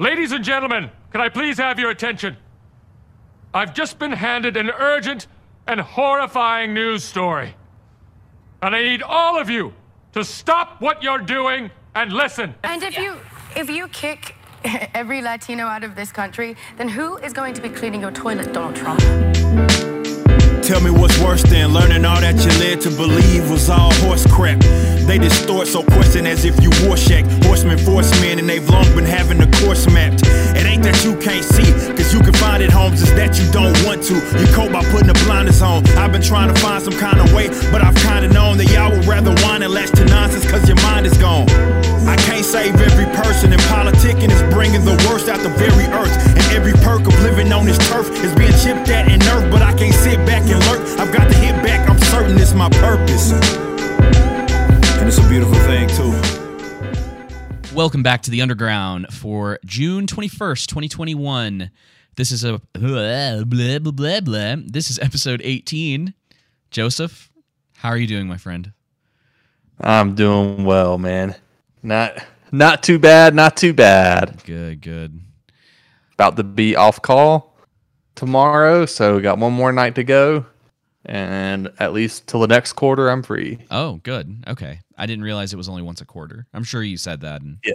Ladies and gentlemen, can I please have your attention? I've just been handed an urgent and horrifying news story. And I need all of you to stop what you're doing and listen. And if you if you kick every Latino out of this country, then who is going to be cleaning your toilet, Donald Trump? Tell me what's worse than learning all that you led to believe was all horse crap. They distort so question as if you Rorschach. Horsemen, men, and they've long been having the course mapped. It ain't that you can't see, cause you can find it, homes, it's that you don't want to. You cope by putting the blinders on. I've been trying to find some kind of way, but I've kinda known that y'all would rather whine and latch to nonsense cause your mind is gone. I can't save every person, and politicking is bringing the worst out the very earth. And every perk of living on this turf is being chipped at and nerfed, but I can't sit back and lurk. I've got to hit back, I'm certain it's my purpose. And it's a beautiful thing, too. Welcome back to the Underground for June 21st, 2021. This is a blah, blah, blah, blah, blah. This is episode 18. Joseph, how are you doing, my friend? I'm doing well, man. Not not too bad, not too bad. Good, good. About to be off call tomorrow, so got one more night to go. And at least till the next quarter, I'm free. Oh, good. Okay. I didn't realize it was only once a quarter. I'm sure you said that. And... Yeah.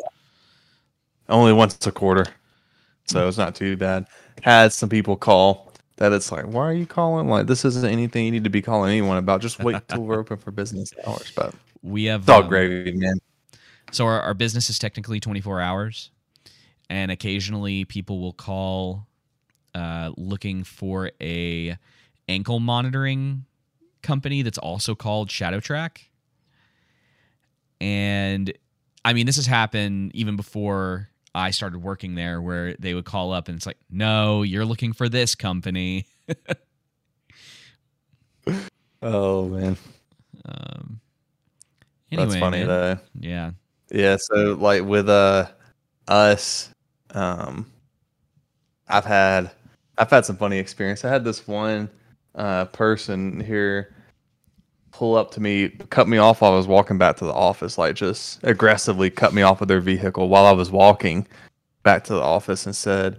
Only once a quarter. So it's not too bad. Had some people call that it's like, why are you calling? Like, this isn't anything you need to be calling anyone about. Just wait till we're open for business hours. But we have dog um, gravy, man. So our, our business is technically 24 hours, and occasionally people will call uh, looking for a ankle monitoring company that's also called Shadow Track. And I mean, this has happened even before I started working there, where they would call up and it's like, "No, you're looking for this company." oh man. Um. Anyway, That's funny man. though. Yeah. Yeah, so like with uh us, um I've had I've had some funny experience. I had this one uh person here pull up to me, cut me off while I was walking back to the office, like just aggressively cut me off of their vehicle while I was walking back to the office and said,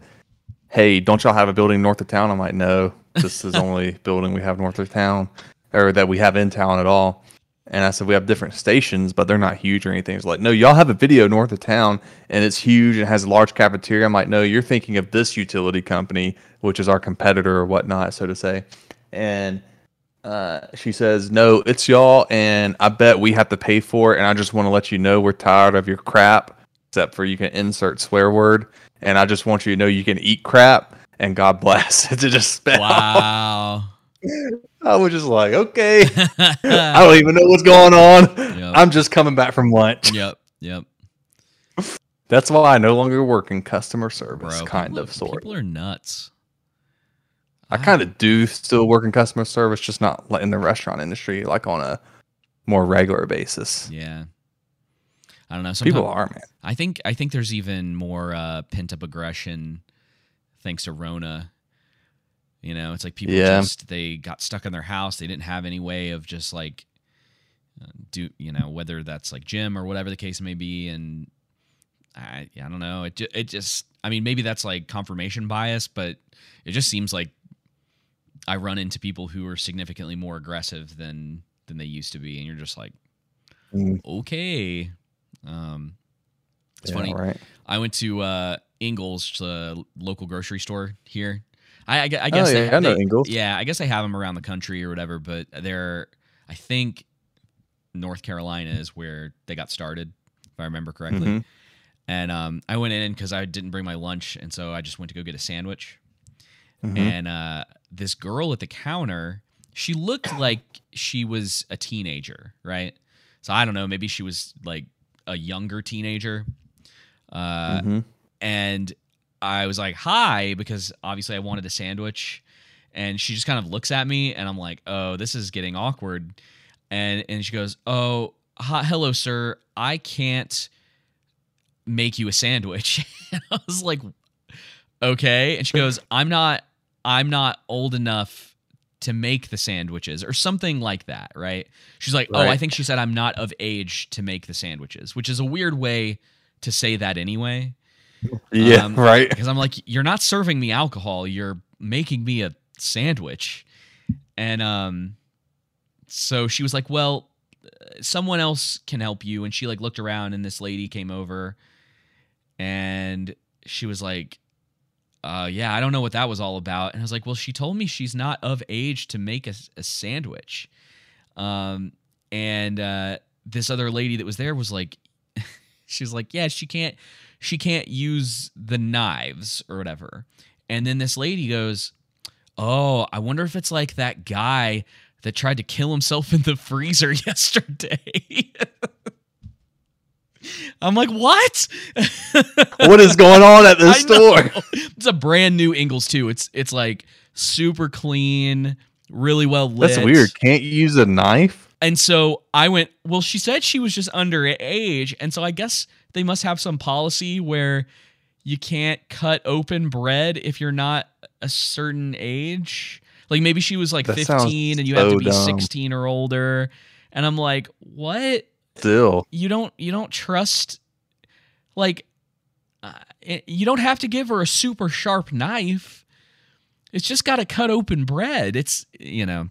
Hey, don't y'all have a building north of town? I'm like, No, this is the only building we have north of town or that we have in town at all. And I said, we have different stations, but they're not huge or anything. It's like, no, y'all have a video north of town and it's huge and has a large cafeteria. I'm like, no, you're thinking of this utility company, which is our competitor or whatnot, so to say. And uh, she says, no, it's y'all. And I bet we have to pay for it. And I just want to let you know we're tired of your crap, except for you can insert swear word. And I just want you to know you can eat crap and God bless. It's just spell. Wow. I was just like, okay, I don't even know what's going on. Yep. I'm just coming back from lunch. Yep, yep. That's why I no longer work in customer service, Bro, kind people, of, sort. People are nuts. I, kind of do still work in customer service, just not in the restaurant industry, like on a more regular basis. Yeah. I don't know. People are man. I think I think there's even more uh, pent up aggression thanks to Rona you know, it's like people yeah. just they got stuck in their house. They didn't have any way of just like uh, do you know whether that's like gym or whatever the case may be. And I I don't know. It it just I mean maybe that's like confirmation bias, but it just seems like I run into people who are significantly more aggressive than than they used to be, and you're just like, mm. okay. Um, it's yeah, funny. Right. I went to uh, Ingles, uh, local grocery store here, I, I, I guess oh, yeah, they, I know they, Ingles. Yeah, I guess they have them around the country or whatever, but they're I think North Carolina is where they got started, if I remember correctly. Mm-hmm. And um, I went in because I didn't bring my lunch, and so I just went to go get a sandwich. Mm-hmm. And uh, this girl at the counter, she looked like she was a teenager, right? So I don't know, maybe she was like a younger teenager. Uh, mm-hmm. And I was like, hi, because obviously I wanted a sandwich. And she just kind of looks at me and I'm like, oh, this is getting awkward. And and she goes, oh, hi, hello, sir. I can't make you a sandwich. and I was like, okay. And she goes, I'm not I'm not old enough to make the sandwiches or something like that, right? She's like, right. "Oh, I think she said I'm not of age to make the sandwiches," which is a weird way to say that anyway. Yeah, Um, right. Because I'm like, you're not serving me alcohol. You're making me a sandwich. And um, so she was like, well, uh, someone else can help you. And she like looked around, and this lady came over, and she was like, uh, yeah, I don't know what that was all about. And I was like, well, she told me she's not of age to make a, a sandwich. Um, and uh, this other lady that was there was like, she's like, yeah, she can't, she can't use the knives or whatever. And then this lady goes, oh, I wonder if it's like that guy that tried to kill himself in the freezer yesterday. I'm like, what? What is going on at this store? It's a brand new Ingles too. It's it's like super clean, really well lit. That's weird. Can't you use a knife? And so I went, well, she said she was just underage. And so I guess they must have some policy where you can't cut open bread if you're not a certain age. Like maybe she was like That 15 and you have to be dumb. 16 or older. And I'm like, what? Still, You don't you don't trust like uh, it- you don't have to give her a super sharp knife. It's just got to cut open bread. It's you know.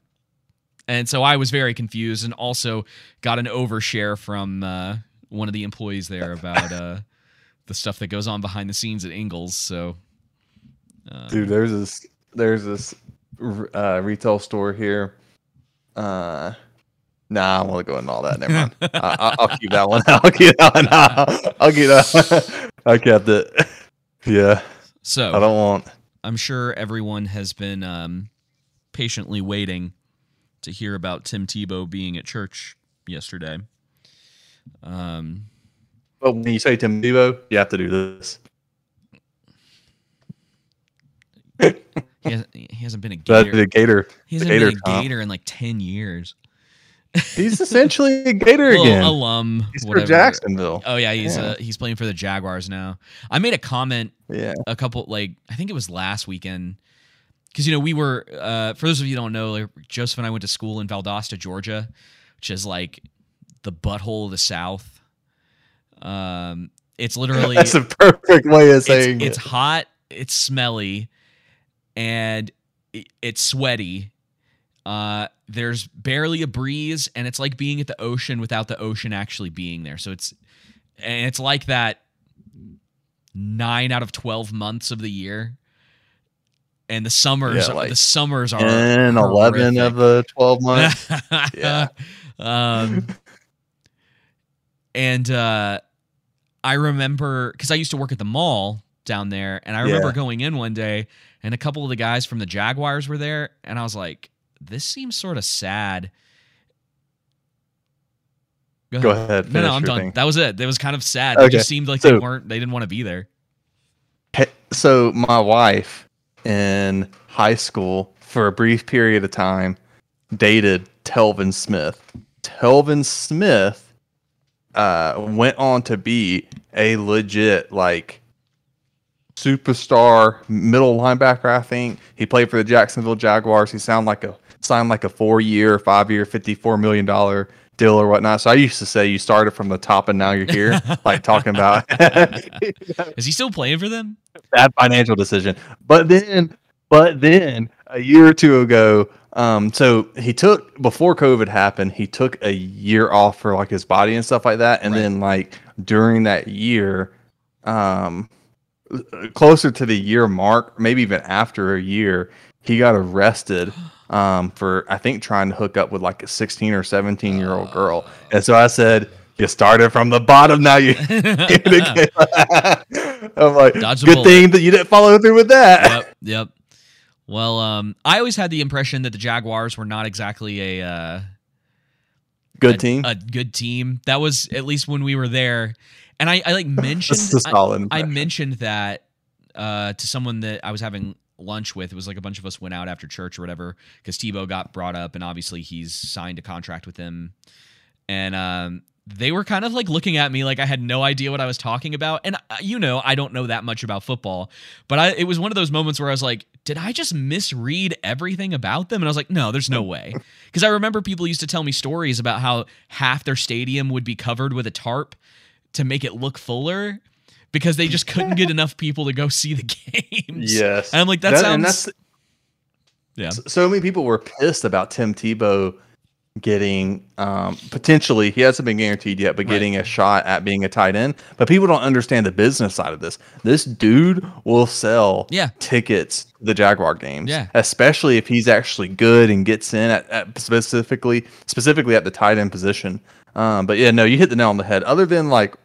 And so I was very confused and also got an overshare from uh, one of the employees there about uh, the stuff that goes on behind the scenes at Ingles. So, uh, dude, there's this there's this uh, retail store here. Uh, nah, I want to go into all that. Never mind. I, I- I'll keep that one. I'll keep that one. I'll keep that. One. I kept it. Yeah, so I don't want. I'm sure everyone has been um, patiently waiting to hear about Tim Tebow being at church yesterday. Um, But when you say Tim Tebow, you have to do this. he, has, he hasn't been a That's Gator. the Gator. He hasn't been Gator a comp. Gator in like ten years. He's essentially a Gator Well, again. alum, He's for. Jacksonville. Oh yeah, he's Yeah. Uh, he's playing for the Jaguars now. I made a comment Yeah. a couple like I think it was last weekend because you know we were uh, for those of you who don't know like, Joseph and I went to school in Valdosta, Georgia, which is like the butthole of the South. Um, it's literally That's a perfect way of saying it's, it's hot, it's smelly, and it, it's sweaty. Uh, there's barely a breeze, and it's like being at the ocean without the ocean actually being there. So it's and it's like that nine out of twelve months of the year. And the summers, Yeah, like the summers are 10, 11 of the 12 months. Yeah. um, and uh, I remember because I used to work at the mall down there, and I remember Yeah. going in one day, and a couple of the guys from the Jaguars were there, and I was like, "This seems sort of sad." Go ahead, No, no, I'm done. thing. That was it. It was kind of sad. It just seemed like they weren't. They didn't want to be there. So my wife in high school for a brief period of time dated Telvin Smith. Telvin Smith uh, went on to be a legit like superstar middle linebacker. I think he played for the Jacksonville Jaguars. He sounded like a signed like a four year, five year, fifty four million dollar deal or whatnot. So I used to say you started from the top and now you're here, like talking about Is he still playing for them? bad financial decision. But then, but then a year or two ago, um, so he took before COVID happened, he took a year off for like his body and stuff like that, and Right. then like during that year, um, closer to the year mark, maybe even after a year, he got arrested. Um, for I think trying to hook up with like a 16 or 17 year old girl, and so I said, "You started from the bottom, now you." I'm like, Dodge good bullet." thing that you didn't follow through with that. yep, yep. Well, um, I always had the impression that the Jaguars were not exactly a uh, Good a- team. a good team. That was at least when we were there, and I, I like mentioned I-. I, mentioned that uh, to someone that I was having lunch with. It was like a bunch of us went out after church or whatever because Tebow got brought up, and obviously he's signed a contract with them, and um, they were kind of like looking at me like I had no idea what I was talking about. And uh, you know, I don't know that much about football, but I, it was one of those moments where I was like, did I just misread everything about them? And I was like, no, there's no way. Because I remember people used to tell me stories about how half their stadium would be covered with a tarp to make it look fuller because they just couldn't get enough people to go see the games. Yes. And I'm like, that, and sounds. that's yeah. so many people were pissed about Tim Tebow getting um, potentially he hasn't been guaranteed yet, but Right. getting a shot at being a tight end. But people don't understand the business side of this. This dude will sell Yeah. tickets to the Jaguar games. Yeah. Especially if he's actually good and gets in at, at specifically specifically at the tight end position. Um, but yeah, no, you hit the nail on the head. Other than like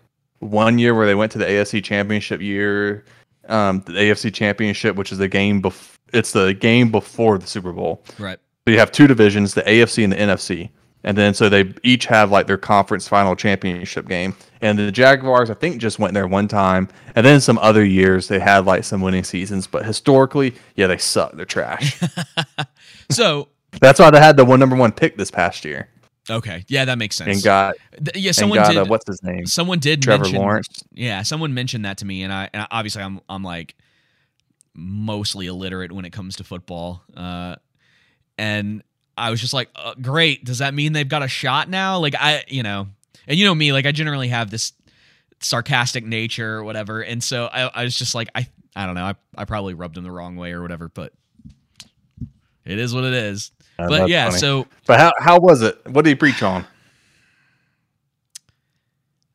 one year where they went to the AFC championship year, um, the AFC championship, which is the game bef- it's the game before the Super Bowl. Right. So you have two divisions, the AFC and the NFC. And then so they each have like their conference final championship game. And the Jaguars, I think, just went there one time. And then some other years they had like some winning seasons. But historically, yeah, they suck. They're trash. So That's why they had the one number one pick this past year. Okay, yeah, that makes sense. And got yeah, someone got did. uh, what's his name? someone did Trevor mention, Lawrence. Yeah, someone mentioned that to me, and I and obviously I'm I'm like mostly illiterate when it comes to football, uh, and I was just like, uh, great. Does that mean they've got a shot now? Like I, you know, and you know me, like I generally have this sarcastic nature or whatever, and so I, I was just like, I I don't know, I I probably rubbed him the wrong way or whatever, but it is what it is. Uh, but yeah, funny. so But how how was it? What did he preach on?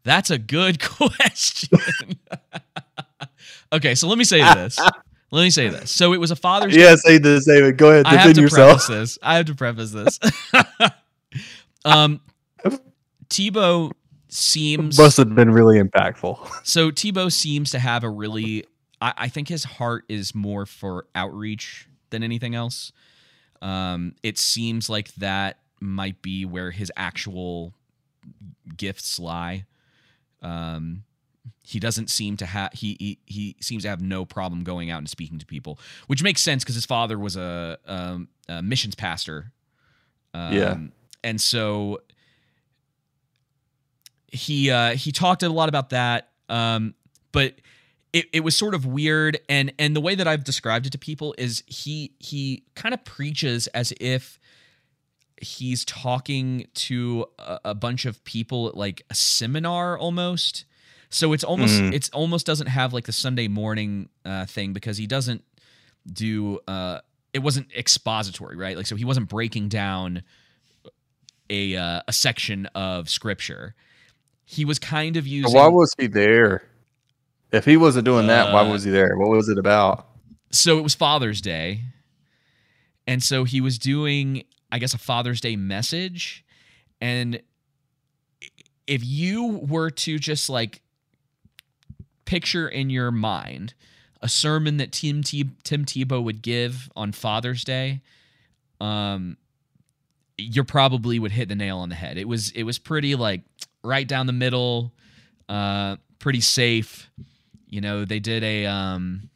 That's a good question. okay, so let me say this. Let me say this. So it was a Father's Day. Yeah, say this, David. Go ahead, I have to yourself. preface this. I have to preface this. um, Tebow seems Must have been really impactful. so Tebow seems to have a really. I, I think his heart is more for outreach than anything else. Um, it seems like that might be where his actual gifts lie. Um, he doesn't seem to have he, he he seems to have no problem going out and speaking to people, which makes sense because his father was a, um, a missions pastor. Um, Yeah. and so he uh, he talked a lot about that, um, but it, it was sort of weird and and the way that I've described it to people is he he kind of preaches as if he's talking to a, a bunch of people at like a seminar almost. So it's almost Mhm. it's almost doesn't have like the Sunday morning uh, thing because he doesn't do uh it wasn't expository, right? Like so he wasn't breaking down a uh, a section of scripture. He was kind of using Why was he there? If he wasn't doing that, why Uh, was he there? What was it about? so it was Father's Day. And so he was doing, I guess, a Father's Day message. And if you were to just like picture in your mind a sermon that Tim, Te- Tim Tebow would give on Father's Day, um, you probably would hit the nail on the head. It was it was pretty like right down the middle, uh, pretty safe. You know, they did a um,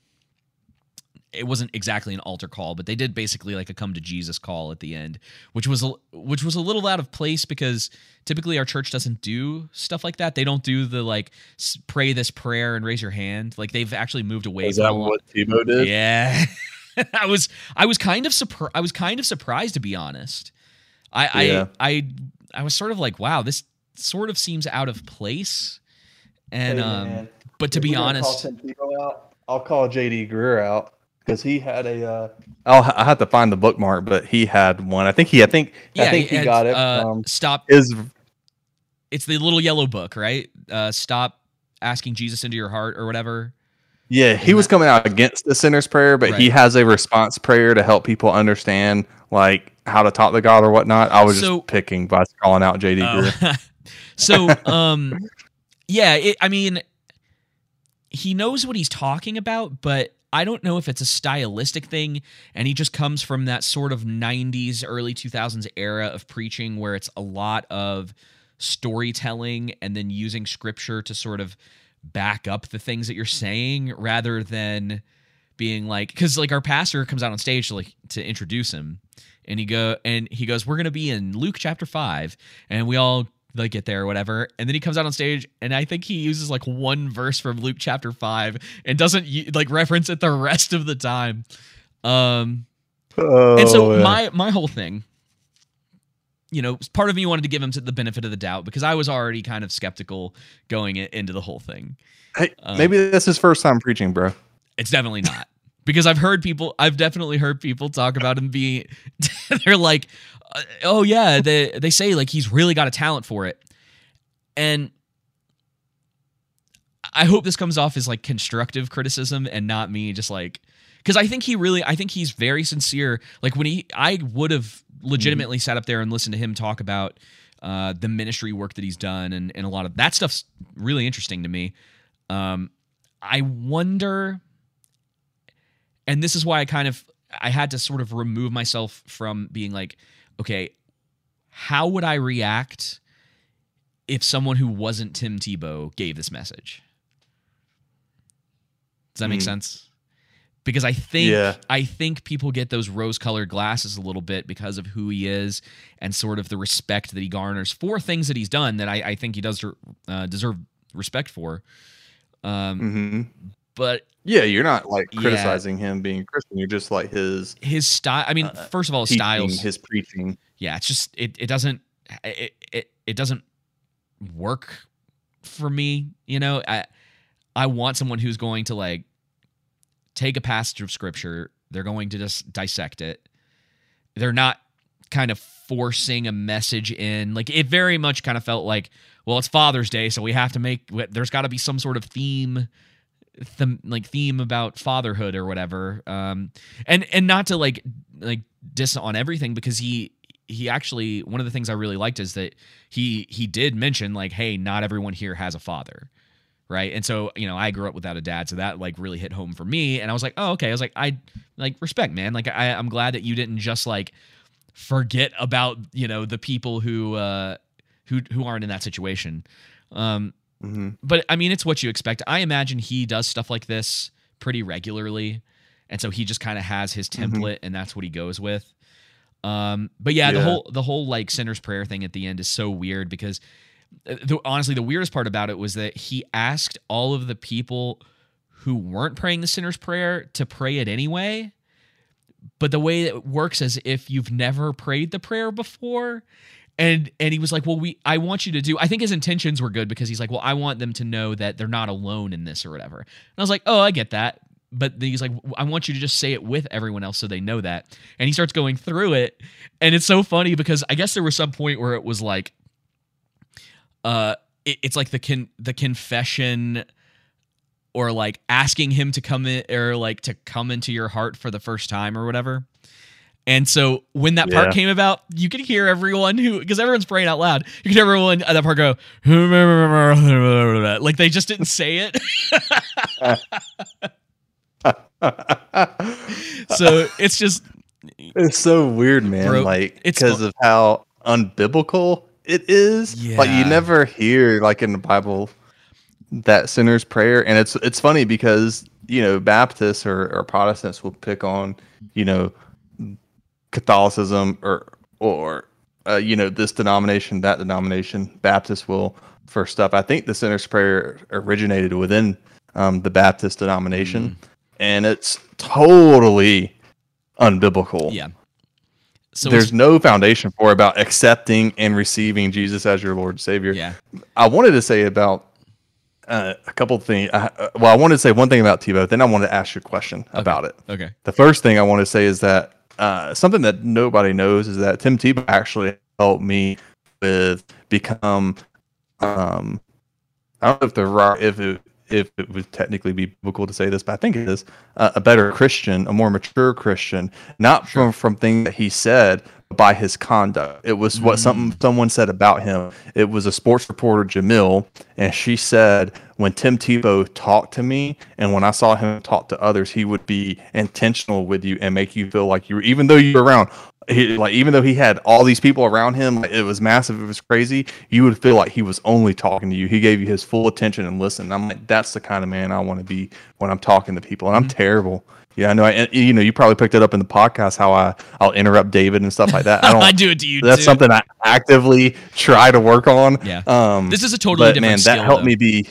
it wasn't exactly an altar call, but they did basically like a come to Jesus call at the end, which was a, which was a little out of place because typically our church doesn't do stuff like that. They don't do the like pray this prayer and raise your hand. Like they've actually moved away. Is that what Tebow did? yeah. I was I was kind of surprised I was kind of surprised to be honest. I Yeah. I I I was sort of like, wow, this sort of seems out of place. And Hey, um but to if be we're call honest, out, I'll call JD Greear out because he had a. Uh, I'll I have to find the bookmark, but he had one. I think he. I think. yeah, I think he and, got it. Uh, um, stop is. it's the little yellow book, right? Uh stop asking Jesus into your heart or whatever. yeah, he was coming out against the sinner's prayer, but he has a response prayer to help people understand like how to talk to God or whatnot. I was So- just picking by calling out JD Greear. Oh. so um yeah it, i mean he knows what he's talking about but i don't know if it's a stylistic thing and he just comes from that sort of 90s early 2000s era of preaching where it's a lot of storytelling and then using scripture to sort of back up the things that you're saying rather than being like because like our pastor comes out on stage to like to introduce him and he go and he goes we're gonna be in luke chapter 5 and we all like get there or whatever and then he comes out on stage and i think he uses like one verse from luke chapter 5 and doesn't like reference it the rest of the time um Oh, and so yeah. my my whole thing you know, part of me wanted to give him the benefit of the doubt because I was already kind of skeptical going into the whole thing. Hey, um, maybe that's his first time preaching, bro. It's definitely not. because I've heard people, I've definitely heard people talk about him being, they're like, uh, oh yeah, they they say like he's really got a talent for it, and I hope this comes off as like constructive criticism and not me just like because I think he really I think he's very sincere. Like when he I would have legitimately sat up there and listened to him talk about uh, the ministry work that he's done and, and a lot of that stuff's really interesting to me. Um, I wonder, and this is why I kind of I had to sort of remove myself from being like, okay, how would I react if someone who wasn't Tim Tebow gave this message? Does that make mm. sense? Because I think yeah. I think people get those rose-colored glasses a little bit because of who he is and sort of the respect that he garners for things that he's done that I, I think he does uh, deserve respect for. Um, mm-hmm. But yeah, you're not like criticizing yeah. him being Christian. You're just like his his style. I mean, uh, first of all, teaching, styles, his preaching. Yeah, it's just it it doesn't it it, it doesn't work for me. You know, I I want someone who's going to like take a passage of scripture, they're going to just dissect it. They're not kind of forcing a message in. Like it very much kind of felt like, well, it's Father's Day, so we have to make there's got to be some sort of theme like theme about fatherhood or whatever. Um and and not to like like diss on everything because he he actually one of the things I really liked is that he he did mention like hey not everyone here has a father right? And so you know i grew up without a dad so that like really hit home for me and i was like oh okay. I was like i like respect man. Like I, i'm glad that you didn't just like forget about you know the people who uh who who aren't in that situation. Um mm-hmm. but i mean it's what you expect i imagine he does stuff like this pretty regularly and so he just kind of has his mm-hmm. template mm-hmm. and that's what he goes with um but yeah, yeah, the whole the whole like sinner's prayer thing at the end is so weird because the, honestly, the weirdest part about it was that he asked all of the people who weren't praying the sinner's prayer to pray it anyway. But the way it works is if you've never prayed the prayer before, and and he was like, "Well, we I want you to do." I think his intentions were good because he's like, "Well, I want them to know that they're not alone in this or whatever." And I was like, "Oh, I get that." But then he's like, I want you to just say it with everyone else so they know that. And he starts going through it. And it's so funny because I guess there was some point where it was like, uh it, it's like the con the confession or like asking him to come in or like to come into your heart for the first time or whatever. And so when that part came about, you could hear everyone who because everyone's praying out loud. You could hear everyone at that part go like they just didn't say it. so it's just it's so weird, man. Bro, like because of how unbiblical it is. Yeah. Like you never hear like in the Bible that sinner's prayer, and it's it's funny because you know Baptists or, or Protestants will pick on you know Catholicism or or uh, you know this denomination that denomination. Baptist will for stuff. I think the sinner's prayer originated within um, the Baptist denomination, mm. and it's totally unbiblical. Yeah. So there's no foundation for about accepting and receiving Jesus as your Lord and Savior. Yeah. I wanted to say about uh, a couple things. Uh, well, I wanted to say one thing about Tebow, then I wanted to ask you a question okay. about it. Okay. The first thing I want to say is that uh, something that nobody knows is that Tim Tebow actually helped me with become. Um, I don't know if the right if it if it would technically be biblical to say this, but I think it is uh, a better Christian, a more mature Christian, not sure. from from things that he said, by his conduct. It was mm. what some someone said about him. It was a sports reporter, Jamil, and she said when Tim Tebow talked to me, and when I saw him talk to others, he would be intentional with you and make you feel like you, were, even though you were around he, like even though he had all these people around him, it was massive, it was crazy. You would feel like he was only talking to you. He gave you his full attention and listen. I'm like, that's the kind of man I want to be when I'm talking to people. And I'm mm-hmm. terrible. Yeah, I know. I, you know, you probably picked it up in the podcast how I I'll interrupt David and stuff like that. I don't. I do it to you. That's too. something I actively try to work on. Yeah. Um, this is a totally but, different. Man, skill, that helped though. me be.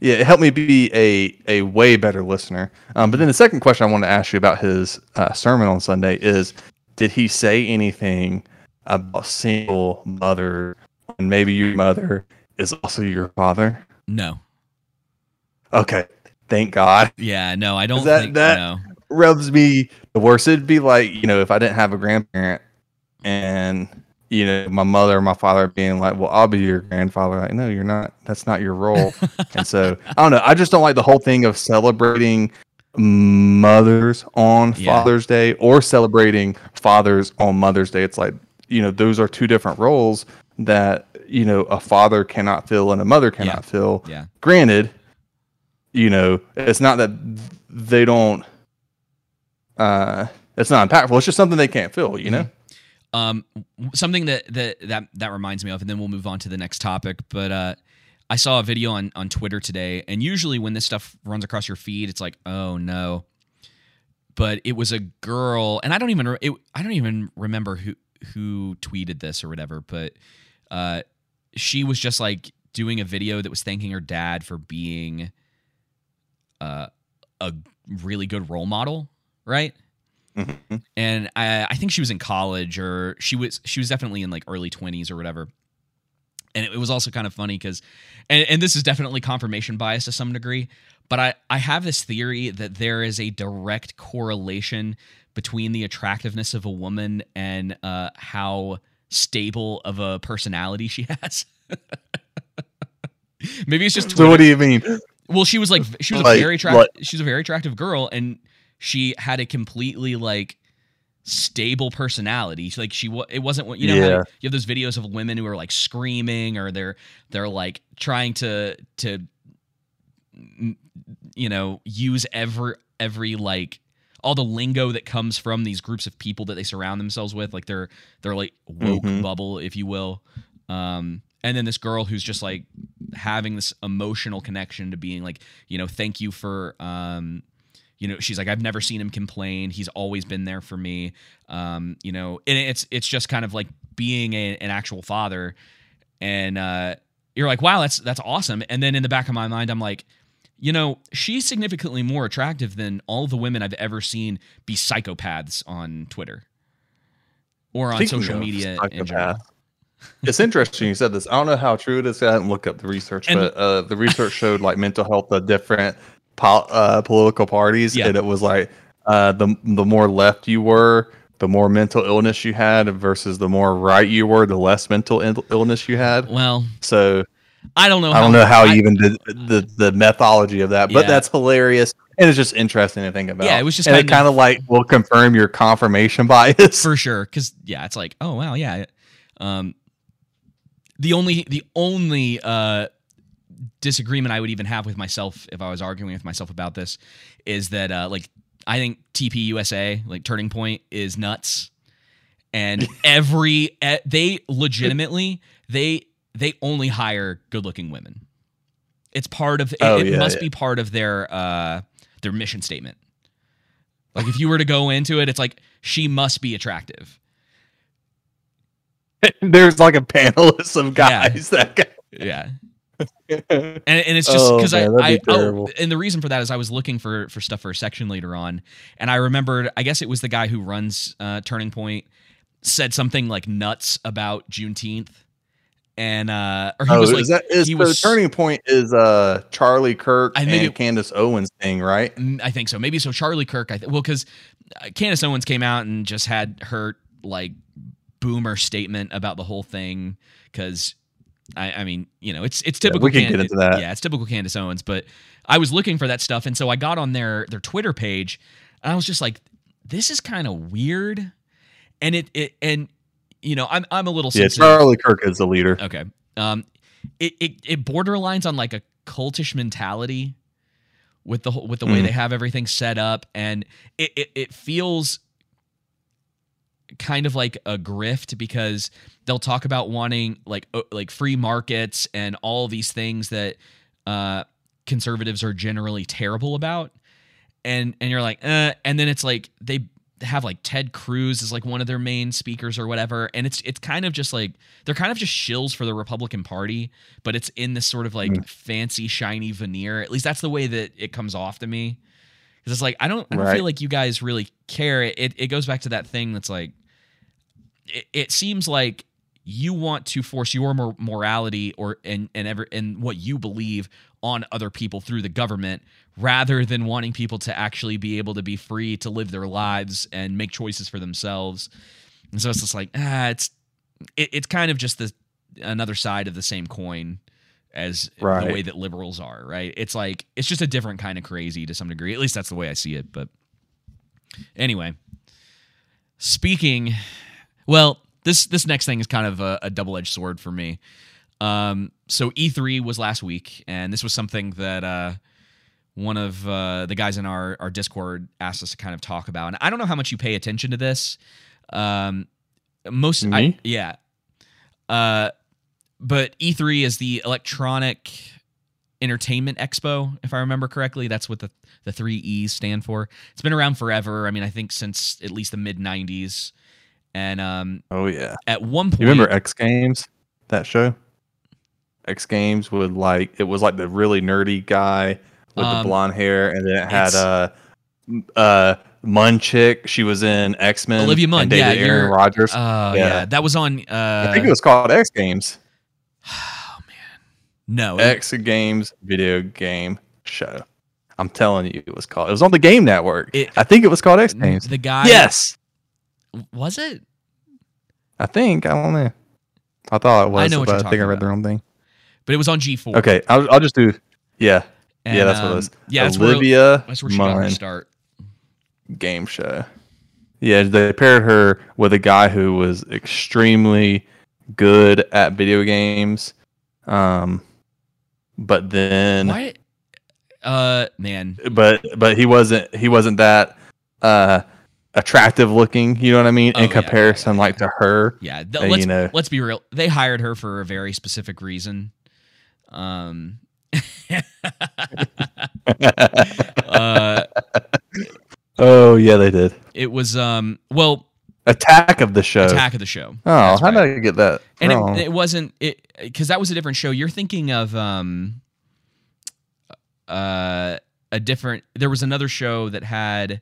Yeah, it helped me be a a way better listener. Um, but then the second question I want to ask you about his uh, sermon on Sunday is did he say anything about single mother and maybe your mother is also your father? No. Okay, thank God. Yeah, no, I don't that- think that- no. Rubs me the worst. It'd be like you know if I didn't have a grandparent and you know my mother or my father being like, "Well, I'll be your grandfather." Like, no, you're not. That's not your role. and so I don't know. I just don't like the whole thing of celebrating mothers on Yeah. Father's Day or celebrating fathers on Mother's Day. It's like you know those are two different roles that you know a father cannot fill and a mother cannot Yeah. fill. Yeah. Granted, you know it's not that they don't. Uh, it's not impactful. It's just something they can't fill. You know. Um, something that that that that reminds me of, and then we'll move on to the next topic. But uh, I saw a video on on Twitter today, and usually when this stuff runs across your feed, it's like, oh no. But it was a girl, and I don't even it, I don't even remember who who tweeted this or whatever. But uh, she was just like doing a video that was thanking her dad for being uh, a really good role model, right? Mhm. and I, I think she was in college or she was she was definitely in like early 20s or whatever and it, was also kind of funny because and, and this is definitely confirmation bias to some degree but I, I have this theory that there is a direct correlation between the attractiveness of a woman and uh, how stable of a personality she has maybe it's just So what do you mean? Well, she was like she was a very attractive. what? She was a very attractive girl, and she had a completely like stable personality. Like she, it wasn't what you know. Yeah. you have those videos of women who are like screaming or they're they're like trying to to you know use every every like all the lingo that comes from these groups of people that they surround themselves with like they're they're like woke Mhm. bubble if you will um and then this girl who's just like having this emotional connection to being like you know thank you for um you know she's like i've never seen him complain. He's always been there for me. Um you know and it's it's just kind of like being a, an actual father. And uh you're like wow that's that's awesome. And then in the back of my mind i'm like you know she's significantly more attractive than all the women i've ever seen be psychopaths on twitter or on Speaking social media in general. it's interesting you said this. I don't know how true it is. I didn't look up the research, And- but uh, the research showed like mental health of different po- uh, political parties, Yeah. and it was like uh, the the more left you were, the more mental illness you had, versus the more right you were, the less mental Ill- illness you had. well So i don't know I don't know how I- even did the the methodology of that, but Yeah. that's hilarious. And it's just interesting to think about. Yeah, it was just and kind it kind of like will confirm your confirmation bias. for sure because yeah it's like oh wow yeah um the only the only uh disagreement i would even have with myself if i was arguing with myself about this is that uh like i think TP USA like turning point is nuts and every they legitimately they they only hire good looking women it's part of it, Oh, it yeah, must yeah. be part of their uh their mission statement like if you were to go into it, it's like she must be attractive. There's like a panelist of Yeah. guys that guy. Yeah. And, and it's just Oh, because I, man, I oh, and the reason for that is I was looking for for stuff for a section later on, and I remembered I guess it was the guy who runs uh, Turning Point said something like nuts about Juneteenth, and uh, or he Oh, was like is that is he the was turning point is uh Charlie Kirk I and think it- Candace Owens thing, right? Mm, I think so. Maybe so. Charlie Kirk. I th- well, because Candace Owens came out and just had her like boomer statement about the whole thing. Because I, I mean, you know, it's it's Yeah, typical. we can get into that. Yeah, it's typical Candace Owens. But I was looking for that stuff, and so I got on their their Twitter page, and I was just like, this is kind of weird. And it it and you know, I'm I'm a little Yeah, sensitive. Charlie Kirk is the leader. Okay. Um, it, it it borderlines on like a cultish mentality with the whole, with the way Mhm. they have everything set up, and it, it it feels kind of like a grift because they'll talk about wanting like like free markets and all these things that uh, conservatives are generally terrible about, and and you're like, uh, and then it's like they have like Ted Cruz is like one of their main speakers or whatever, and it's it's kind of just like they're kind of just shills for the Republican Party, but it's in this sort of like fancy shiny veneer. At least that's the way that it comes off to me. Because it's like I don't I don't Right. feel like you guys really care. It it goes back to that thing that's like it, it seems like you want to force your mor- morality or and and ever and what you believe on other people through the government rather than wanting people to actually be able to be free to live their lives and make choices for themselves. And so it's just like ah, it's it, it's kind of just the another side of the same coin as Right. the way that liberals are, right? It's like it's just a different kind of crazy to some degree. At least that's the way I see it. But anyway, speaking, well, this this next thing is kind of a, a double edged sword for me. Um, so E3 was last week, and this was something that uh, one of uh, the guys in our our Discord asked us to kind of talk about. And I don't know how much you pay attention to this. Um, most, I, Me? yeah. Uh, but E3 is the Electronic Entertainment Expo, if I remember correctly. That's what the the three E's stand for. It's been around forever. I mean, I think since at least the mid '90s. And um, Oh yeah. at one point, You remember X Games? That show? X Games would like it was like the really nerdy guy with Um, the blonde hair, and then it had a uh uh Munn chick. She was in X Men. Olivia Munn, yeah, Aaron Rodgers. Oh yeah. Yeah. that was on. Uh, I think it was called X Games. no. X Games video game show. I'm telling you, it was called. It was on the Game Network. It- I think it was called X Games. the guy. Yes, Was it? I think. I don't know. I thought it was. I know what but you're I think I read about. the wrong thing. But it was on G4. Okay, I'll, I'll just do. Yeah, And, yeah, that's what um, it was. Yeah, that's where, Olivia that's where she got her start. game show. Yeah, they paired her with a guy who was extremely good at video games. Um, but then, Why? Uh, man. but but he wasn't he wasn't that uh attractive looking. You know what I mean? Oh, In yeah, yeah, comparison, yeah, like to her. Yeah. th- And, let's you know- let's be real. They hired her for a very specific reason. Um. uh, Oh yeah, they did. it was um. Well, Attack of the show. Attack of the Show. Oh, That's how right. did I get that and wrong? it, it wasn't it because that was a different show you're thinking of um uh a different there was another show that had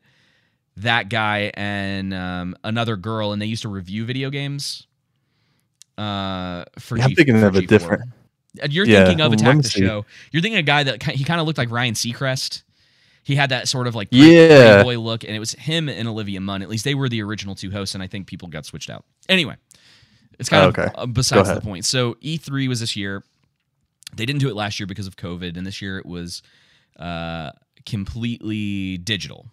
that guy and um another girl and they used to review video games uh for Yeah, I'm thinking for of a G4. different- you're Yeah, thinking of attack me the see. show you're thinking of a guy that he kind of looked like ryan seacrest he had that sort of like Yeah. boy look and it was him and olivia munn at least they were the original two hosts and i think people got switched out anyway it's kind Oh, of okay. uh, besides the point. So E3 was this year. They didn't do it last year because of COVID, and this year it was uh, completely digital.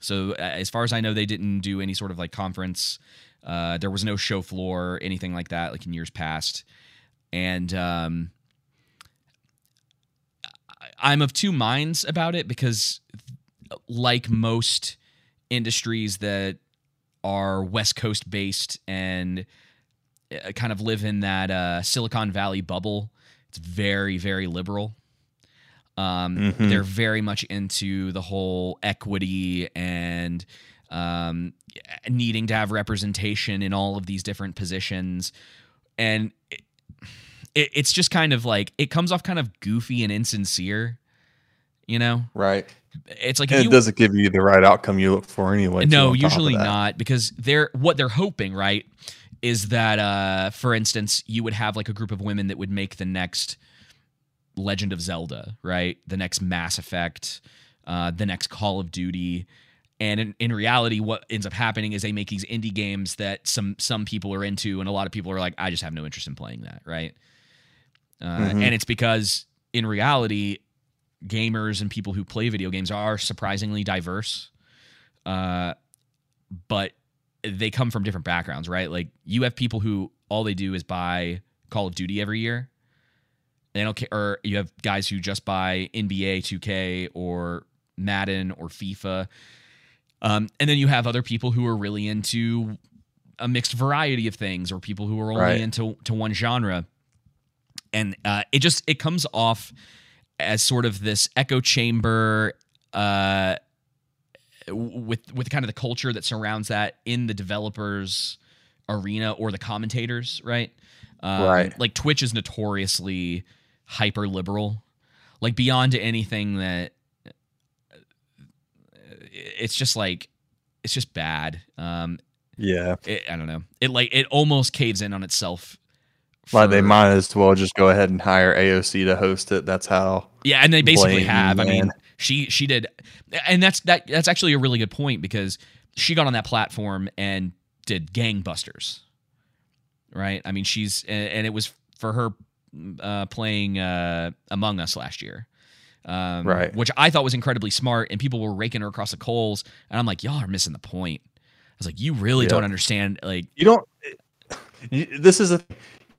So as far as I know, they didn't do any sort of like conference. Uh, there was no show floor, anything like that, like in years past. And um, I'm of two minds about it because, like most industries that are West Coast based and uh, kind of live in that uh, Silicon Valley bubble. It's very, very liberal. Um, Mhm. They're very much into the whole equity and um, needing to have representation in all of these different positions. And it, it, it's just kind of like, it comes off kind of goofy and insincere, you know? right. It's like, And you, it doesn't give you the right outcome you look for anyway. no, on top of usually not because they're what they're hoping, right, is that uh for instance, you would have like a group of women that would make the next Legend of Zelda, right? The next Mass Effect, uh the next Call of Duty. And in, in reality, what ends up happening is they make these indie games that some some people are into, and a lot of people are like, I just have no interest in playing that, right? Uh, Mhm. And it's because in reality, gamers and people who play video games are surprisingly diverse. Uh, but they come from different backgrounds, right? Like you have people who all they do is buy Call of Duty every year. They don't care, or you have guys who just buy NBA 2K or Madden or FIFA. Um, and then you have other people who are really into a mixed variety of things, or people who are only Right. into to one genre. And uh, it just it comes off as sort of this echo chamber uh, with with kind of the culture that surrounds that in the developers arena or the commentators, right? Um, Right. Like Twitch is notoriously hyper liberal, like beyond anything that it's just like it's just bad. Um, Yeah. it, I don't know. It like it almost caves in on itself. Like they might as well just go ahead and hire AOC to host it. That's how. Yeah, and they basically have. I mean, she she did, and that's that that's actually a really good point because she got on that platform and did gangbusters, right? I mean, she's and, and it was for her uh, playing uh, Among Us last year. Um, Right. Which I thought was incredibly smart, and people were raking her across the coals, and I'm like, y'all are missing the point. I was like, you really Yeah. don't understand. Like, You don't. You, this is a.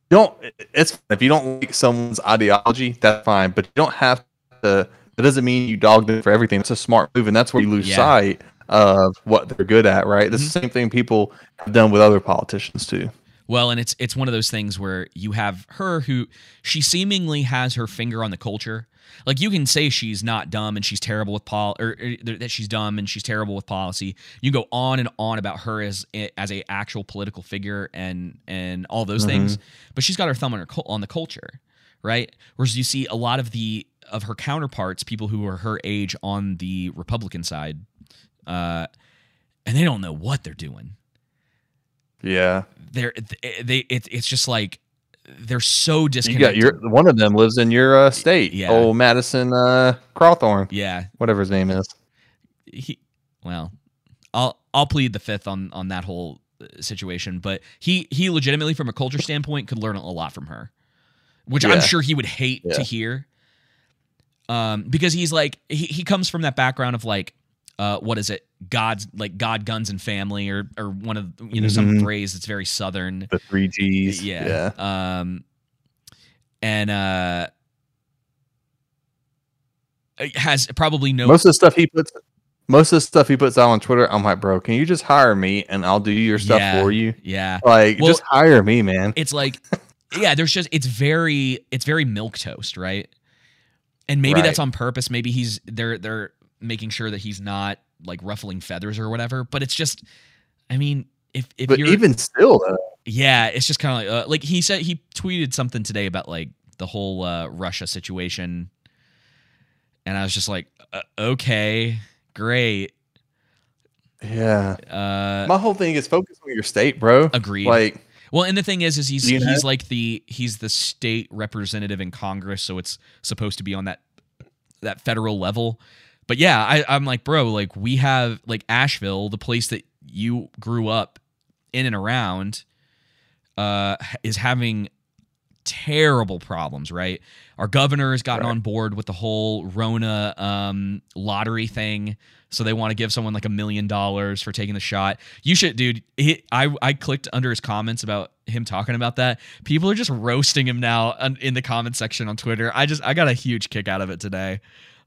Don't. It's if you don't like someone's ideology, that's fine. But you don't have to. That doesn't mean you dog them for everything. It's a smart move, and that's where you lose Yeah. sight of what they're good at. Right. This is the mm-hmm. same thing people have done with other politicians too. Well, and it's it's one of those things where you have her who she seemingly has her finger on the culture. Like you can say she's not dumb and she's terrible with pol or, or that she's dumb and she's terrible with policy. You go on and on about her as as a actual political figure and and all those things, but she's got her thumb on her on the culture, right? Whereas you see a lot of the of her counterparts, people who are her age on the Republican side, uh, and they don't know what they're doing Yeah. they're they it, it's just like they're so You disconnected. got your one of them lives in your uh, state. Yeah. Old Madison uh, Cawthorn, yeah. whatever his name is. He well, I'll I'll plead the fifth on on that whole uh, situation, but he he legitimately from a culture standpoint could learn a lot from her, which I'm sure he would hate to hear. Um, because he's like he he comes from that background of like uh what is it God's like God guns and family or or one of you know some Mhm. phrase that's very southern The three G's. yeah. yeah. Um, and uh, it has probably no. Most of the stuff he puts, most of the stuff he puts out on Twitter, I'm like, bro, can you just hire me and I'll do your stuff Yeah. for you? yeah, Like, Well- just hire me, man. it's like, yeah. There's just it's very it's very milk toast, right? And maybe that's on purpose. Maybe he's they're they're making sure that he's not like ruffling feathers or whatever. But it's just, I mean, if if But you're even still, though, Yeah, it's just kind of like uh, like he said he tweeted something today about like the whole uh, Russia situation, and I was just like, uh, okay, great, yeah. uh, My whole thing is focus on your state, bro. agreed. Like, well, and the thing is, is he's You know? he's like the he's the state representative in Congress, so it's supposed to be on that that federal level. But yeah, I, I'm like, bro, like we have like Asheville, the place that you grew up in and around, uh, is having terrible problems, right? Our governor has gotten Right. on board with the whole Rona um, lottery thing, so they want to give someone like a million dollars for taking the shot. You should, dude. He, I I clicked under his comments about him talking about that. People are just roasting him now in the comment section on Twitter. I just I got a huge kick out of it today.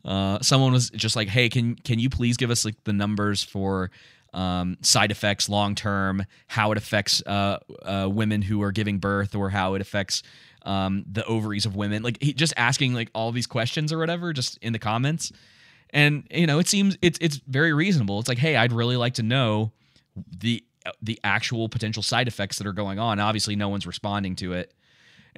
Uh, someone was just like, "Hey, can can you please give us like the numbers for um, side effects long term, how it affects uh, uh, women who are giving birth, or how it affects um, the ovaries of women?" Like he, just asking like all these questions or whatever, just in the comments. And you know, it seems it's it's very reasonable. It's like, hey, I'd really like to know the the actual potential side effects that are going on. Obviously, no one's responding to it.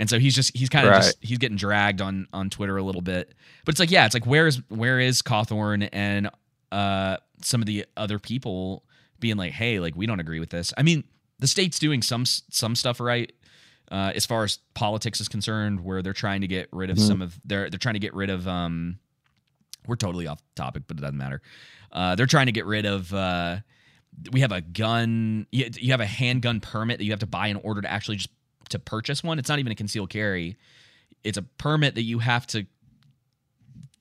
And so he's just he's kind of Right. just he's getting dragged on on Twitter a little bit. But it's like, yeah, it's like where is where is Cawthorn and uh some of the other people being like, hey, like we don't agree with this. I mean, the state's doing some some stuff right. Uh, as far as politics is concerned, where they're trying to get rid of Mhm. some of they're they're trying to get rid of um we're totally off topic, but it doesn't matter. Uh, they're trying to get rid of. Uh, we have a gun. You, you have a handgun permit that you have to buy in order to actually just to purchase one. It's not even a concealed carry. It's a permit that you have to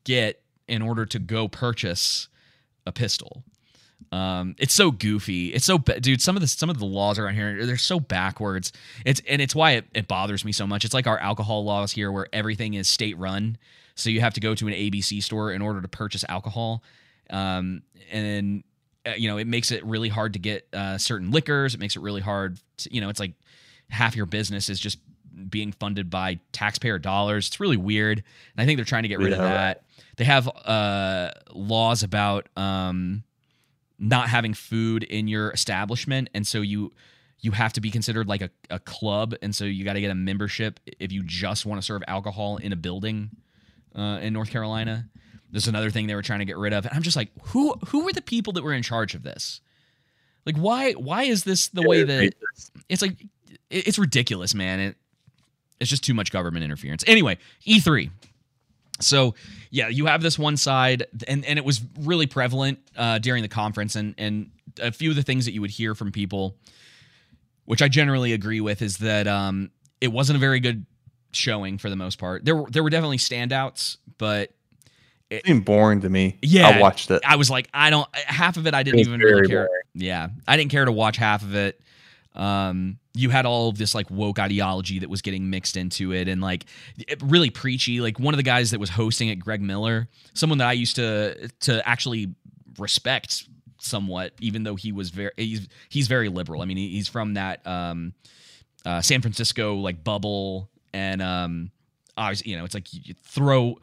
get in order to go purchase a pistol. Um, it's so goofy. It's so dude. Some of the some of the laws around here they're so backwards. It's and it's why it, it bothers me so much. It's like our alcohol laws here, where everything is state run. So you have to go to an ABC store in order to purchase alcohol. Um, and uh, you know it makes it really hard to get uh, certain liquors. It makes it really hard. To, you know, it's like half your business is just being funded by taxpayer dollars. It's really weird, and I think they're trying to get rid of Yeah, right. that. They have uh, laws about um, not having food in your establishment, and so you you have to be considered like a, a club, and so you got to get a membership if you just want to serve alcohol in a building uh, in North Carolina. There's another thing they were trying to get rid of, and I'm just like, who who were the people that were in charge of this? Like why why is this the way that it's like it's ridiculous, man. It it's just too much government interference. Anyway, E3. So yeah, you have this one side, and and it was really prevalent uh, during the conference, and and a few of the things that you would hear from people, which I generally agree with, is that um, it wasn't a very good showing for the most part. There were there were definitely standouts, but It seemed boring to me. Yeah, I watched it. I was like, I don't. Half of it, I didn't even really care. boring. Yeah, I didn't care to watch half of it. Um, you had all of this like woke ideology that was getting mixed into it, and like it- really preachy. Like one of the guys that was hosting it, Greg Miller, someone that I used to to actually respect somewhat, even though he was very he's he's very liberal. I mean, he's from that um, uh, San Francisco like bubble, and um, you know, it's like you throw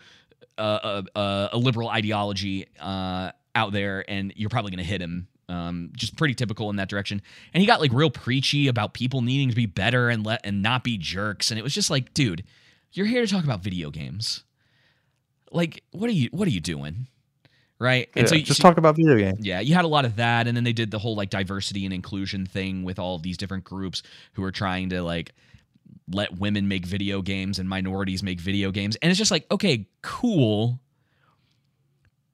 a, a, a liberal ideology uh, out there, and you're probably going to hit him. Um, just pretty typical in that direction. And he got like real preachy about people needing to be better and let and not be jerks. And it was just like, dude, you're here to talk about video games. Like, what are you what are you doing? Right? Yeah, and so you- just so- talk about video games. yeah, you had a lot of that, and then they did the whole like diversity and inclusion thing with all of these different groups who are trying to like let women make video games and minorities make video games, and it's just like, okay, cool,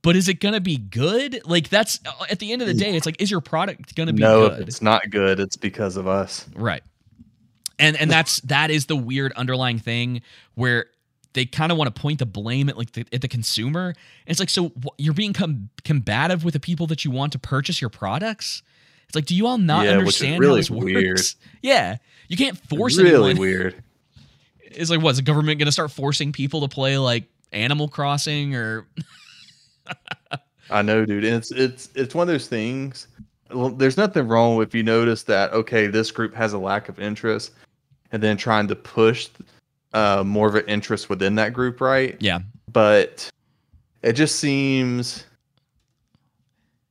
but is it gonna be good? Like that's uh, at the end of the day, it's like, is your product gonna be No, good? it's not good. It's because of us. Right. And and that's that is the weird underlying thing where they kind of want to point the blame at like the, at the consumer. And it's like so you're being com- combative with the people that you want to purchase your products. It's like, do you all not Yeah, understand really how this weird. works? Yeah, you can't force really anyone. weird. It's like, what's the government going to start forcing people to play like Animal Crossing or? I know, dude. And it's it's it's one of those things. Well, there's nothing wrong if you notice that okay, this group has a lack of interest, and then trying to push uh, more of an interest within that group, right? Yeah, But it just seems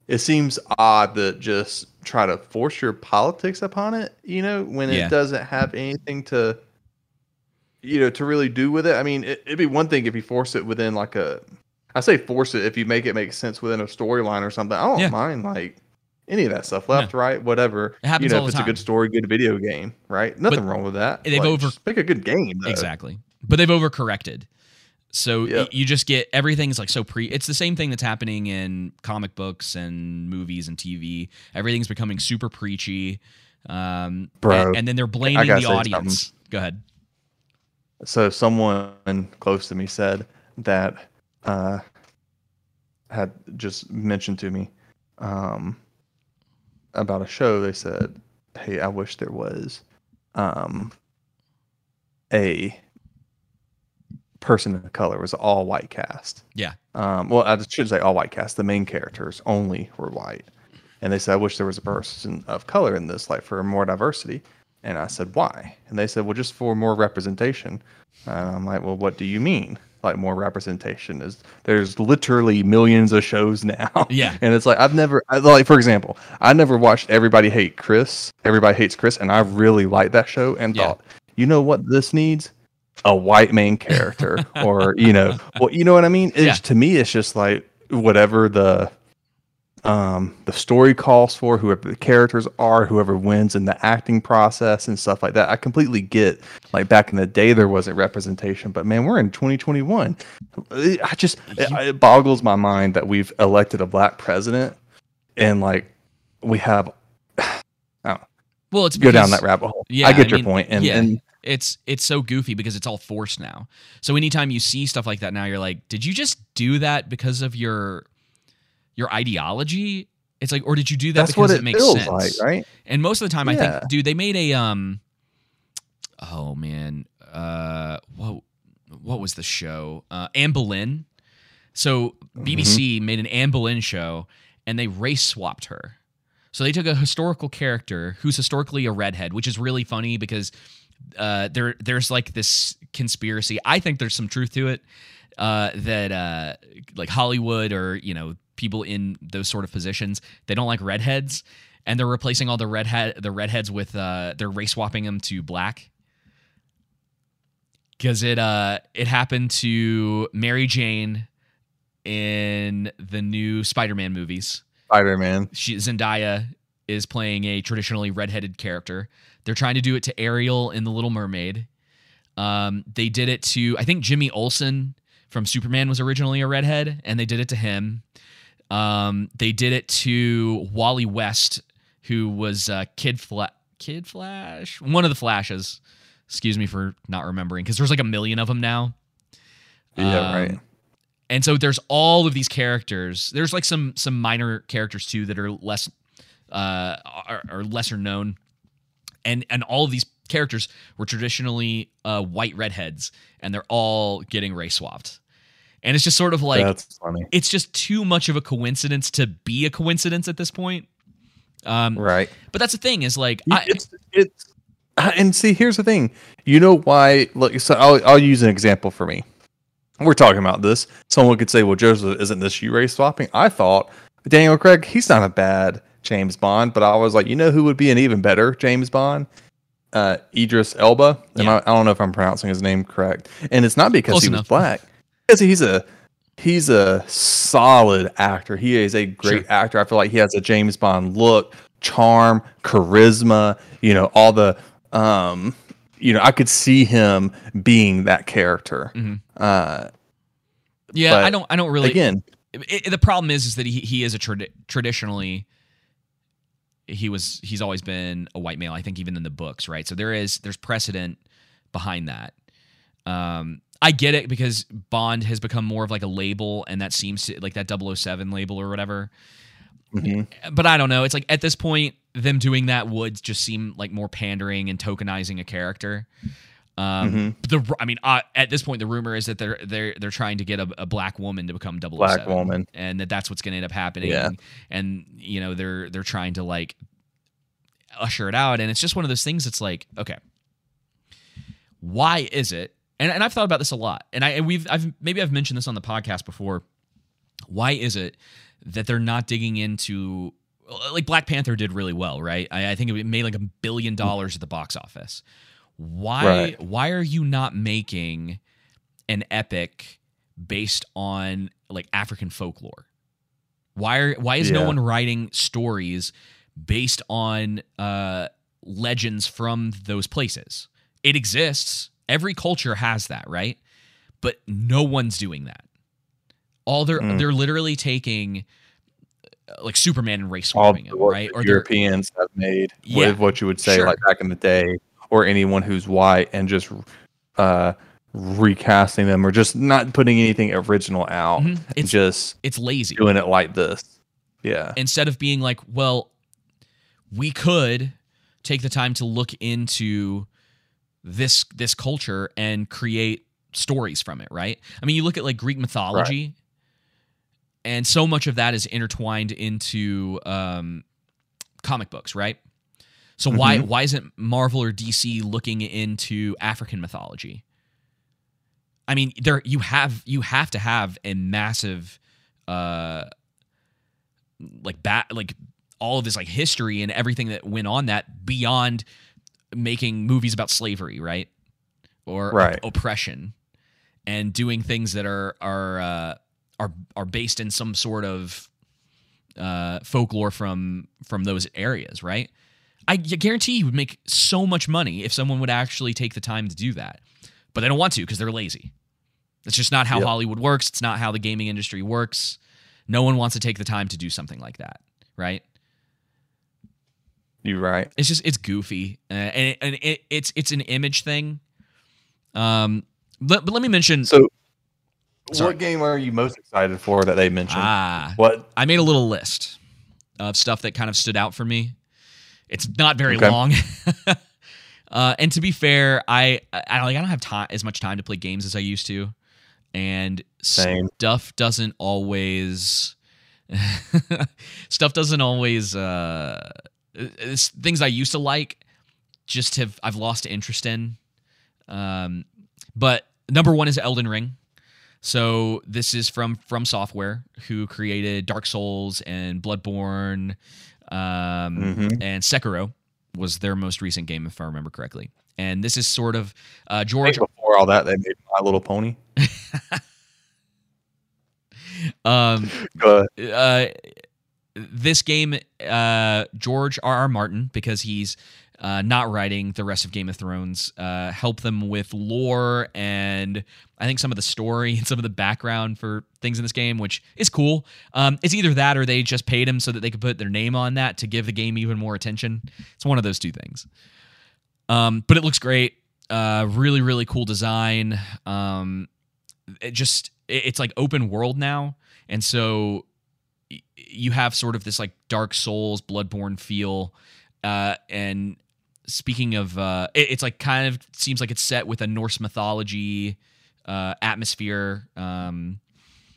it seems odd to just try to force your politics upon it. You know, when Yeah. it doesn't have anything to you know to really do with it. I mean, it, it'd be one thing if you force it within like a I say force it if you make it make sense within a storyline or something. I don't Yeah. mind like any of that stuff, left, right, whatever. It happens you know, if it's a good story, good video game, right? Nothing wrong with that. they've Like, over- just make a good game. Though. Exactly. But they've overcorrected. So Yep. you just get everything's like so pre it's the same thing that's happening in comic books and movies and TV. Everything's becoming super preachy. Um Bro, and, and then they're blaming the audience. Go ahead. So someone close to me said that uh, had just mentioned to me um, about a show. They said, "Hey, I wish there was um, a person of color. It was all white cast. Yeah. Um, well, I should say all white cast. The main characters only were white, and they said, "I wish there was a person of color in this, like for more diversity." And I said, "Why?" And they said, "Well, just for more representation." And I'm like, "Well, what do you mean?" Like more representation is there's literally millions of shows now. Yeah. and it's like I've never I- like for example, I never watched Everybody Hate Chris. Everybody hates Chris, and I really liked that show and Yeah. thought, you know what this needs? A white main character, or you know, well, you know what I mean. It's Yeah. to me, it's just like whatever the um the story calls for whoever the characters are whoever wins in the acting process and stuff like that i completely get like back in the day there wasn't representation but man we're in 2021 i just it, it boggles my mind that we've elected a black president and like we have Well, it's go down that rabbit hole Yeah, i get I your mean, point and, yeah. and it's it's so goofy because it's all forced now. So anytime you see stuff like that now, you're like, did you just do that because of your your ideology? It's like, or did you do that that's because what it, makes feels sense? like right And most of the time, I think, dude, they made a um, oh man, uh, what what was the show? Uh, Anne Boleyn. So BBC Mm-hmm. made an Anne Boleyn show, and they race swapped her. So they took a historical character who's historically a redhead, which is really funny because uh, there there's like this conspiracy. I think there's some truth to it uh, that uh, like Hollywood or you know people in those sort of positions they don't like redheads, and they're replacing all the redhead the redheads with uh, they're race swapping them to black because it uh it happened to Mary Jane in the new Spider-Man movies spider-man she Zendaya is playing a traditionally redheaded character. They're trying to do it to Ariel in The Little Mermaid. Um, they did it to I think Jimmy Olsen from Superman was originally a redhead, and they did it to him. Um, they did it to Wally West, who was uh, Kid Fla- Kid Flash, one of the Flashes. Excuse me for not remembering because there's like a million of them now. Yeah, Um, right. And so there's all of these characters. There's like some some minor characters too that are less uh are, are lesser known. And and all of these characters were traditionally uh white redheads and they're all getting race swapped. And it's just sort of like That's funny. it's just too much of a coincidence to be a coincidence at this point. Um Right. but that's the thing is like I, it's it's and see here's the thing you know why look so I'll, I'll use an example for me we're talking about this someone could say well joseph isn't this you race swapping i thought daniel craig he's not a bad james bond but i was like you know who would be an even better james bond uh idris elba and Yeah. I, I don't know if i'm pronouncing his name correct and it's not because Close he enough. was black because he's a he's a solid actor. He is a great Sure. actor. I feel like he has a james bond look charm charisma you know all the um you know i could see him being that character. Mhm. uh yeah, I don't I don't really again it, it- the problem is is that he he is a tradi- traditionally he was he's always been a white male i think even in the books right? So there is there's precedent behind that. Um i get it because bond has become more of like a label and that seems to like that 007 label or whatever. Mhm. but i don't know. It's like at this point them doing that would just seem like more pandering and tokenizing a character. Um the i mean uh, at this point the rumor is that they're they're they're trying to get a, a black woman to become 007 black woman. And that that's what's going to end up happening. Yeah. and you know they're they're trying to like usher it out. And it's just one of those things it's like okay. Why is it and, and i've thought about this a lot and i and we've i've maybe i've mentioned this on the podcast before why is it that they're not digging into like black panther did really well right i, I think it made like a billion dollars at the box office why Right. why are you not making an epic based on like African folklore? Why are why is no one writing stories based on uh legends from those places? It exists. Every culture has that, right? But no one's doing that. All they're Mm. they're literally taking uh, like Superman and race swapping it, right? Or europeans have made Yeah, with what you would say sure. like back in the day or anyone who's white and just uh recasting them or just not putting anything original out Mhm. It's- just it's lazy. doing it like this yeah instead of being like, well, we could take the time to look into this this culture and create stories from it, right? I mean, you look at like Greek mythology, and so much of that is intertwined into um, comic books, right? So why Mhm. why isn't Marvel or DC looking into African mythology? I mean, there you have you have to have a massive uh like bat like all of this like history and everything that went on that beyond making movies about slavery, right? Or op- oppression and doing things that are are uh, are are based in some sort of uh, folklore from from those areas, right? I guarantee you would make so much money if someone would actually take the time to do that, but they don't want to because they're lazy. That's just not how Yep. Hollywood works. It's not how the gaming industry works. No one wants to take the time to do something like that, right? You're right It's just it's goofy, uh, and, it, and it, it's it's an image thing. Um, but, but let me mention. so Sorry. what game are you most excited for that they mentioned ah, what I made a little list of stuff that kind of stood out for me. It's not very Okay. long. uh, and to be fair, I, I like I don't have time as much time to play games as I used to, and Same. stuff doesn't always stuff doesn't always uh, it's things I used to like just have I've lost interest in. Um, but number one is Elden Ring. So this is from From Software, who created Dark Souls and Bloodborne, um, Mhm. and Sekiro was their most recent game, if I remember correctly. And this is sort of uh, George. before all that they made my little pony Um, uh, this game, uh, George R. R. Martin, because he's uh, not writing the rest of Game of Thrones, uh, help them with lore and I think some of the story and some of the background for things in this game, which is cool. Um, it's either that or they just paid him so that they could put their name on that to give the game even more attention. It's one of those two things. Um, but it looks great. Uh, really, really cool design. Um, it just it- it's like open world now, and so you have sort of this like Dark Souls, Bloodborne feel. Uh, and speaking of, uh, it- it's like kind of seems like it's set with a Norse mythology uh, atmosphere. Um,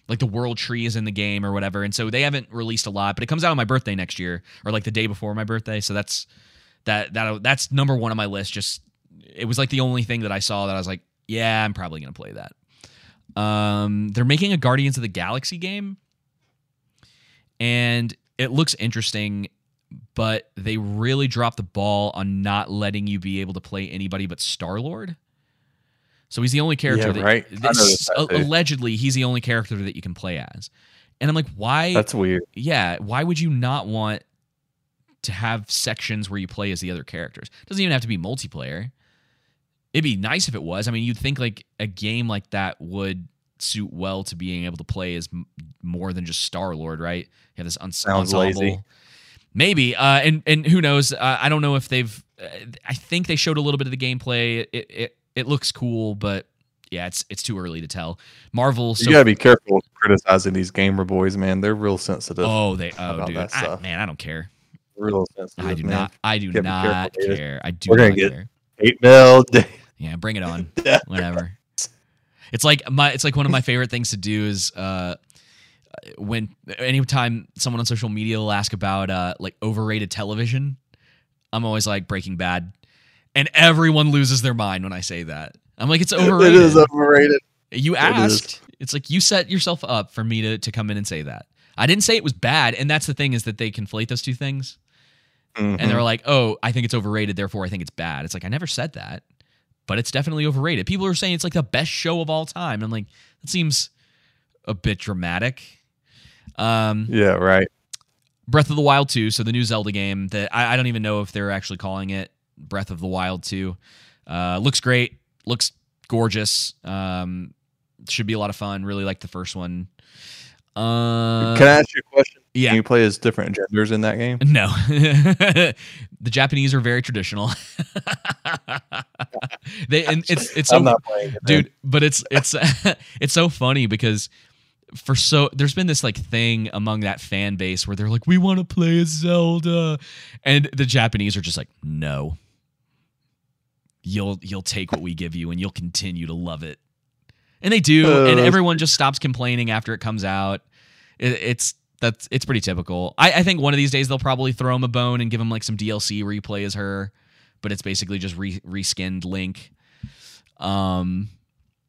like the world tree is in the game or whatever, and so they haven't released a lot. But it comes out on my birthday next year, or like the day before my birthday. So that's that that that's number one on my list. Just it was like the only thing that I saw that I was like, yeah, I'm probably gonna play that. Um, they're making a Guardians of the Galaxy game, and it looks interesting, but they really dropped the ball on not letting you be able to play anybody but Star Lord. So he's the only character Yeah, that, right. That allegedly he's the only character that you can play as. And I'm like, why? That's weird. yeah, why would you not want to have sections where you play as the other characters? Doesn't even have to be multiplayer. It'd be nice if it was. I mean, you'd think like a game like that would suit well to being able to play as m- more than just Star Lord, right? You have this ens- Sounds ensemble. lazy. Maybe, uh, and and who knows? Uh, I don't know if they've. Uh, I think they showed a little bit of the gameplay. It it, it looks cool, but yeah, it's it's too early to tell. Marvel. So you gotta be careful criticizing these gamer boys, man. They're real sensitive. Oh, they. Oh, about dude. that I, man, I don't care. real sensitive. I do man. not. I do careful, not David. care. I do We're gonna not get- care. Eight mil. Yeah, bring it on. Whatever. It's like my. It's like one of my favorite things to do is uh, when anytime someone on social media will ask about uh like overrated television, I'm always like Breaking Bad, and everyone loses their mind when I say that. I'm like, it's overrated. is overrated. You It asked. It's like you set yourself up for me to to come in and say that. I didn't say it was bad, and that's the thing is that they conflate those two things. Mhm. and they're like, "Oh, I think it's overrated, therefore I think it's bad." It's like I never said that, but it's definitely overrated. People are saying it's like the best show of all time. I'm like, that seems a bit dramatic. Um, yeah, right. Breath of the Wild 2, so the new Zelda game that I, I don't even know if they're actually calling it Breath of the Wild 2. Uh, looks great, looks gorgeous. Um, should be a lot of fun. Really like the first one. Uh, Can I ask you a question? Yeah. Can you play as different genders in that game? No, the Japanese are very traditional. they and it's it's so I'm not playing it, dude, but it's it's it's so funny because for so there's been this like thing among that fan base where they're like we want to play as Zelda, and the Japanese are just like no. You'll you'll take what we give you and you'll continue to love it, and they do, Oh, and uh, everyone just stops complaining after it comes out. It, it's that's it's pretty typical. I, I think one of these days they'll probably throw him a bone and give him like some DLC replay as her, but it's basically just re reskinned Link. Um,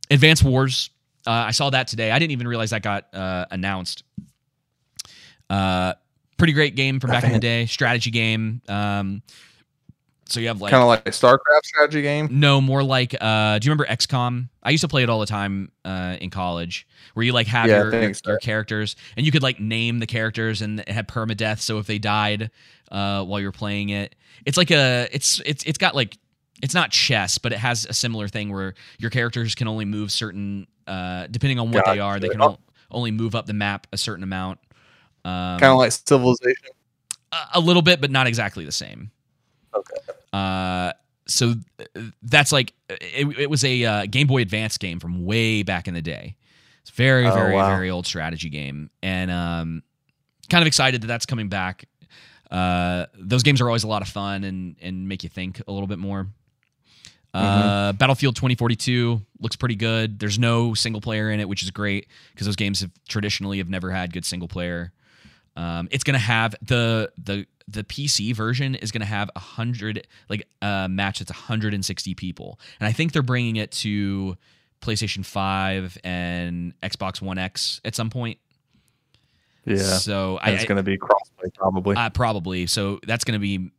Advance Wars. Uh, I saw that today. I didn't even realize that got uh, announced. Uh, pretty great game from back in the day. Strategy game. Um, so you have like kind of like a StarCraft strategy game. no, more like uh do you remember XCOM? I used to play it all the time uh in college where you like have Yeah, your, your, so. characters and you could like name the characters and have permadeath so if they died uh while you're playing it. It's like a it's it's it's got like it's not chess, but it has a similar thing where your characters can only move certain uh depending on what they are, they can o- only move up the map a certain amount. Um Kind of like Civilization. a, a little bit but not exactly the same. Uh, so that's like it, it was a uh, Game Boy Advance game from way back in the day. It's a very, Oh, very, wow. very old strategy game, and um, kind of excited that that's coming back. Uh, those games are always a lot of fun and and make you think a little bit more. Uh, Mm-hmm. Battlefield 2042 looks pretty good. There's no single player in it, which is great because those games have traditionally have never had good single player. Um, it's gonna have the the the PC version is gonna have a hundred like a match that's 160 people, and I think they're bringing it to PlayStation 5 and Xbox One X at some point. Yeah. So I, it's going to be crossplay probably. uh, probably. So that's going to be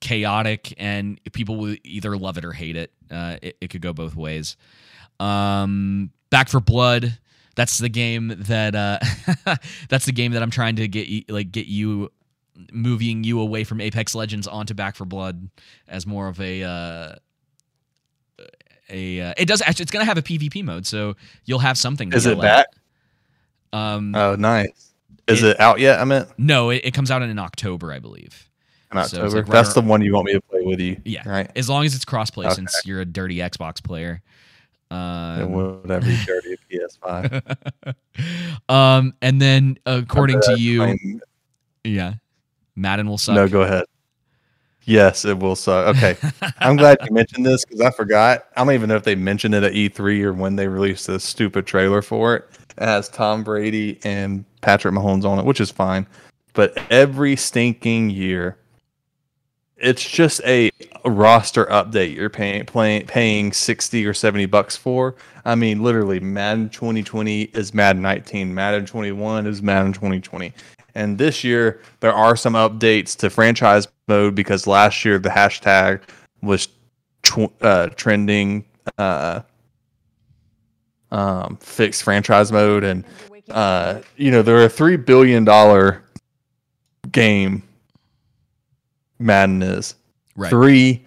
chaotic, and people will either love it or hate it. Uh, it, it could go both ways. Um, Back 4 Blood. That's the game that uh, that's the game that I'm trying to get you, like get you moving you away from Apex Legends onto Back 4 Blood as more of a uh, a uh, it does actually it's gonna have a PvP mode, so you'll have something. To Is it yell at. back? Um, Oh, nice. Is It- it, out yet? I meant no, it, it comes out in October, I believe. in So October. like right That's the one you want me to play with you. Yeah, Right. As long as it's crossplay, Okay. since you're a dirty Xbox player. And Um, whatever you dirty PS5. um, and then according to you, I'm- yeah, Madden will suck. No, go ahead. Yes, it will suck. Okay. I'm glad you mentioned this because I forgot. I don't even know if they mentioned it at E3 or when they released the stupid trailer for it. It has Tom Brady and Patrick Mahomes on it, which is fine. But every stinking year, it's just a roster update you're paying playing, paying 60 or 70 bucks for. I mean, literally, Madden 2020 is Madden 19, Madden 21 is Madden 2020. And this year, there are some updates to franchise mode because last year the hashtag was tw- uh, trending uh, um, fixed franchise mode. And, uh, you know, they're a $3 billion game, Madden is. right? Three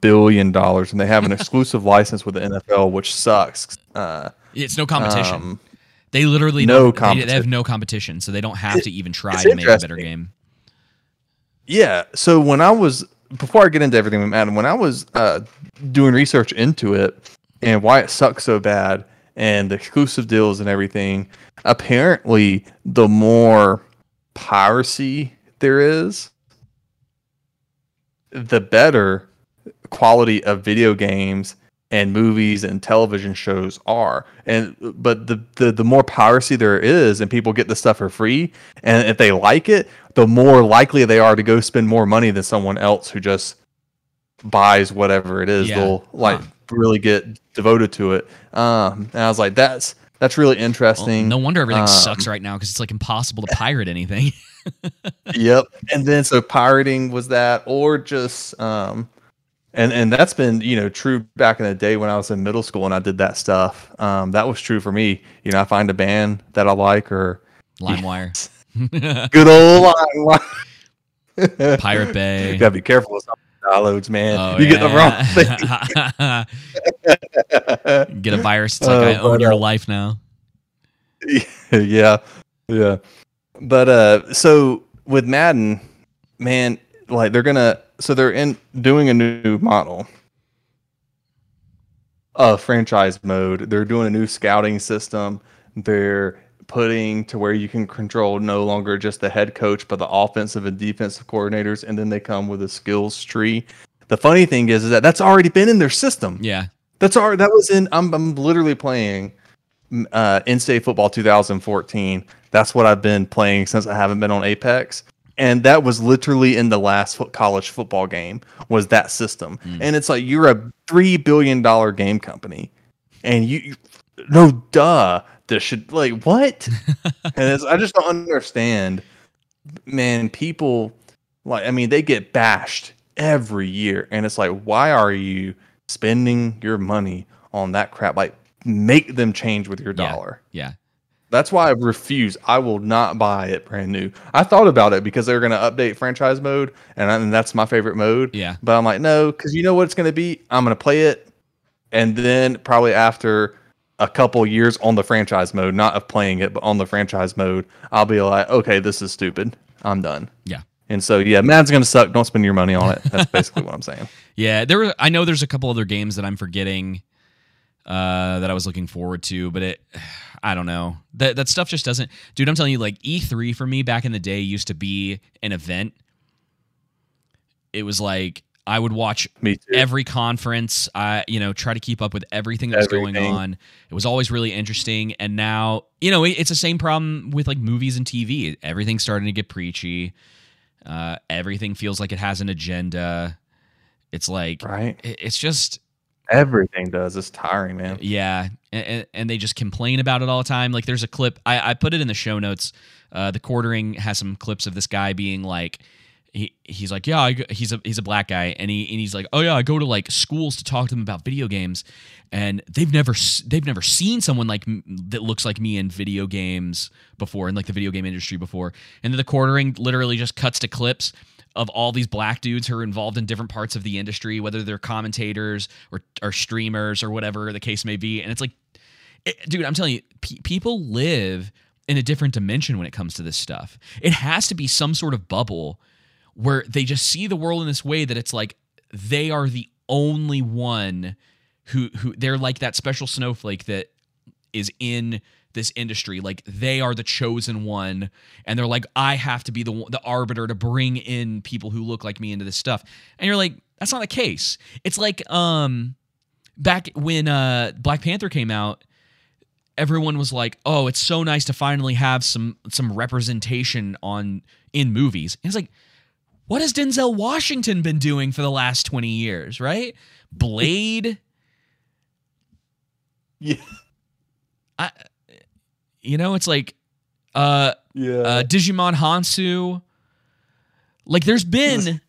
billion dollars, and they have an exclusive license with the NFL, which sucks. Uh, It's no competition. um, they literally no don't- they- They, have no competition, so they don't have to even try to make a better game. yeah. So when I was before I get into everything with Madden, when I was uh, doing research into it and why it sucks so bad and the exclusive deals and everything, apparently the more piracy there is, the better quality of video games and movies and television shows are. And but the the, the more piracy there is and people get the stuff for free and if they like it, the more likely they are to go spend more money than someone else who just buys whatever it is. Yeah. They'll like Huh. really get devoted to it. Um and I was like that's that's really Well, interesting. no wonder everything Um, sucks right now because it's like impossible to pirate anything. yep. And then so pirating was that, or just um, and and that's been you know true back in the day when I was in middle school and I did that stuff. Um, that was true for me. You know, I find a band that I like or LimeWire, good old LimeWire. Pirate Bay. You gotta be careful with downloads, man. Oh, you get the wrong thing. Get a virus. It's like Oh, I own but, your uh, life now. yeah, yeah. But uh, so with Madden, man, like they're gonna, so they're in doing a new model, uh, franchise mode. They're doing a new scouting system. They're putting to where you can control no longer just the head coach, but the offensive and defensive coordinators, and then they come with a skills tree. The funny thing is, is that that's already been in their system. Yeah. That's already that was in. I'm I'm literally playing uh, in-state football 2014. That's what I've been playing since I haven't been on Apex, and that was literally in the last college football game. Was that system? Hmm. And it's like you're a three billion dollar game company, and you, you no duh. This should like what? and it's, I just don't understand, man. People like I mean they get bashed every year, and it's like why are you spending your money on that crap? Like make them change with your Yeah. dollar. Yeah. That's why I refuse. I will not buy it brand new. I thought about it because they're going to update franchise mode, and, I, and that's my favorite mode. Yeah. But I'm like, no, because you know what it's going to be? I'm going to play it, and then probably after a couple years on the franchise mode, not of playing it, but on the franchise mode, I'll be like, okay, this is stupid. I'm done. Yeah. And so, yeah, Madden's going to suck. Don't spend your money on it. That's basically what I'm saying. Yeah, there. Were, I know there's a couple other games that I'm forgetting uh, that I was looking forward to, but it. I don't know. That that stuff just doesn't. Dude, I'm telling you, like E3 for me back in the day used to be an event. It was like I would watch every conference. I you know try to keep up with everything that was going on. It was always really interesting. And now you know it, it's the same problem with like movies and TV. Everything's starting to get preachy. Uh, everything feels like it has an agenda. It's like Right? it- it's just Everything does. It's tiring, man. yeah, and, and they just complain about it all the time. Like there's a clip I, I put it in the show notes. Uh, the quartering has some clips of this guy being like, he he's like, yeah, I, go-" he's a he's a black guy, and he and he's like, oh yeah, I go to like schools to talk to them about video games, and they've never they've never seen someone like that looks like me in video games before, in like the video game industry before, and then the quartering literally just cuts to clips of all these black dudes who are involved in different parts of the industry, whether they're commentators or or streamers or whatever the case may be, and it's like it- dude, I'm telling you, pe- people live in a different dimension when it comes to this stuff. It has to be some sort of bubble where they just see the world in this way that it's like they are the only one who who they're like that special snowflake that is in this industry like they are the chosen one and they're like I have to be the the arbiter to bring in people who look like me into this stuff and you're like that's not the case it's like um back when uh Black Panther came out everyone was like, "Oh, it's so nice to finally have some some representation on in movies." And it's like, what has Denzel Washington been doing for the last 20 years, right? Blade, Yeah. You know, it's like uh Yeah. uh Djimon Hounsou. Like there's been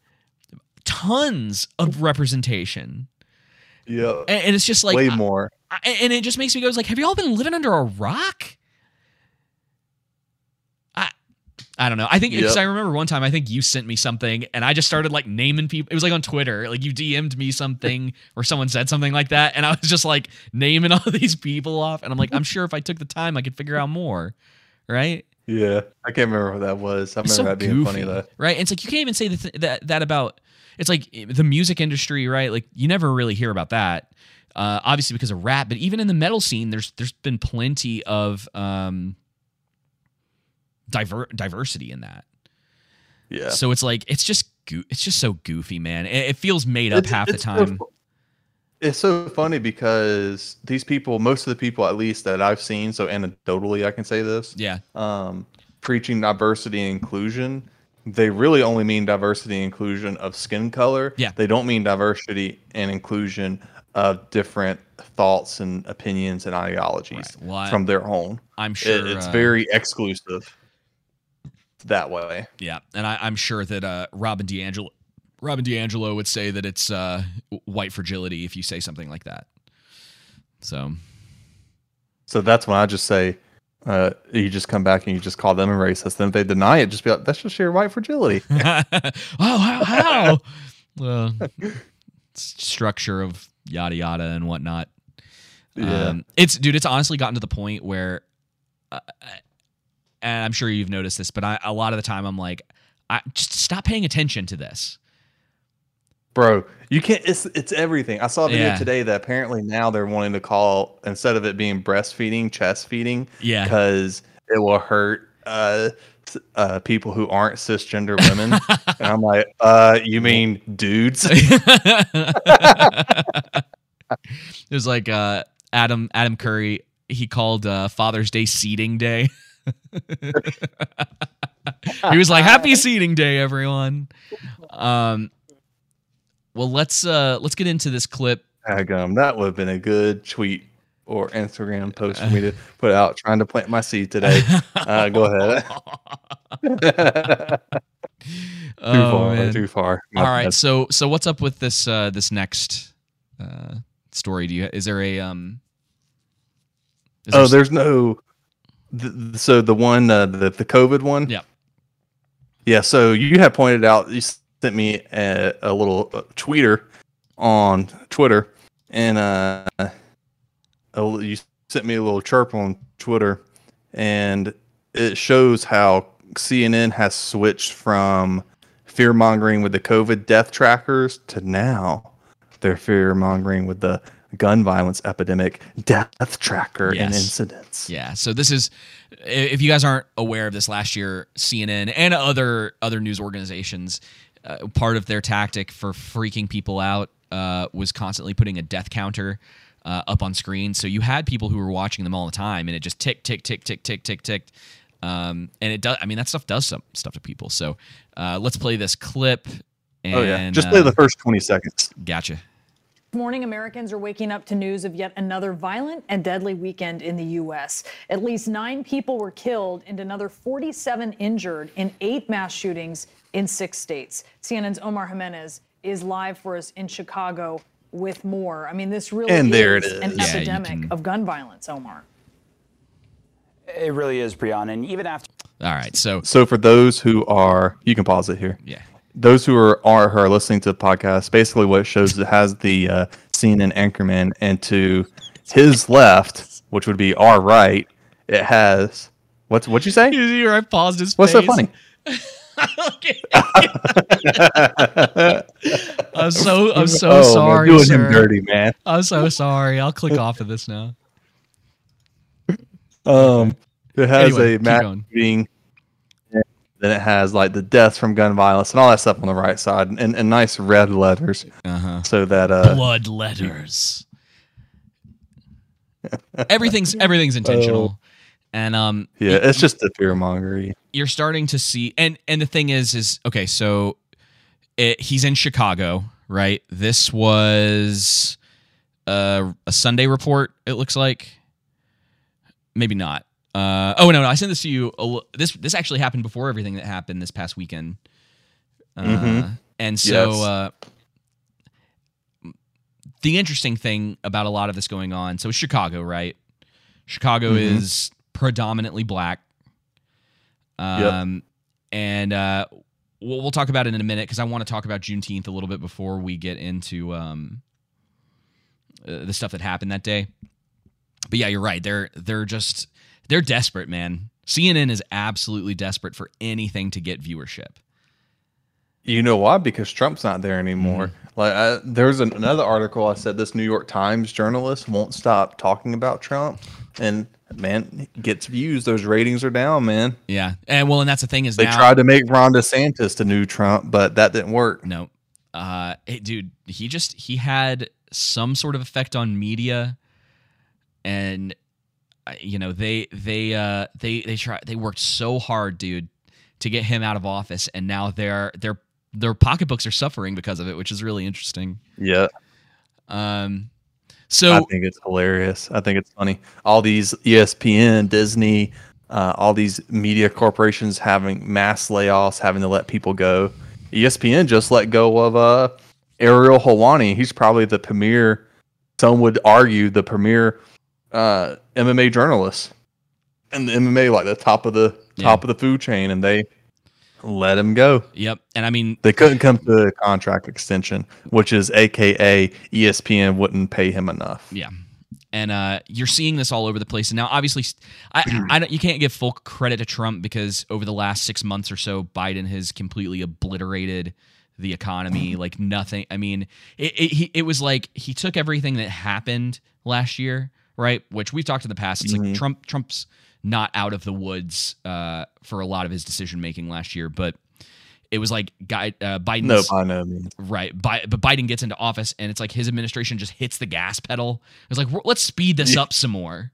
tons of representation. yeah. And, and it's just like Way more. I, and it just makes me go, like, have you all been living under a rock? I, I don't know. I think because Yep. I remember one time, I think you sent me something, and I just started like naming people. It was like on Twitter, like you DM'd me something, or someone said something like that, and I was just like naming all these people off, and I'm like, I'm sure if I took the time, I could figure out more, right? Yeah. I can't remember what that was. I remember so that being goofy, funny though. right? And it's like you can't even say that that that about. It's like the music industry, right? Like you never really hear about that. Uh, obviously because of rap, but even in the metal scene, there's there's been plenty of um, diver- diversity in that. Yeah. So it's like it's just goo- it's just so goofy, man. It, it feels made up It's- half the it's so time. fu- it's so funny because these people, most of the people at least that I've seen, so anecdotally I can say this, yeah, um, preaching diversity and inclusion, they really only mean diversity and inclusion of skin color. Yeah. They don't mean diversity and inclusion of different thoughts and opinions and ideologies Right. Well, from their own. I'm It- sure it's uh, very exclusive that way. Yeah, and I, I'm sure that uh, Robin DiAngelo, Robin DiAngelo would say that it's uh, white fragility if you say something like that. So So that's when I just say, uh, you just come back and you just call them a racist. Then if they deny it, just be like, that's just your white fragility. oh, how? how? well, structure of yada yada and whatnot. Yeah. Um, it's dude. It's honestly gotten to the point where, uh, and I'm sure you've noticed this, but I, a lot of the time I'm like, I just stop paying attention to this. Bro, you can't. It's it's everything. I saw a video Yeah. today that apparently now they're wanting to call instead of it being breastfeeding, chest feeding, Yeah. because it will hurt uh, uh, people who aren't cisgender women. and I'm like, uh, you mean dudes? it was like uh, Adam Adam Curry. He called uh, Father's Day seating day. he was like, "Happy seating day, everyone." Um, well, let's uh, let's get into this clip. Agum, that would have been a good tweet or Instagram post for me to put out trying to plant my seed today. Uh, go ahead. too Oh, far. man. Too far. My All right, bad. so so what's up with this uh, this next uh, story? Do you is there a um? Oh, there- there's no. Th- th- so the one, uh, the the COVID one. Yeah. Yeah. So you had pointed out. You sent me a, a little uh, tweeter on Twitter, and uh, a you sent me a little chirp on Twitter, and it shows how CNN has switched from fear mongering with the COVID death trackers to now they're fear mongering with the gun violence epidemic death tracker and incidents. Yeah. So this is if you guys aren't aware of this last year, CNN and other other news organizations, uh, part of their tactic for freaking people out uh, was constantly putting a death counter uh, up on screen. So you had people who were watching them all the time, and it just tick, tick, tick, tick, tick, tick, tick. Um, and it does. I mean, that stuff does some stuff to people. So uh, let's play this clip. And, Oh yeah, just play uh, the first twenty seconds. Gotcha. Morning, Americans are waking up to news of yet another violent and deadly weekend in the U.S. At least nine people were killed and another 47 injured in eight mass shootings in six states. CNN's Omar Jimenez is live for us in Chicago with more. I mean, this really And is, there it is an. Yeah, epidemic can- of gun violence, Omar. It really is, Brianna. And even after All right, so So for those who are, you can pause it here. yeah, Those who are are, who are listening to the podcast, basically what it shows it has the uh, CNN anchorman, and to his left, which would be our right, it has what's what'd you say? you see where I paused his What's so funny? I'm so I'm so oh, man, sorry, doing sir. him dirty, man. I'm so sorry. I'll click off of this now. Um, it has Anyway, a going. shooting. Then it has like the deaths from gun violence and all that stuff on the right side, and, and nice red letters, Uh-huh. so that uh, Blood letters. everything's everything's intentional. And um yeah, it's just the fear mongery. you're starting to see and and the thing is is okay so it, he's in chicago right this was a, a sunday report it looks like maybe not uh, oh no no i sent this to you a, this this actually happened before everything that happened this past weekend uh, Mhm. and so Yes. uh, the interesting thing about a lot of this going on so chicago right chicago Mhm. is predominantly black um, and uh, we'll, we'll talk about it in a minute because I want to talk about Juneteenth a little bit before we get into um, uh, the stuff that happened that day. But yeah, you're right. They're they're just they're desperate, man. CNN is absolutely desperate for anything to get viewership. You know why? Because Trump's not there anymore. Like I, there's an, another article I said this New York Times journalist won't stop talking about Trump, and man gets views. Those ratings are down, man. Yeah, and well, and that's the thing is They now. tried to make Ron DeSantis the new Trump, but that didn't work. No. Uh hey, dude, he just he had some sort of effect on media and you know, they they uh they they try they worked so hard, dude, to get him out of office and now their their their pocketbooks are suffering because of it, which is really interesting. Yeah, Um so I think it's hilarious. I think it's funny. All these ESPN, Disney, uh, all these media corporations having mass layoffs, having to let people go. ESPN just let go of uh, Ariel Helwani. He's probably the premier. Some would argue the premier uh, MMA journalists and the MMA like the top of the Yeah. top of the food chain, and they let him go. yep, and I mean They couldn't come to a contract extension, which is AKA ESPN wouldn't pay him enough. Yeah. And uh, you're seeing this all over the place. And now, obviously, I, I don't, you can't give full credit to Trump because over the last six months or so, Biden has completely obliterated the economy. Like nothing. I mean, it, it, it was like he took everything that happened last year, right? Which we've talked in the past. It's like Trump. Trump's not out of the woods uh, for a lot of his decision making last year, but it was like guy uh, Biden's No, by no means. Right. Bi- but Biden gets into office and it's like his administration just hits the gas pedal. It's like, let's speed this up some more.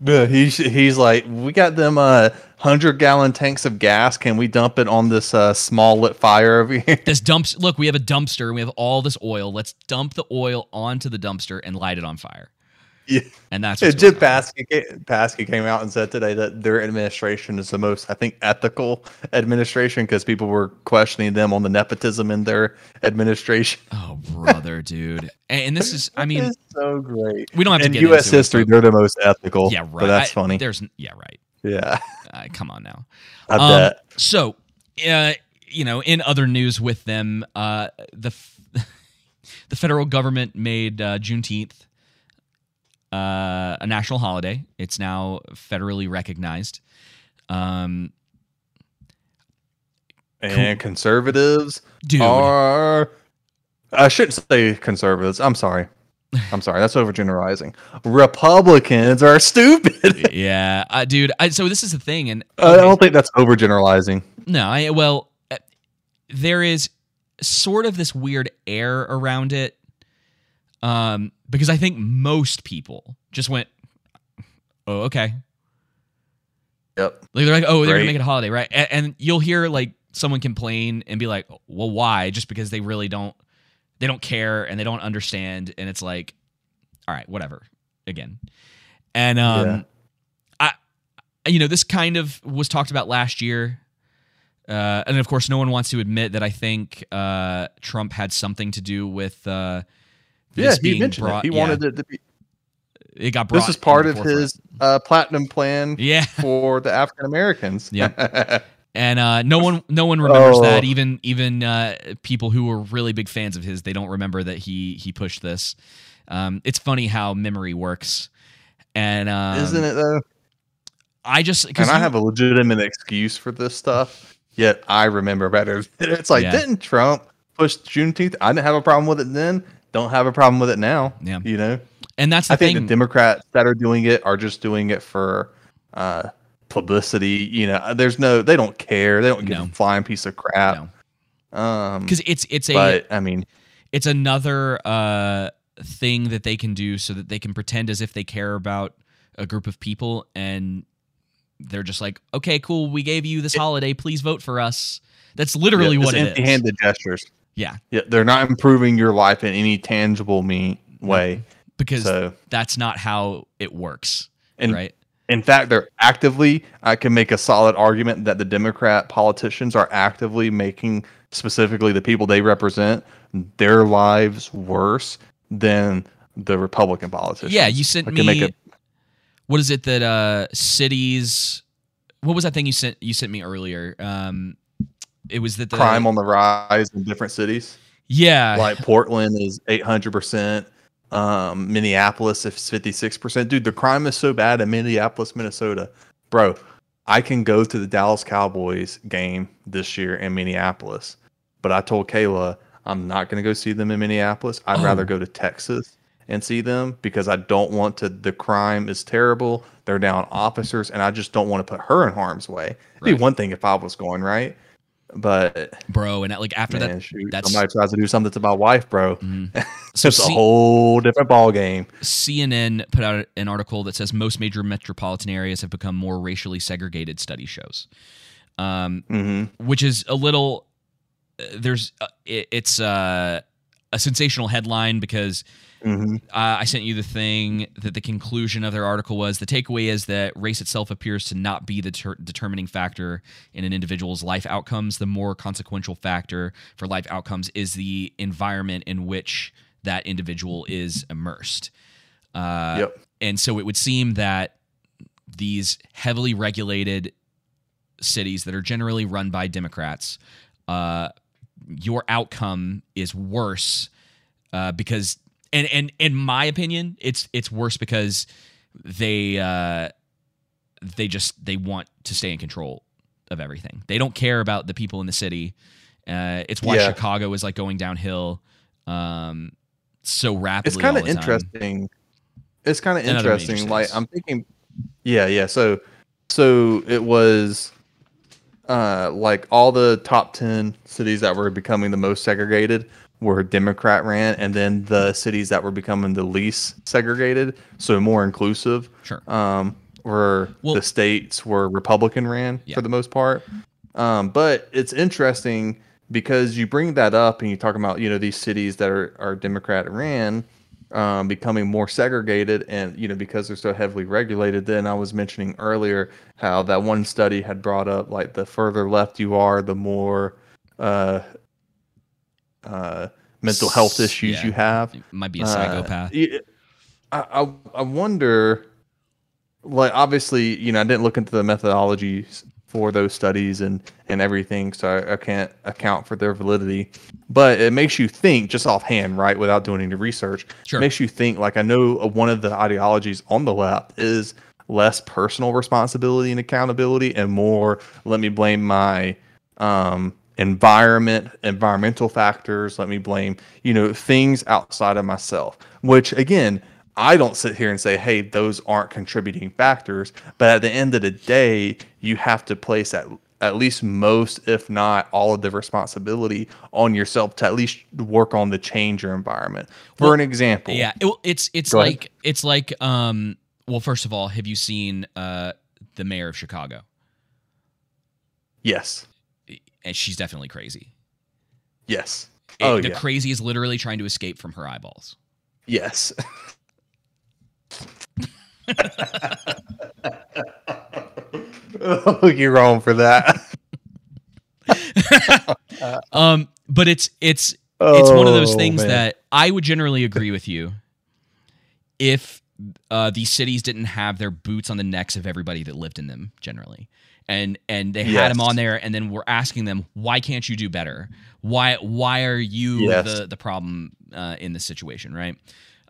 Yeah, he's he's like, we got them uh hundred gallon tanks of gas. Can we dump it on this uh small lit fire over here? This dumps, look, we have a dumpster. We have all this oil. Let's dump the oil onto the dumpster and light it on fire. Yeah. And that's Jim going. Psaki, Psaki came out and said today that their administration is the most, I think, ethical administration because people were questioning them on the nepotism in their administration. Oh, brother, dude. And, this is, I mean, it's so great. we don't have to in get U.S. into it, history, but- they're the most ethical. yeah, right. But that's I- funny. There's, yeah, right. Yeah, Uh, come on now. I Um, bet. So, uh, you know, in other news with them, uh, the f- the federal government made uh, Juneteenth uh, a national holiday. It's now federally recognized. Um, And conservatives Dude. are. I shouldn't say conservatives. I'm sorry. I'm sorry. That's overgeneralizing. Republicans are stupid. yeah, uh, dude. I, so this is the thing, and I don't think that's overgeneralizing. No, I well, uh, there is sort of this weird air around it, um, because I think most people just went, "Oh, okay." Yep. Like they're like, "Oh, they're gonna make it a holiday, right?" And, and you'll hear like someone complain and be like, "Well, why?" Just because they really don't, they don't care and they don't understand, and it's like, all right, whatever. Again, and um, Yeah. I, you know, this kind of was talked about last year Uh, and of course, no one wants to admit that I think uh, Trump had something to do with. Uh, Yeah, he mentioned brought, it. He yeah, wanted it to be. It got brought. This is part of forefront. his uh, platinum plan Yeah. for the African Americans. Yep. and uh, no one no one remembers Oh. that even even uh, people who were really big fans of his they don't remember that he he pushed this um, it's funny how memory works and um, Isn't it though? i just And I have a legitimate excuse for this stuff, yet I remember better. It's like, Yeah. didn't Trump push Juneteenth? I didn't have a problem with it then. Don't have a problem with it now. Yeah. You know, and that's the thing. I think the Democrats that are doing it are just doing it for uh, publicity. You know, there's no, they don't care. They don't give No. a flying piece of crap. Um, because it's it's a but I mean, it's another uh, thing that they can do so that they can pretend as if they care about a group of people and they're just like okay cool we gave you this holiday please vote for us that's literally yeah, what it is empty-handed gestures. Yeah Yeah, they're not improving your life in any tangible me way. because So- that's not how it works And right In fact, they're actively, I can make a solid argument that the Democrat politicians are actively making specifically the people they represent their lives worse than the Republican politicians. Yeah, you sent I can me. make a- what is it that uh cities? What was that thing you sent? You sent me earlier. Um, it was that the crime on the rise in different cities. Yeah, Like Portland is 800%. Um, Minneapolis is 56%. Dude, the crime is so bad in Minneapolis, Minnesota. Bro, I can go to the Dallas Cowboys game this year in Minneapolis, but I told Kayla I'm not going to go see them in Minneapolis. I'd Oh. rather go to Texas and see them because I don't want to. The crime is terrible. They're down officers, and I just don't want to put her in harm's way. It'd be one thing if I was going right, but bro, and that, like after man, that, shoot, that's somebody tries to do something to my wife, bro. so it's a C- whole different ball game. CNN put out an article that says most major metropolitan areas have become more racially segregated. Study shows, um, Mm-hmm. which is a little. uh, There's uh, it, it's uh, a sensational headline because Mm-hmm. uh, I sent you the thing that the conclusion of their article was the takeaway is that race itself appears to not be the ter- determining factor in an individual's life outcomes. The more consequential factor for life outcomes is the environment in which that individual is immersed. Uh, Yep. And so it would seem that these heavily regulated cities that are generally run by Democrats, uh, your outcome is worse uh, because, and and in my opinion, it's it's worse because they uh, they just they want to stay in control of everything. They don't care about the people in the city. Uh, it's why Yeah. Chicago is like going downhill um, so rapidly. It's kind of the time. interesting. It's kind of And other major interesting. Like. I'm thinking, yeah, yeah. So, so it was, uh, like all the top ten cities that were becoming the most segregated were Democrat ran, and then the cities that were becoming the least segregated, so more inclusive, Sure. um, were Well- the states were Republican ran Yeah. for the most part. Um, but it's interesting because you bring that up and you talk about you know these cities that are, are Democrat ran um, becoming more segregated and you know because they're so heavily regulated. Then I was mentioning earlier how that one study had brought up like the further left you are, the more uh, uh, mental health issues yeah. you have. It might be a psychopath. Uh, I I wonder, like obviously, you know, I didn't look into the methodologies for those studies and and everything, so I, I can't account for their validity. But it makes you think, just offhand, right, without doing any research. Sure. Makes you think. Like I know one of the ideologies on the left is less personal responsibility and accountability, and more let me blame my um, environment, environmental factors. Let me blame, you know, things outside of myself. Which again, I don't sit here and say, hey, those aren't contributing factors. But at the end of the day, you have to place at at least most, if not all of the responsibility on yourself to at least work on the change your environment. For Well, an example, Yeah, it, it's it's Go ahead. like it's like um. Well, first of all, have you seen uh the mayor of Chicago? yes, And she's definitely crazy. yes, It- oh the yeah, crazy is literally trying to escape from her eyeballs. yes. oh, you're wrong for that. um, but it's it's it's one of those Oh, things man. that I would generally agree with you. If uh, these cities didn't have their boots on the necks of everybody that lived in them, generally, and and they had them on there, and then we're asking them, why can't you do better? Why why are you Yes. the the problem uh, in this situation, right?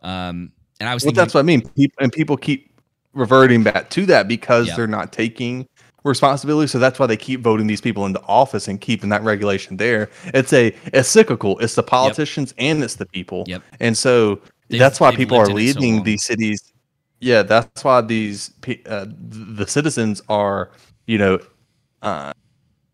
Um, and I was Well, thinking, that's what I mean. People and people keep reverting back to that because Yeah. they're not taking responsibility. So that's why they keep voting these people into office and keeping that regulation there. It's a it's cyclical. It's the politicians and it's the people. Yep. And so They've- that's why people are it so leaving these cities. Yeah, that's why these uh, the citizens are you know uh,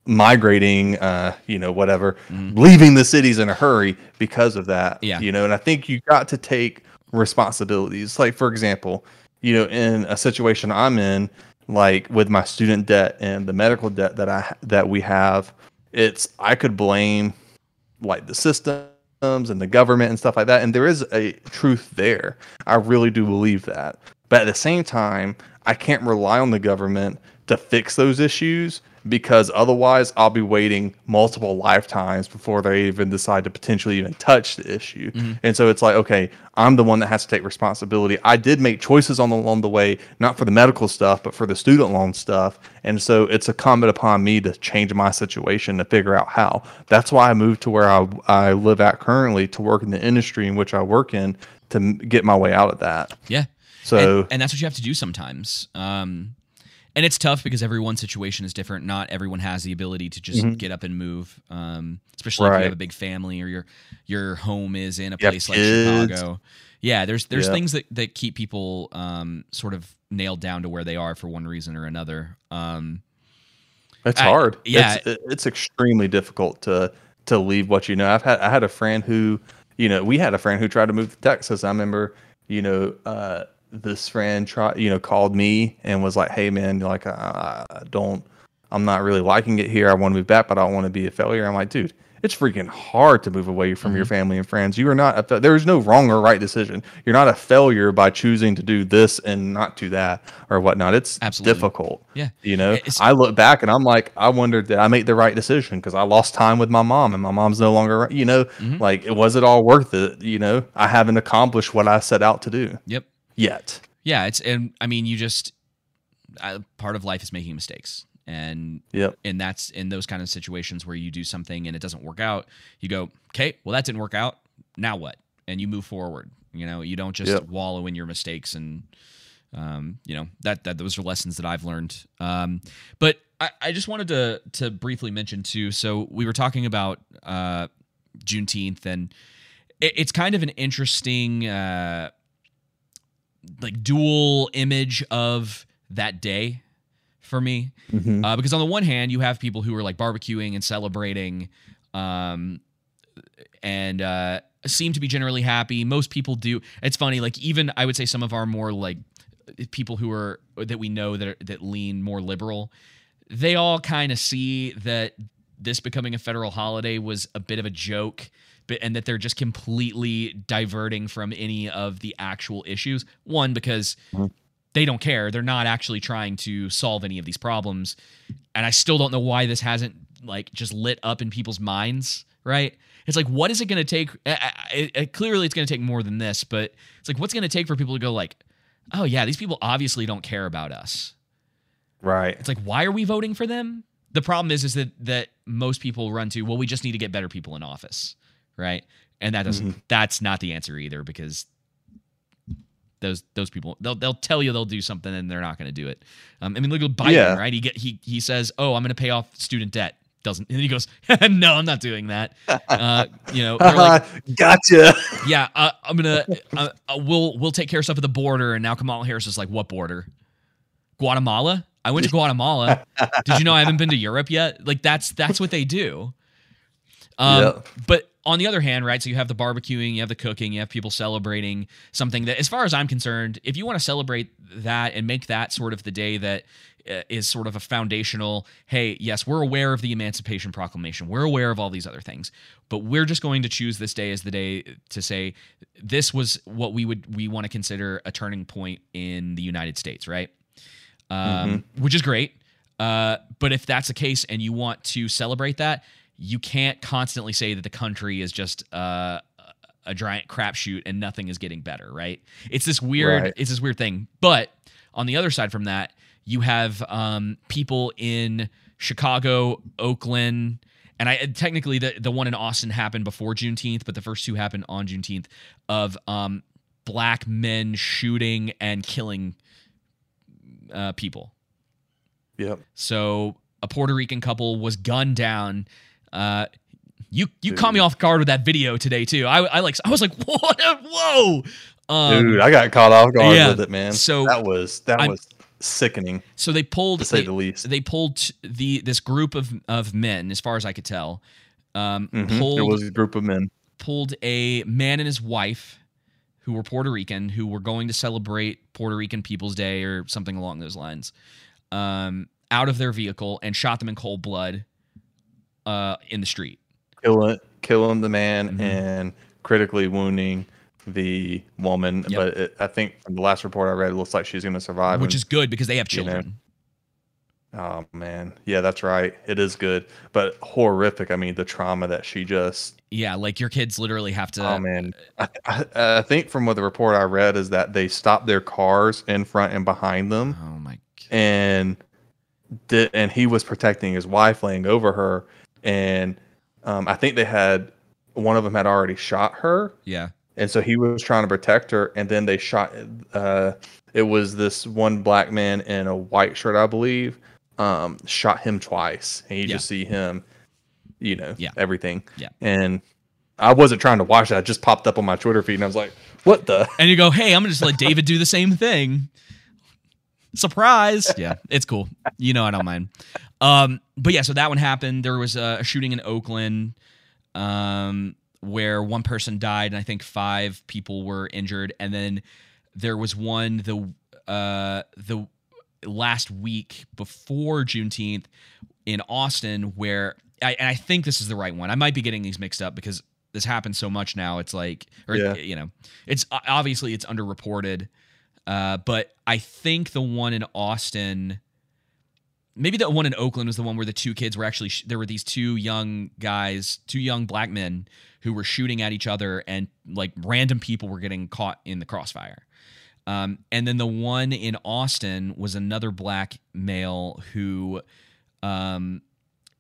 migrating, uh, you know, whatever, leaving the cities in a hurry because of that. Mm-hmm. Yeah. You know, and I think you got to take responsibilities. Like, for example, you know, in a situation I'm in, like with my student debt and the medical debt that I that we have, it's I could blame like the systems and the government and stuff like that. And there is a truth there. I really do believe that. But at the same time, I can't rely on the government to fix those issues because otherwise I'll be waiting multiple lifetimes before they even decide to potentially even touch the issue. And so it's like, okay, I'm the one that has to take responsibility. I did make choices on the, along the way, not for the medical stuff, but for the student loan stuff. And so it's incumbent upon me to change my situation to figure out how. That's why I moved to where I, I live at currently to work in the industry in which I work in to get my way out of that. Yeah. So- and, and that's what you have to do sometimes. Um, and it's tough because everyone's situation is different. Not everyone has the ability to just get up and move. Um, especially if Mm-hmm. You have a big family or your your home is in a You place like kids. Chicago. Yeah, there's there's Yeah. things that, that keep people um, sort of nailed down to where they are for one reason or another. Um, It's I- hard. yeah. it's, it's extremely difficult to to leave what you know. I've had I had a friend who, you know, we had a friend who tried to move to Texas. I remember, you know, uh, this friend tried, you know, called me and was like, "Hey, man, like, I, I don't, I'm not really liking it here. I want to move back, but I don't want to be a failure." I'm like, dude. It's freaking hard to move away from Mm-hmm. your family and friends. You are not. A, there is no wrong or right decision. You're not a failure by choosing to do this and not do that or whatnot. It's Absolutely. difficult. Yeah. You know, It's- I look back and I'm like, I wondered did I make the right decision because I lost time with my mom and my mom's no longer, you know, Mm-hmm. like was it all worth it? You know, I haven't accomplished what I set out to do yep. Yet. Yeah, it's and I mean you just uh, part of life is making mistakes, and Yep. and that's in those kind of situations where you do something and it doesn't work out. You go, okay, well that didn't work out. Now what? And you move forward. You know, you don't just Yep. wallow in your mistakes and. Um, you know that that those are lessons that I've learned. Um, but I, I just wanted to to briefly mention too. So we were talking about uh, Juneteenth, and it, it's kind of an interesting uh, like dual image of that day for me. Uh, because on the one hand you have people who are like barbecuing and celebrating um, and uh, seem to be generally happy. Most people do. It's funny like even i would say some of our more like people who are that we know that are, that lean more liberal they all kind of see that this becoming a federal holiday was a bit of a joke and that they're just completely diverting from any of the actual issues. One because mm-hmm. they don't care. They're not actually trying to solve any of these problems. And i still don't know why this hasn't like just lit up in people's minds right? It's like what is it going to take I, I, I- clearly it's going to take more than this but it's like what's going to take for people to go like oh yeah these people obviously don't care about us. Right. it's like why are we voting for them? The problem is is that that most people run to well we just need to get better people in office right and that doesn't that's not the answer either because those those people they'll they'll tell you they'll do something and they're not going to do it um, i mean look at biden Yeah. right he get he he says oh i'm going to pay off student debt doesn't and he goes no i'm not doing that uh, you know like gotcha. yeah, uh, I'm gonna uh, uh, we'll we'll take care of stuff at the border. And now Kamala Harris is like, what border? Guatemala. I went to Guatemala. Did you know I haven't been to Europe yet? Like that's that's what they do. Um, Yeah. But on the other hand, right? So you have the barbecuing, you have the cooking, you have people celebrating something that, as far as I'm concerned, if you want to celebrate that and make that sort of the day that uh, sort of a foundational, hey, yes, we're aware of the Emancipation Proclamation, we're aware of all these other things, but we're just going to choose this day as the day to say this was what we would we want to consider a turning point in the United States, right? Um, Which is great. Uh, but if that's the case and you want to celebrate that, you can't constantly say that the country is just uh, a giant crapshoot and nothing is getting better, right? It's this weird, Right. it's this weird thing. But on the other side from that, you have um, people in Chicago, Oakland, and I technically the the one in Austin happened before Juneteenth, but the first two happened on Juneteenth of um, black men shooting and killing uh, people. Yep. So a Puerto Rican couple was gunned down. Uh, you you caught me off guard with that video today too. I, I like I was like what whoa. Um, Dude, I got caught off guard yeah, with it, man. so that was that I'm- was sickening. So they pulled To say they, the least. They pulled the this group of of men, as far as I could tell, um, Mhm. pulled It was a group of men. pulled a man and his wife who were Puerto Rican who were going to celebrate Puerto Rican People's Day or something along those lines um, out of their vehicle and shot them in cold blood uh, in the street. killing killing the man Mhm. and critically wounding the woman. Yep. But it, I think from the last report I read, it looks like she's going to survive. which and- is good because they have you know, children. oh man, yeah, that's right. It is good, but horrific. I mean, the trauma that she just. yeah, like your kids literally have to. oh man, I, I, I think from what the report I read is that they stopped their cars in front and behind them. Oh my. and did and he was protecting his wife laying over her and um, i think they had one of them had already shot her Yeah. and so he was trying to protect her and then they shot uh, it was this one black man in a white shirt i believe um, shot him twice and you Yeah. just see him you know Yeah. everything Yeah. and i wasn't trying to watch that it just popped up on my twitter feed and i was like what the And you go, hey, I'm gonna just let David do the same thing. Surprise! Yeah, it's cool. You know I don't mind. Um, but yeah, so that one happened. There was a, a shooting in Oakland, um, where one person died and I think five people were injured, and then there was one the uh the last week before Juneteenth in Austin where I, and I think this is the right one. I might be getting these mixed up because this happens so much now. It's like, or Yeah. you know, it's obviously it's underreported, uh, but I think the one in Austin, maybe the one in Oakland was the one where the two kids were actually sh- there were these two young guys, two young black men who were shooting at each other, and like random people were getting caught in the crossfire. Um, and then the one in Austin was another black male who um,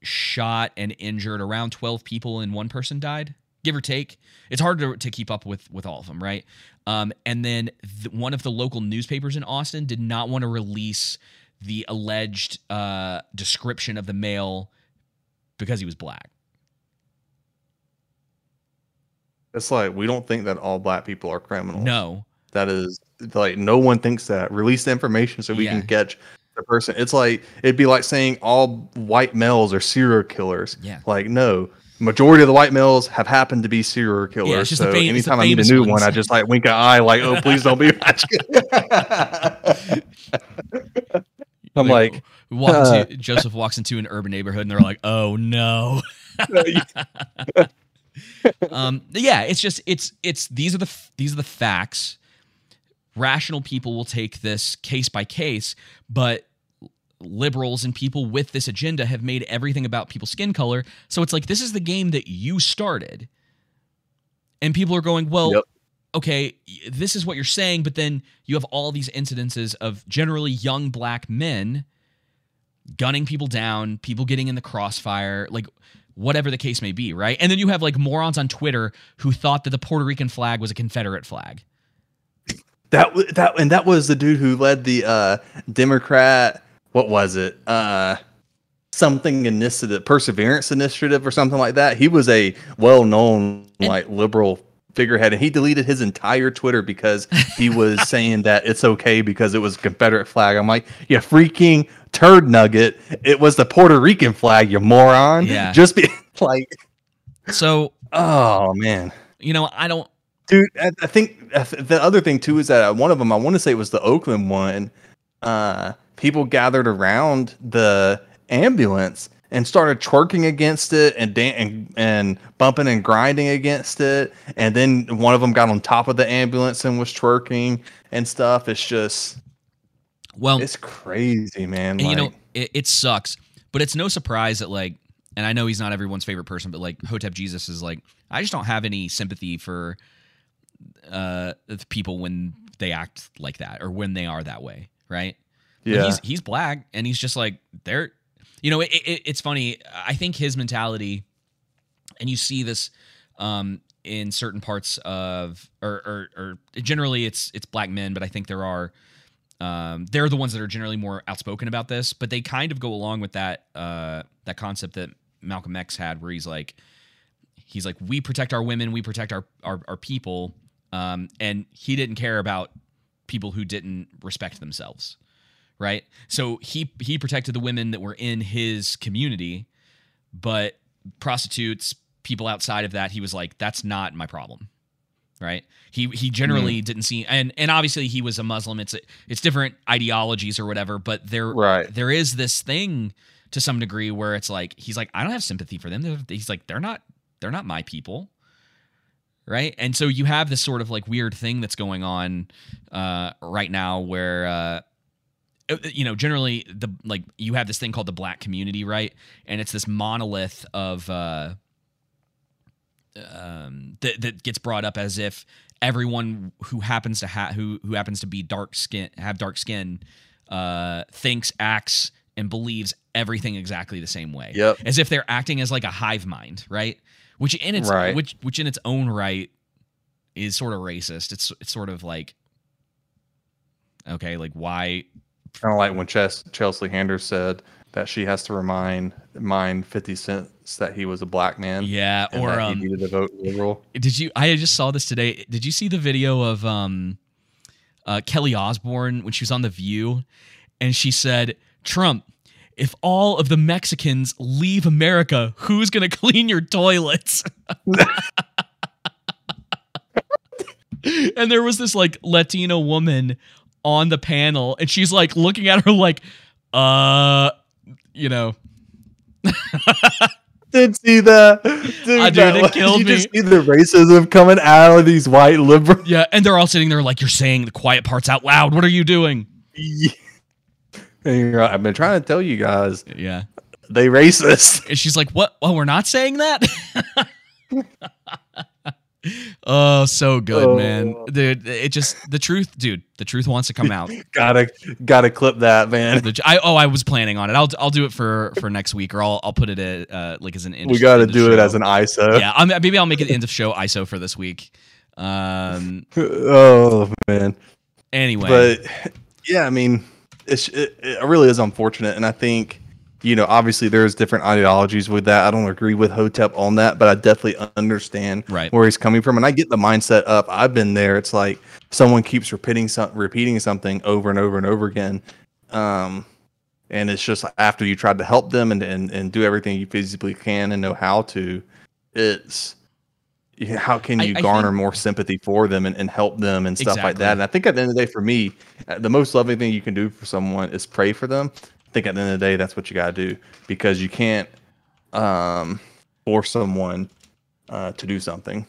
shot and injured around 12 people and one person died, give or take. It's hard to, to keep up with with all of them, right? Um, and then th- one of the local newspapers in Austin did not want to release the alleged uh, description of the male because he was black. it's like we don't think that all black people are criminals No. That is like no one thinks that. Release the information so we Yeah. can catch the person. It's like it'd be like saying all white males are serial killers. Yeah. Like no, majority of the white males have happened to be serial killers. just the so fam- it's anytime I meet a new ones. one, I just like wink an eye, like oh please don't be. I'm like, we walk uh. into, Joseph walks into an urban neighborhood and they're like, "Oh no." um, yeah, it's just it's it's these are the these are the facts. Rational people will take this case by case, but liberals and people with this agenda have made everything about people's skin color. So it's like this is the game that you started. And people are going, "Well, Yep. okay, this is what you're saying, but then you have all these incidences of generally young black men gunning people down, people getting in the crossfire, like whatever the case may be, right? And then you have like morons on Twitter who thought that the Puerto Rican flag was a Confederate flag. That that and that was the dude who led the uh Democrat. What was it? Uh, something initiative, Perseverance Initiative, or something like that. He was a well-known like liberal figurehead, and he deleted his entire Twitter because he was saying that it's okay because it was a Confederate flag. I'm like, you freaking turd nugget! It was the Puerto Rican flag, you moron. Yeah. just be like, So, oh man. you know, I don't Dude, I, I think the other thing too is that one of them, I want to say it was the Oakland one. Uh, people gathered around the ambulance and started twerking against it and dan- and, and bumping and grinding against it. And then one of them got on top of the ambulance and was twerking and stuff. It's just, well, it's crazy, man. And, you know, it, it sucks, but it's no surprise that like, and I know he's not everyone's favorite person, but like Hotep Jesus is like, I just don't have any sympathy for uh the people when they act like that or when they are that way, right? But Yeah. he's he's black and he's just like they're, you know, it, it, it's funny. I think his mentality, and you see this um in certain parts of or, or or generally it's it's black men, but I think there are um, they're the ones that are generally more outspoken about this, but they kind of go along with that uh, that concept that Malcolm X had, where he's like, he's like, we protect our women, we protect our our, our people, um, and he didn't care about people who didn't respect themselves, right? So he he protected the women that were in his community, but prostitutes, people outside of that, he was like, that's not my problem right? He he generally didn't see and and obviously he was a muslim. It's it's different ideologies or whatever but there Right. there is this thing to some degree where it's like he's like i don't have sympathy for them. He's like they're not they're not my people right? And so you have this sort of like weird thing that's going on uh right now where uh you know generally the like you have this thing called the black community right and it's this monolith of uh um, that that gets brought up as if everyone who happens to have who who happens to be dark skin have dark skin uh, thinks, acts, and believes everything exactly the same way. Yep. As if they're acting as like a hive mind, right? Which in its Right. which which in its own right is sort of racist. It's it's sort of like okay, like why Kind of like when Ches- Chelsea Handler said that she has to remind mind Fifty Cents that he was a black man. yeah or that um he needed to vote liberal. Did you? I just saw this today. Did you see the video of um, uh, Kelly Osbourne when she was on The View, and she said, "Trump, if all of the Mexicans leave America, who's gonna clean your toilets?" and there was this like Latino woman on the panel, and she's like looking at her like, uh, you know, Did see that, dude? Ah, dude, it killed you just see the racism coming out of these white liberals. yeah, and they're all sitting there like, "You're saying the quiet parts out loud. What are you doing?" And like, I've been trying to tell you guys, Yeah. they racist. And she's like, "What? Well, we're not saying that." oh, so good, man, dude. It just the truth, dude. The truth wants to come out. gotta gotta clip that, man. The- I oh, I was planning on it. I'll I'll do it for for next week, or I'll I'll put it at, uh like as an. End, We gotta do it as an ISO. Yeah, I'm, maybe I'll make it end of show ISO for this week. Um. Oh man. Anyway, But yeah, I mean, it's, it, it really is unfortunate, and I think you know, obviously there's different ideologies with that. I don't agree with Hotep on that, but I definitely understand Right. where he's coming from, and I get the mindset up. I've been there. It's like someone keeps repeating some, repeating something over and over and over again. Um, and it's just after you tried to help them and, and, and do everything you physically can and know how to, it's how can you I garner think- more sympathy for them and, and help them and stuff like that? And I think at the end of the day, for me, uh, the most loving thing you can do for someone is pray for them. Think at the end of the day, that's what you got to do because you can't um, force someone uh, to do something.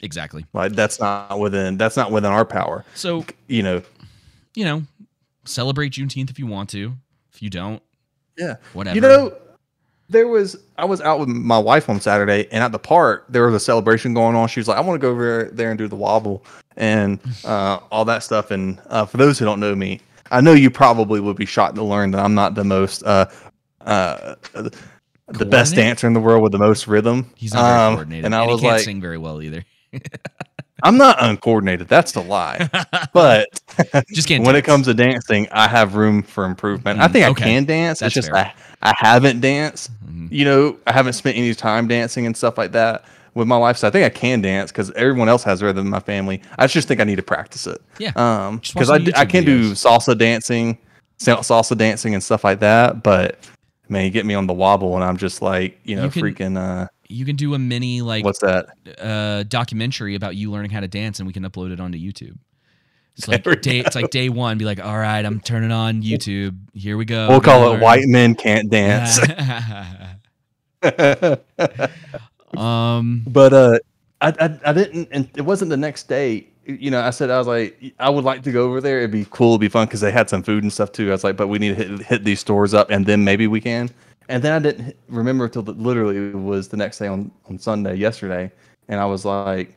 exactly. Like that's not within that's not within our power. So You know. you know, celebrate Juneteenth if you want to. If you don't, Yeah. whatever. You know, there was I was out with my wife on Saturday, and at the park there was a celebration going on. She was like, "I want to go over there and do the wobble and uh, all that stuff." And uh, for those who don't know me, I know you probably would be shocked to learn that I'm not the most uh, uh, the best dancer in the world with the most rhythm. he's not very Um, coordinated, and I was he can't like, sing very well either. "I'm not uncoordinated. That's the lie." but Just can't. when it comes to dancing, I have room for improvement. I Mm, think okay. I can dance. That's it's just fair. I, I haven't danced. Mhm. You know, I haven't spent any time dancing and stuff like that with my life. So I think I can dance because everyone else has rhythm in my family. I just think I need to practice it. Yeah. Um, because I, I can do salsa dancing, salsa dancing and stuff like that. But man, you get me on the wobble and I'm just like, you know, You can- freaking. Uh, you can do a mini like what's that? uh, documentary about you learning how to dance, and we can upload it onto YouTube. It's like day. It's like day one. Be like, all right, I'm turning on YouTube. Here we go. We'll call it learn." "White Men Can't Dance." um. but uh I, I i didn't and it wasn't the next day you know, I said I was like, I would like to go over there. It'd be cool. It'd be fun because they had some food and stuff too. I was like, but we need to hit, hit these stores up, and then maybe we can. And then I didn't remember until literally it was the next day on on Sunday, yesterday, and I was like,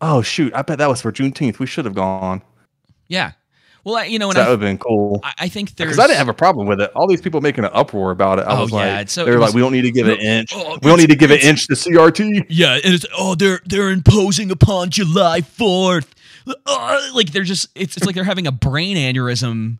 oh shoot, I bet that was for Juneteenth. We should have gone. Yeah. Well, I, you know, and So that I, would have been cool. I, I think there's. Because I didn't have a problem with it. All these people making an uproar about it. I Oh, was yeah, like, so- they're like, was- we don't need to give an inch. oh, we don't need to give an inch to CRT. Yeah, and it's oh they're they're imposing upon July Fourth. like they're just it's it's like they're having a brain aneurysm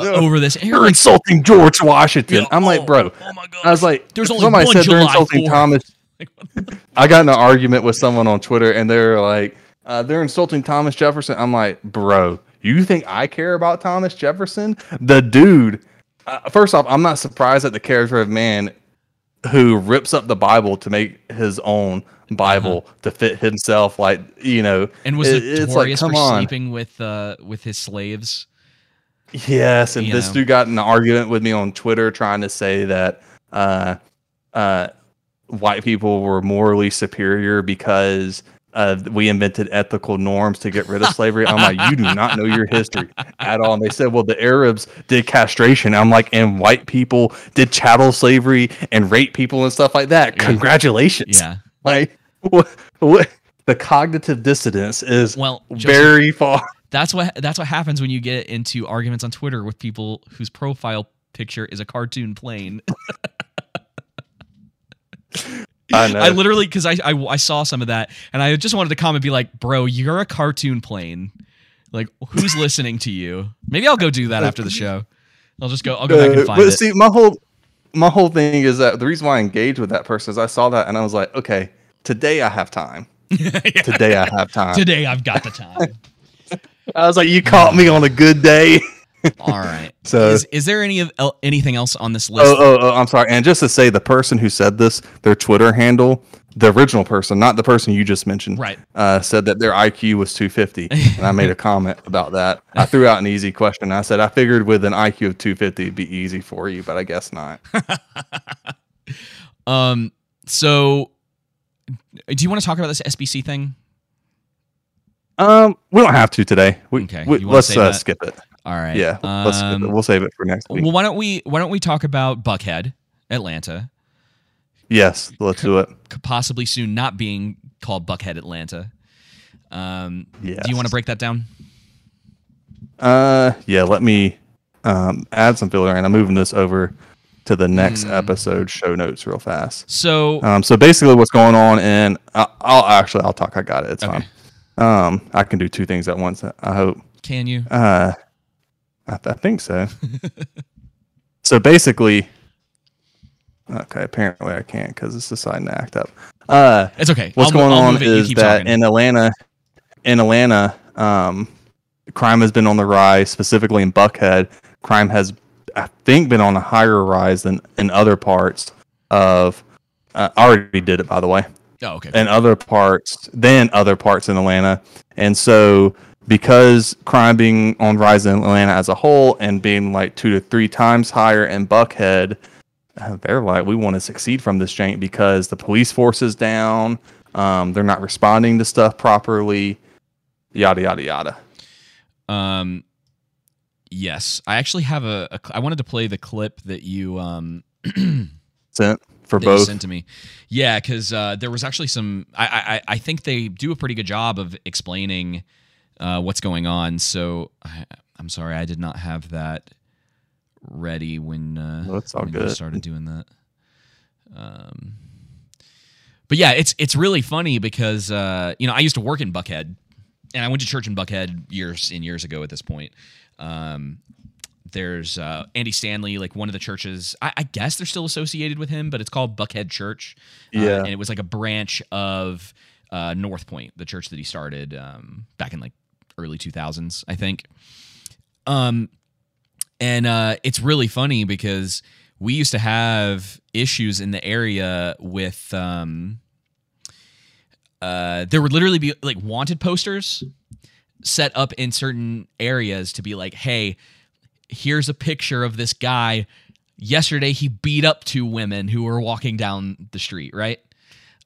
over this. You're like, insulting George Washington. Yeah, I'm oh, like, bro. oh my God. I was like, There's only somebody one said they're insulting 4th. Thomas. I got in an argument with someone on Twitter, and they're like, uh, they're insulting Thomas Jefferson. I'm like, bro, you think I care about Thomas Jefferson? The dude. Uh, first off, I'm not surprised at the character of man who rips up the Bible to make his own Bible to fit himself. Like, you know, Uh-huh. and was it- it's like, notorious come for on. sleeping with uh with his slaves. Yes, and You this know. dude got in an argument with me on Twitter trying to say that uh, uh, white people were morally superior because uh, we invented ethical norms to get rid of slavery. I'm like, you do not know your history at all. And they said, well, the Arabs did castration. I'm like, and white people did chattel slavery and rape people and stuff like that. Congratulations. Yeah. Like, what, what? The cognitive dissonance is Well, Joseph- very far. That's what that's what happens when you get into arguments on Twitter with people whose profile picture is a cartoon plane. I know. I literally because I, I I saw some of that and I just wanted to comment and be like, bro, you're a cartoon plane. Like, who's listening to you? Maybe I'll go do that after the show. I'll just go. I'll go back Uh, and find but it. see, my whole my whole thing is that the reason why I engaged with that person is I saw that and I was like, okay, today I have time. Today I have time. Today I've got the time. I was like, you caught me on a good day. All right. So- is, is there any of el- anything else on this list? oh, oh, oh, I'm sorry. And just to say, the person who said this, their Twitter handle, the original person, not the person you just mentioned, Right. uh, said that their IQ was 250, and I made a comment about that. I threw out an easy question. I said I figured with an IQ of 250, it'd be easy for you, but I guess not. Um. So, do you want to talk about this SBC thing? Um, we don't have to today. We, Okay, we- let's uh, skip it. All right. Yeah, let's. Um, We'll save it for next week. well, why don't we why don't we talk about Buckhead, Atlanta, yes, let's do it. c- possibly soon not being called Buckhead, Atlanta. Um, Do you want to break that down? Uh, yeah. Let me um add some filler, and I'm moving this over to the next episode show notes real fast. So, Um, so basically, what's going on, and I, I'll actually I'll talk. I got it. It's Okay. fine. Um, I can do two things at once. I hope. can you? Uh, I, th- I think so. so basically, okay. Apparently, I can't because it's deciding to act up. Uh, It's okay. what's I'll going I'll on move it, you is that talking. in Atlanta, in Atlanta, um, crime has been on the rise. Specifically in Buckhead, crime has, I think, been on a higher rise than in other parts of. Uh, I already did it, by the way oh, okay. and other parts than other parts in Atlanta. And so because crime being on rise in Atlanta as a whole and being like two to three times higher in Buckhead, uh, they're like, we want to succeed from this jank because the police force is down. Um, they're not responding to stuff properly. Yada yada yada. Um, yes, I actually have a, a. I wanted to play the clip that you um Sent for both. sent to me. Yeah, because uh, there was actually some. I, I I think they do a pretty good job of explaining uh, what's going on. So I, I'm sorry, I did not have that ready when uh, No, it's all when started doing that. Um, but yeah, it's it's really funny because uh, you know I used to work in Buckhead, and I went to church in Buckhead years and years ago. At this point, um, there's uh, Andy Stanley, like one of the churches. I, I guess they're still associated with him, but it's called Buckhead Church. Uh, and it was like a branch of uh, North Point, the church that he started um, back in like early 2000s, I think. Um, and uh, it's really funny because we used to have issues in the area with um, uh, there would literally be like wanted posters set up in certain areas to be like, hey, here's a picture of this guy. Yesterday, he beat up two women who were walking down the street, right?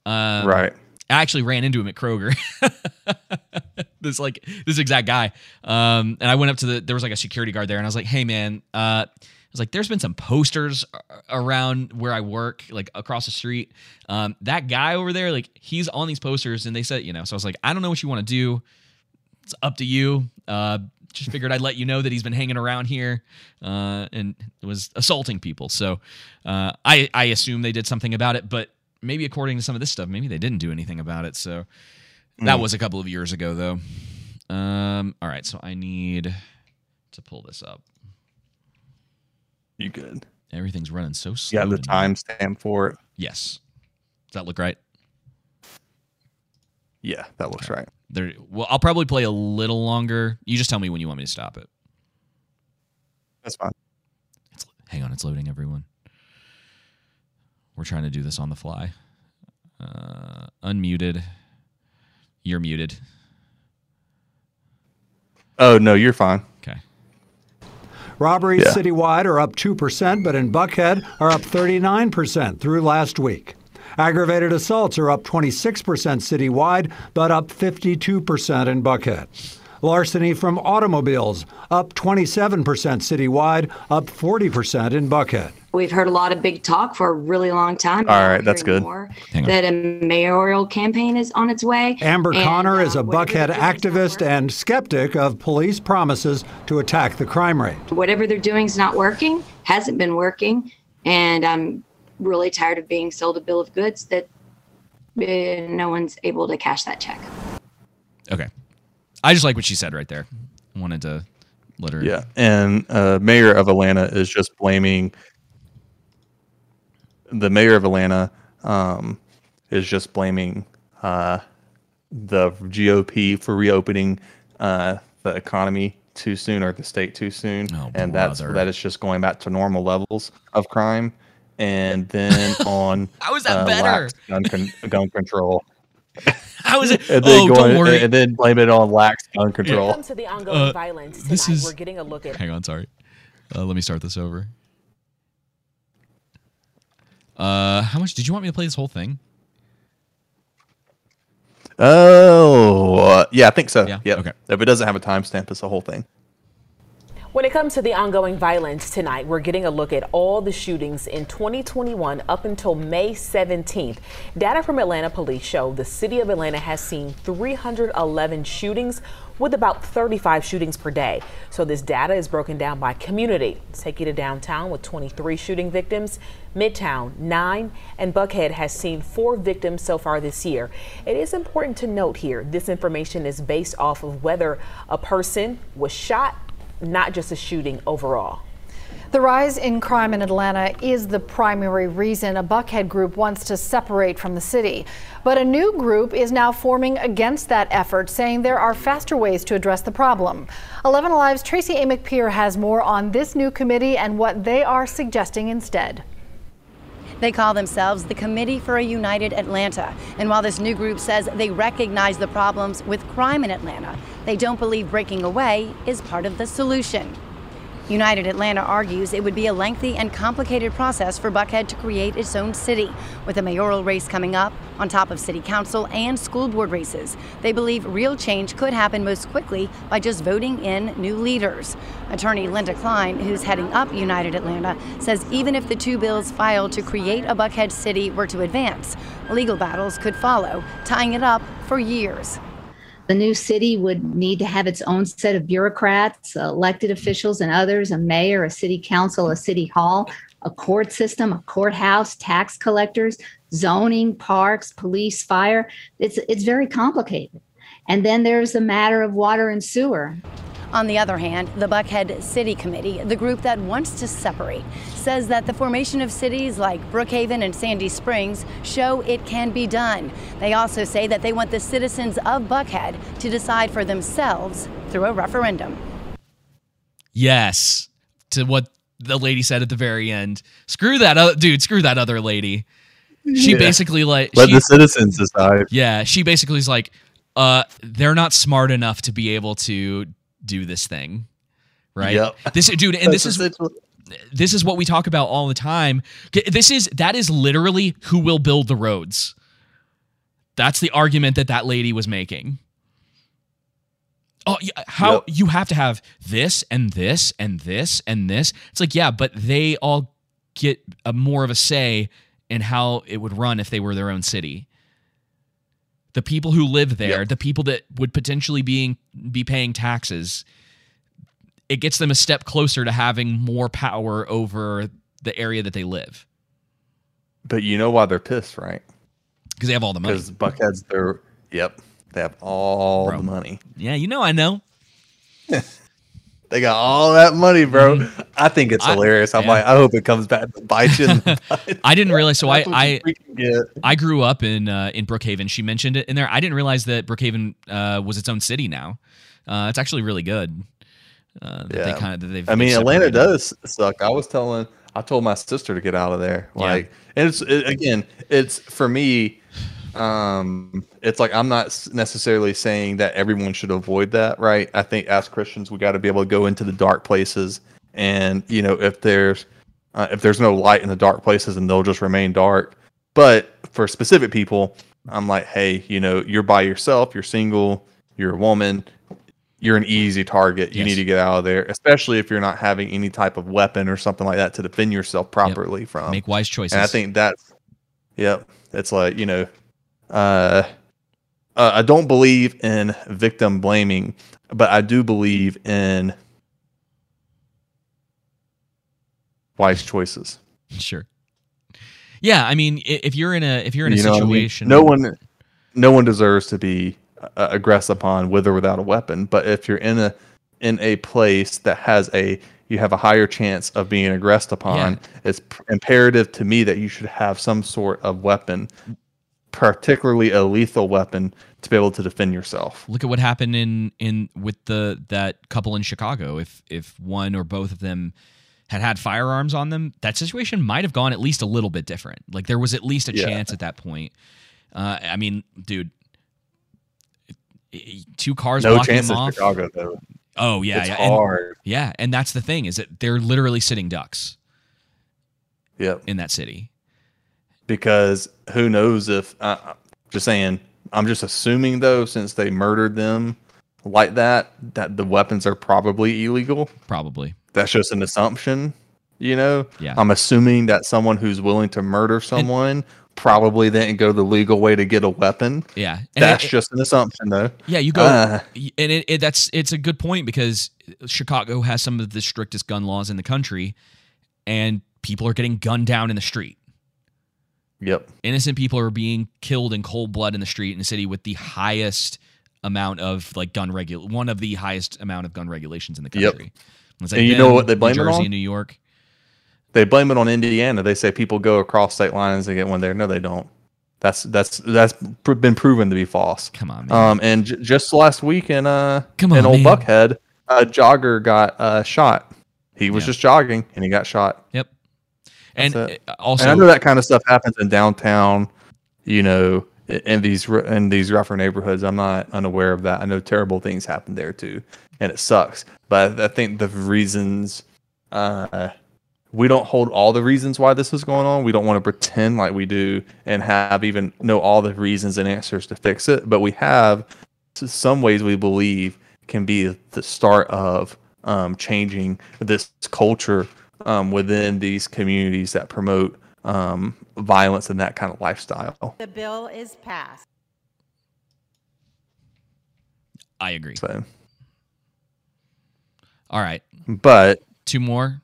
Um, right. I actually ran into him at Kroger. this like this exact guy. Um, and I went up to the there was like a security guard there, and I was like, "Hey, man." Uh, I was like, "There's been some posters around where I work, like across the street. Um, that guy over there, like he's on these posters, and they said, you know." So I was like, "I don't know what you want to do. It's up to you." Uh, just figured I'd let you know that he's been hanging around here uh, and was assaulting people. So uh, I I assume they did something about it, but maybe according to some of this stuff, maybe they didn't do anything about it. So that was a couple of years ago, though. Um, all right, so I need to pull this up. You good? Everything's running so slow. Yeah, the timestamp for it. Yes. Does that look right? Yeah, that looks right. There. Well, I'll probably play a little longer. You just tell me when you want me to stop it. That's fine. It's, hang on, it's loading, everyone. We're trying to do this on the fly. Uh, unmuted. You're muted. Oh no, you're fine. Okay. Robberies Yeah. citywide are up 2%, but in Buckhead are up 39% through last week. Aggravated assaults are up 26% citywide, but up 52% in Buckhead. Larceny from automobiles up 27% citywide, up 40% in Buckhead. We've heard a lot of big talk for a really long time. All Now right, we're that's good. more Hang on. That a mayoral campaign is on its way. Amber And, Connor uh, is a Buckhead they're doing is not activist and skeptic of police promises to attack the crime rate. whatever they're doing is not working, hasn't been working, and I'm really tired of being sold a bill of goods that uh, no one's able to cash that check. Okay. I just like what she said right there. I Wanted to let her. Yeah, and uh, mayor of Atlanta is just blaming. The mayor of Atlanta um, is just blaming uh, the GOP for reopening uh, the economy too soon or the state too soon, Oh, and that's brother. that it's just going back to normal levels of crime. And then on How is that uh, better? lax gun, con- gun control, How is it? and then Oh, going, don't worry. and then blame it on lax gun control. Welcome to the ongoing Uh, violence tonight. this is- We're getting a look at Hang on, sorry. Uh, let me start this over. Uh, how much did you want me to play this whole thing? Oh, uh, yeah, I think so. Yeah? Yeah. Okay. If it doesn't have a timestamp, it's the whole thing. When it comes to the ongoing violence tonight, we're getting a look at all the shootings in 2021 up until May 17th. Data from Atlanta police show the city of Atlanta has seen 311 shootings with about 35 shootings per day. So this data is broken down by community. Let's take you to downtown with 23 shooting victims, Midtown 9, and Buckhead has seen 4 victims so far this year. It is important to note here this information is based off of whether a person was shot not just a shooting overall. The rise in crime in Atlanta is the primary reason a Buckhead group wants to separate from the city. But a new group is now forming against that effort, saying there are faster ways to address the problem. 11 Alive's Tracey Amick Peer has more on this new committee and what they are suggesting instead. They call themselves the Committee for a United Atlanta. And while this new group says they recognize the problems with crime in Atlanta, they don't believe breaking away is part of the solution. United Atlanta argues it would be a lengthy and complicated process for Buckhead to create its own city, with a mayoral race coming up, on top of city council and school board races. They believe real change could happen most quickly by just voting in new leaders. Attorney Linda Klein, who's heading up United Atlanta, says even if the two bills filed to create a Buckhead city were to advance, legal battles could follow, tying it up for years. The new city would need to have its own set of bureaucrats, elected officials, and others a mayor, a city council, a city hall, a court system, a courthouse, tax collectors, zoning, parks, police, fire. It's, it's very complicated. And then there's the matter of water and sewer. On the other hand, the Buckhead City Committee, the group that wants to separate, says that the formation of cities like Brookhaven and Sandy Springs show it can be done. They also say that they want the citizens of Buckhead to decide for themselves through a referendum. Yes, to what the lady said at the very end. Screw that, o- dude. Screw that other lady. She Yeah. basically like Let she- the citizens decide. Yeah, she basically is like, uh, they're not smart enough to be able to do this thing, right? Yep. This dude, and this is this is what we talk about all the time. This is that is literally who will build the roads. That's the argument that that lady was making. Oh, how Yep. you have to have this and this and this and this. It's like, yeah, but they all get a more of a say in how it would run if they were their own city. The people who live there, Yep. the people that would potentially being be paying taxes, it gets them a step closer to having more power over the area that they live But you know why they're pissed, right? because they have all the money. Because Buckhead's they're yep, they have all Bro. the money. Yeah, you know, I know. They got all that money, bro. I think it's Mm-hmm. I- hilarious. I'm yeah. like, I hope it comes back to bite you. I didn't realize. So I, That's what you I. I grew up in uh, in Brookhaven. She mentioned it in there. I didn't realize that Brookhaven uh, was its own city now. Uh, it's actually really good. Uh, that they kind of that they've. I mean, Atlanta does suck. I was telling, I told my sister to get out of there. Yeah. Like, and it's it, again, it's for me. Um, it's like I'm not necessarily saying that everyone should avoid that, right? I think as Christians, we got to be able to go into the dark places, and you know, if there's uh, if there's no light in the dark places, and they'll just remain dark. But for specific people, I'm like, hey, you know, you're by yourself, you're single, you're a woman, you're an easy target. You Yes. need to get out of there, especially if you're not having any type of weapon or something like that to defend yourself properly from. Make wise choices. And I think that's, yep, it's like you know, uh, uh, I don't believe in victim blaming, but I do believe in wise choices. sure. Yeah, I mean, if you're in a if you're in a You know what I mean? situation, No one, no one deserves to be uh, aggressed upon with or without a weapon. But if you're in a in a place that has a you have a higher chance of being aggressed upon, it's imperative to me that you should have some sort of weapon, particularly a lethal weapon, to be able to defend yourself. look at what happened in in with the that couple in Chicago. If if one or both of them had had firearms on them, that situation might have gone at least a little bit different. Like there was at least a Yeah. chance at that point. Uh, I mean, dude, two cars No blocking them off. Chicago though. Oh yeah, it's yeah, and- yeah, and that's the thing is that they're literally sitting ducks Yep. in that city. Because who knows if uh, just saying i'm just assuming though since they murdered them like that that the weapons are probably illegal Probably. that's just an assumption you know Yeah. i'm assuming that someone who's willing to murder someone probably didn't go the legal way to get a weapon Yeah, and that's it- just an assumption though Yeah, you go, Uh. and it, it, that's it's a good point because Chicago has some of the strictest gun laws in the country, and people are getting gunned down in the street. Yep Innocent people are being killed in cold blood in the street in a city with the highest amount of like gun regul one of the highest amount of gun regulations in the Yep. country. It's And you know what they blame it New Jersey on? New York. they blame it on indiana they say people go across state lines and get one there no they don't that's that's that's been proven to be false Come on, man. Um, and j- just last week in uh Come in old man. Buckhead, a jogger got uh, shot. He was just jogging and he got shot. Yep. And it. uh, also, and I know that kind of stuff happens in downtown. You know, in these in these rougher neighborhoods. I'm not unaware of that. I know terrible things happen there too, and it sucks. But I think the reasons. Uh, we don't hold all the reasons why this is going on. We don't want to pretend like we do and have even know all the reasons and answers to fix it. But we have some ways we believe can be the start of um, changing this culture um, within these communities that promote um, violence and that kind of lifestyle. The bill is passed. I agree. So, All right, but two more.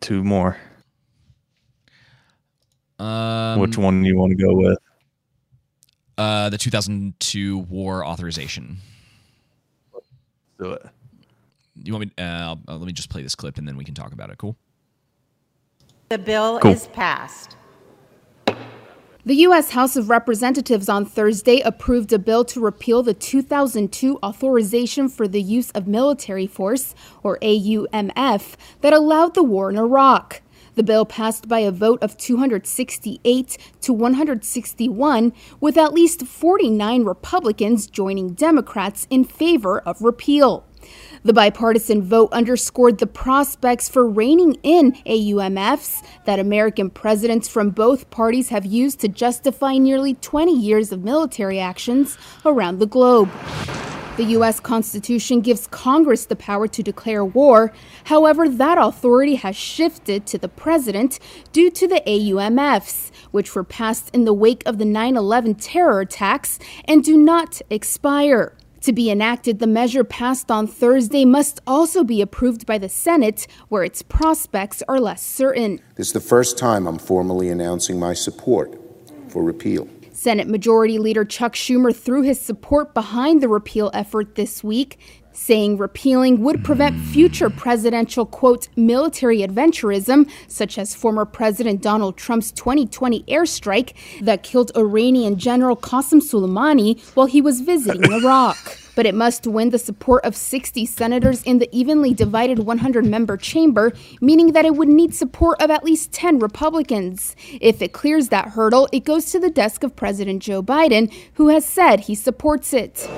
two more. Um, Which one do you want to go with? Uh, the 2002 war authorization. Do it. You want me? Uh, uh, let me just play this clip and then we can talk about it. Cool. The bill Cool. is passed. The U.S. House of Representatives on Thursday approved a bill to repeal the 2002 Authorization for the Use of Military Force, or AUMF, that allowed the war in Iraq. The bill passed by a vote of 268 to 161, with at least 49 Republicans joining Democrats in favor of repeal. The bipartisan vote underscored the prospects for reining in AUMFs that American presidents from both parties have used to justify nearly 20 years of military actions around the globe. The U.S. Constitution gives Congress the power to declare war. However, that authority has shifted to the president due to the AUMFs, which were passed in the wake of the 9 11 terror attacks and do not expire. To be enacted, the measure passed on Thursday must also be approved by the Senate, where its prospects are less certain. This is the first time I'm formally announcing my support for repeal. Senate Majority Leader Chuck Schumer threw his support behind the repeal effort this week, saying repealing would prevent hmm. future presidential, quote, military adventurism, such as former President Donald Trump's 2020 airstrike that killed Iranian General Qasem Soleimani while he was visiting Iraq. But it must win the support of 60 senators in the evenly divided 100 member chamber, meaning that it would need support of at least 10 Republicans. If it clears that hurdle, it goes to the desk of President Joe Biden, who has said he supports it.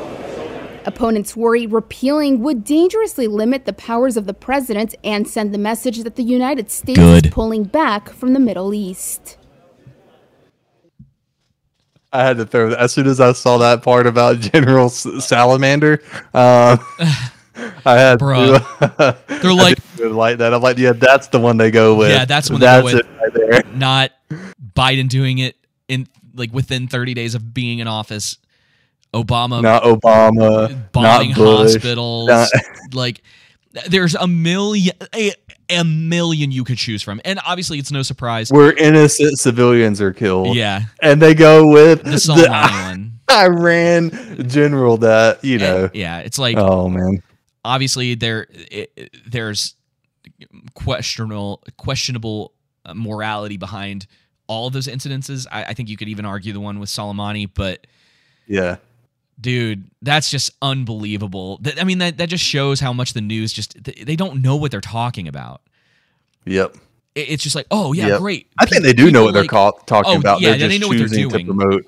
Opponents worry repealing would dangerously limit the powers of the president and send the message that the United States Good. is pulling back from the Middle East. I had to throw that as soon as I saw that part about General S- Salamander. Um, I had Bruh. to. They're like- didn't like that. I'm like, yeah, that's the one they go with. Yeah, that's when that's they go with it right there. not Biden doing it in like within 30 days of being in office. Obama Not Obama, bombing not Bush, hospitals. not- like there's a million a, a million you could choose from. And obviously it's no surprise. where innocent civilians are killed. Yeah. and they go with The Soleimani one. Iran general that you know. Yeah, it's like oh man, obviously there it, it- there's questionable questionable uh, morality behind all of those incidences. I, I think you could even argue the one with Soleimani, but yeah, dude, that's just unbelievable. That, I mean, that that just shows how much the news just they, don't know what they're talking about. yep. It's just like, oh yeah, Yep. great. I think they do know people what they're like- call, talking Oh, about. Yeah, they're just they know what they're doing. to promote.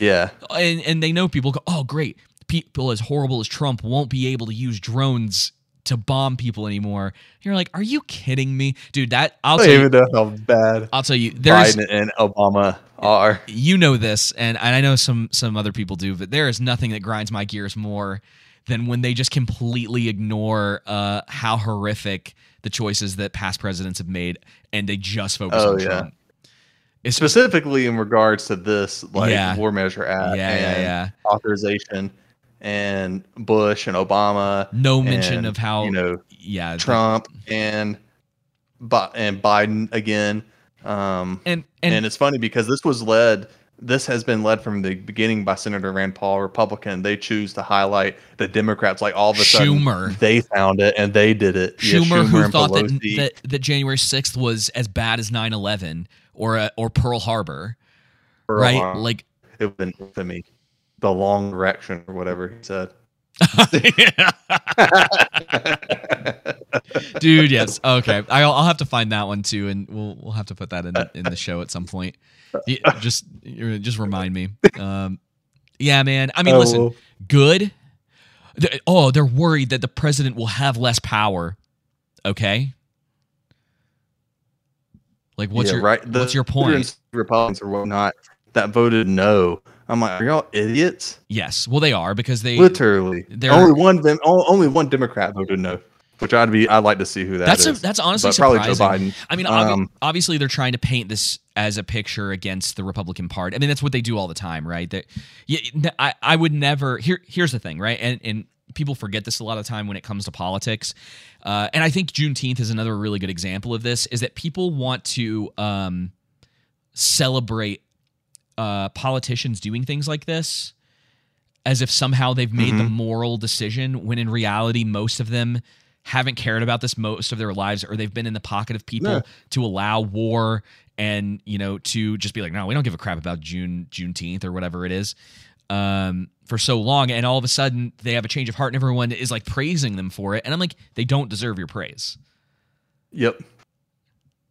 Yeah, and and they know people go, oh great, people as horrible as Trump won't be able to use drones to bomb people anymore. You're like, are you kidding me, dude? That I'll I tell don't you. even know how bad I'll tell you. There's Biden and Obama are. you know this, and, and I know some some other people do, but there is nothing that grinds my gears more than when they just completely ignore uh, how horrific the choices that past presidents have made, and they just focus Oh on yeah. Trump. It's Specifically in regards to this, like Yeah. War Measure Act, Yeah, yeah, and yeah. authorization, and Bush and Obama. No mention and, of how you know yeah Trump and and Biden again. Um, and, and it's funny because this was led. This has been led from the beginning by Senator Rand Paul, Republican. They choose to highlight the Democrats. Like all of a sudden, Schumer. they found it and they did it. Yeah, Schumer, who thought that, that that January sixth was as bad as 9-11 or uh, or Pearl Harbor, Pearl right? Harbor. Like it would been to me, the long direction or whatever he said. dude yes. Okay. I'll, I'll have to find that one too and we'll we'll have to put that in in the show at some point. Just just remind me. Um yeah man. I mean Oh, listen good? Oh they're worried that the president will have less power. Okay? Like what's Yeah, your right? The what's your point? Republicans or whatnot that voted no. I'm like, are y'all idiots? yes well they are because they Literally, they're- only one. O- only one Democrat voted no, which I'd be. I'd like to see who that that's is. a, that's honestly But probably surprising. Joe Biden. I mean, obvi- Um, obviously they're trying to paint this as a picture against the Republican Party. I mean, that's what they do all the time, right? That yeah, I I would never. Here here's the thing, right? And and people forget this a lot of time when it comes to politics. Uh, and I think Juneteenth is another really good example of this. Is that people want to um, celebrate uh, politicians doing things like this as if somehow they've made the Mhm. moral decision when in reality most of them haven't cared about this most of their lives or they've been in the pocket of people Yeah. to allow war and you know to just be like no we don't give a crap about june juneteenth or whatever it is um, for so long and all of a sudden they have a change of heart and everyone is like praising them for it and i'm like they don't deserve your praise Yep.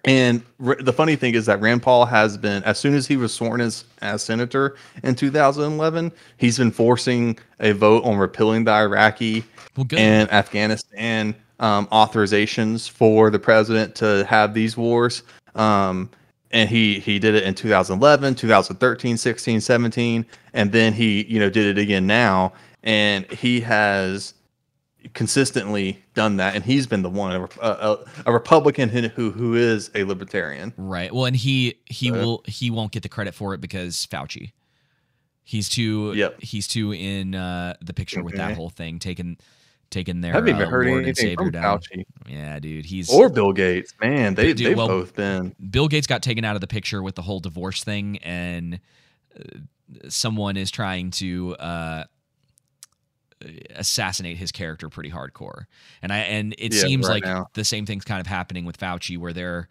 And r- the funny thing is that Rand Paul has been, as soon as he was sworn as as senator in 2011, he's been forcing a vote on repealing the Iraqi Well, and Afghanistan um, authorizations for the president to have these wars. Um, and he he did it in 2011 2013 16 17 and then he you know did it again now and he has consistently done that and he's been the one a, a, a republican who who is a libertarian Right. Well, and he he Uh, will he won't get the credit for it because Fauci. He's too Yep. he's too in uh, the picture with that whole thing, taking taking their haven't even uh, heard Lord anything from down. Fauci. Yeah, dude, he's or bill gates man they, Dude, they've well, both been Bill Gates got taken out of the picture with the whole divorce thing, and uh, someone is trying to uh, assassinate his character pretty hardcore. And I and it Yeah, seems right like now. the same thing's kind of happening with Fauci, where they're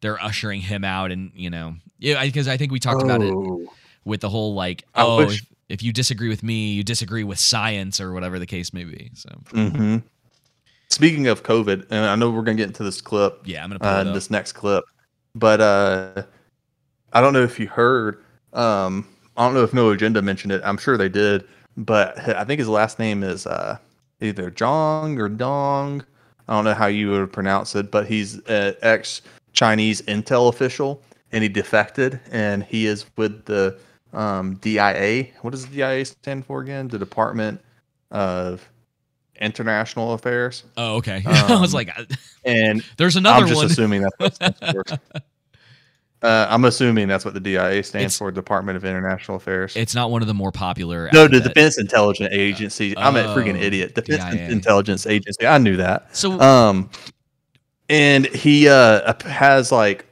they're ushering him out, and you know, yeah, because I think we talked about it Oh. with the whole like, I oh, wish- if, if you disagree with me, you disagree with science, or whatever the case may be. So hmm Speaking of COVID, and I know we're gonna get into this clip. Yeah, I'm gonna uh, this next clip, but uh, I don't know if you heard. Um, I don't know if No Agenda mentioned it. I'm sure they did, but I think his last name is uh, either Jong or Dong. I don't know how you would pronounce it, but he's an ex Chinese intel official, and he defected, and he is with the um, DIA. What does the DIA stand for again? The Department of International Affairs. Oh, okay. I was Um, like, and there's another I'm just one. assuming that's what it stands for. Uh, I'm assuming that's what the DIA stands It's- for, Department of International Affairs. it's not one of the more popular. no, the Defense Intelligence Agency. I'm a freaking Oh, idiot. Defense DIA. Intelligence Agency. I knew that. So- um, and he uh has like,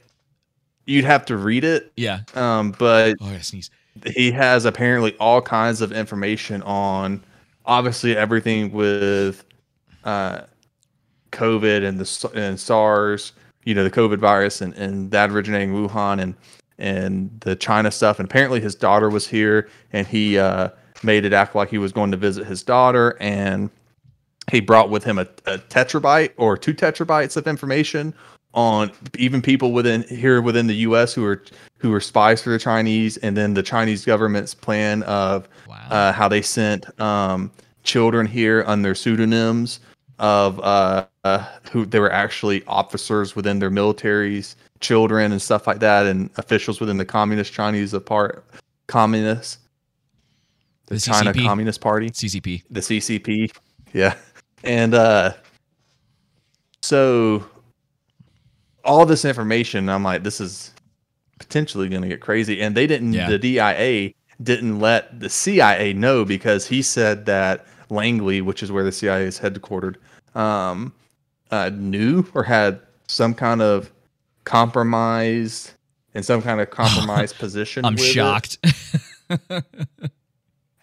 you'd have to read it. Yeah. Um, but Oh, I sneeze. he has apparently all kinds of information on obviously everything with uh, COVID and the and SARS, you know, the COVID virus and, and that originating in Wuhan and and the China stuff. And apparently his daughter was here and he uh, made it act like he was going to visit his daughter and he brought with him a, a tetrabyte or two tetrabytes of information on even people within here within the U.S. who are who are spies for the Chinese, and then the Chinese government's plan of uh, how they sent um, children here under pseudonyms of uh, uh, who they were actually officers within their militaries, children and stuff like that, and officials within the Communist Chinese part communists, the, The China CCP. Communist Party, CCP. the CCP, yeah, and uh, so all this information, I'm like, this is potentially going to get crazy. And they didn't, Yeah. the DIA didn't let the CIA know because he said that Langley, which is where the CIA is headquartered, um, uh, knew or had some kind of compromised in some kind of compromised position. I'm shocked.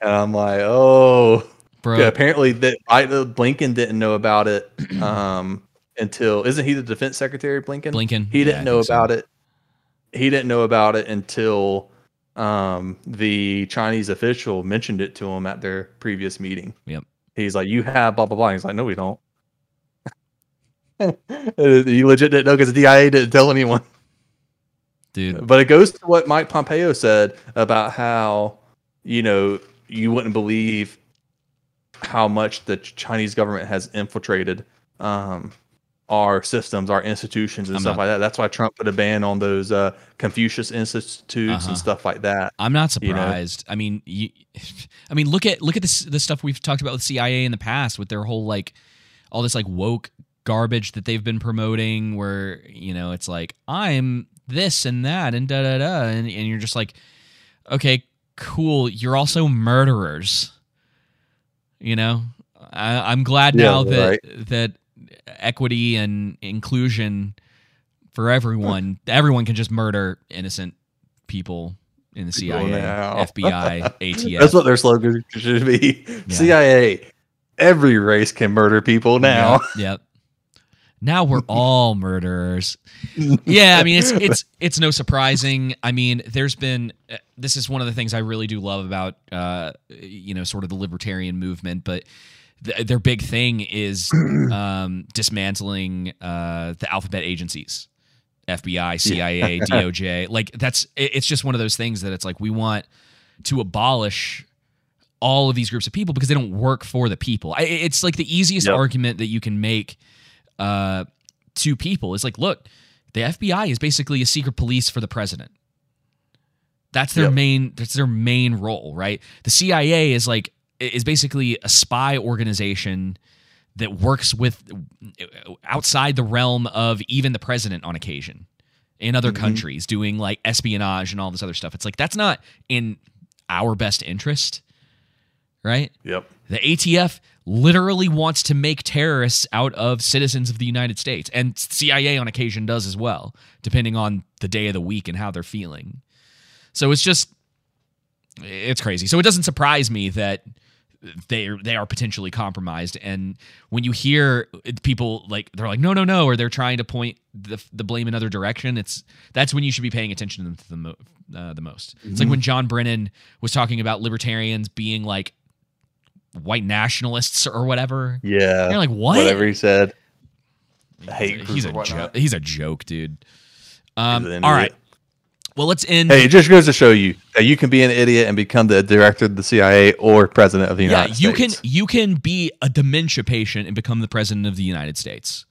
And I'm like, oh, Bro. Yeah, apparently that I, Blinken didn't know about it um, until isn't he the defense secretary? Blinken. Blinken, He didn't I know think so. about it. He didn't know about it until um, the Chinese official mentioned it to him at their previous meeting. Yep. He's like, "You have blah blah blah." He's like, "No, we don't." you legit didn't know because the DIA didn't tell anyone. Dude. But it goes to what Mike Pompeo said about how, you know, you wouldn't believe how much the Chinese government has infiltrated um, our systems, our institutions, and I'm stuff not- like that. That's why Trump put a ban on those uh, Confucius institutes Uh-huh. and stuff like that. I'm not you know? surprised. I mean, you, I mean, look at look at this the stuff we've talked about with CIA in the past with their whole like all this like woke garbage that they've been promoting, where you know it's like I'm this and that and da da da, and, and you're just like, okay, cool. You're also murderers. You know, I, I'm glad Yeah, now that right. that equity and inclusion for everyone, everyone can just murder innocent people in the CIA. FBI, ATF. That's what their slogan should be. CIA. Every race can murder people now. Yep. yep. Now we're all murderers. Yeah, I mean it's it's it's no surprising. I mean, there's been uh, this is one of the things I really do love about uh you know sort of the libertarian movement, but th- their big thing is um dismantling uh the alphabet agencies. FBI, CIA, DOJ. Like that's it- it's just one of those things that it's like we want to abolish all of these groups of people because they don't work for the people. I, it's like the easiest Yep. argument that you can make uh, to people is like, look, The FBI is basically a secret police for the president. That's their Yep. main that's their main role, right? The CIA is like is basically a spy organization that works with outside the realm of even the president on occasion in other mm-hmm. countries doing like espionage and all this other stuff. It's like that's not in our best interest, right? Yep. The ATF literally wants to make terrorists out of citizens of the United States, and CIA on occasion does as well, depending on the day of the week and how they're feeling. So it's just, it's crazy. So it doesn't surprise me that they they are potentially compromised. And when you hear people like they're like no no no, or they're trying to point the the blame in another direction, it's that's when you should be paying attention to them the, mo- uh, the most. It's like Mhm. when John Brennan was talking about libertarians being like white nationalists or whatever. Yeah. You're like, what? Whatever he said. Hate he's a joke. He's a joke, dude. Um, He's all right. Well, let's end. Hey, it just goes to show you that you can be an idiot and become the director of the CIA or president of the yeah, United you States. can you can be a dementia patient and become the president of the United States.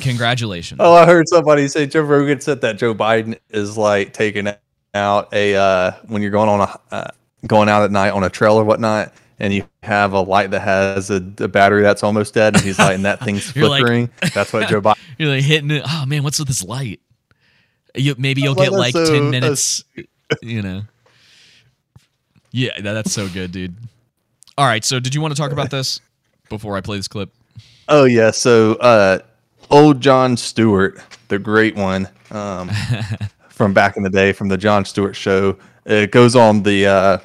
Congratulations. Oh, I heard somebody say Joe Rogan said that Joe Biden is like taking out a uh, when you're going on a uh, going out at night on a trail or whatnot, and you have a light that has a, a battery that's almost dead, and he's like, and that thing's You're like- flickering. that's what Joe Biden. You're like hitting it. Oh man, what's with this light? You, maybe you'll Well, get like so- ten minutes. You know. Yeah, that- that's so good, dude. All right, so did you want to talk about this before I play this clip? Oh yeah, so uh, old Jon Stewart, the great one um, from back in the day, from the Jon Stewart show, it goes on the uh,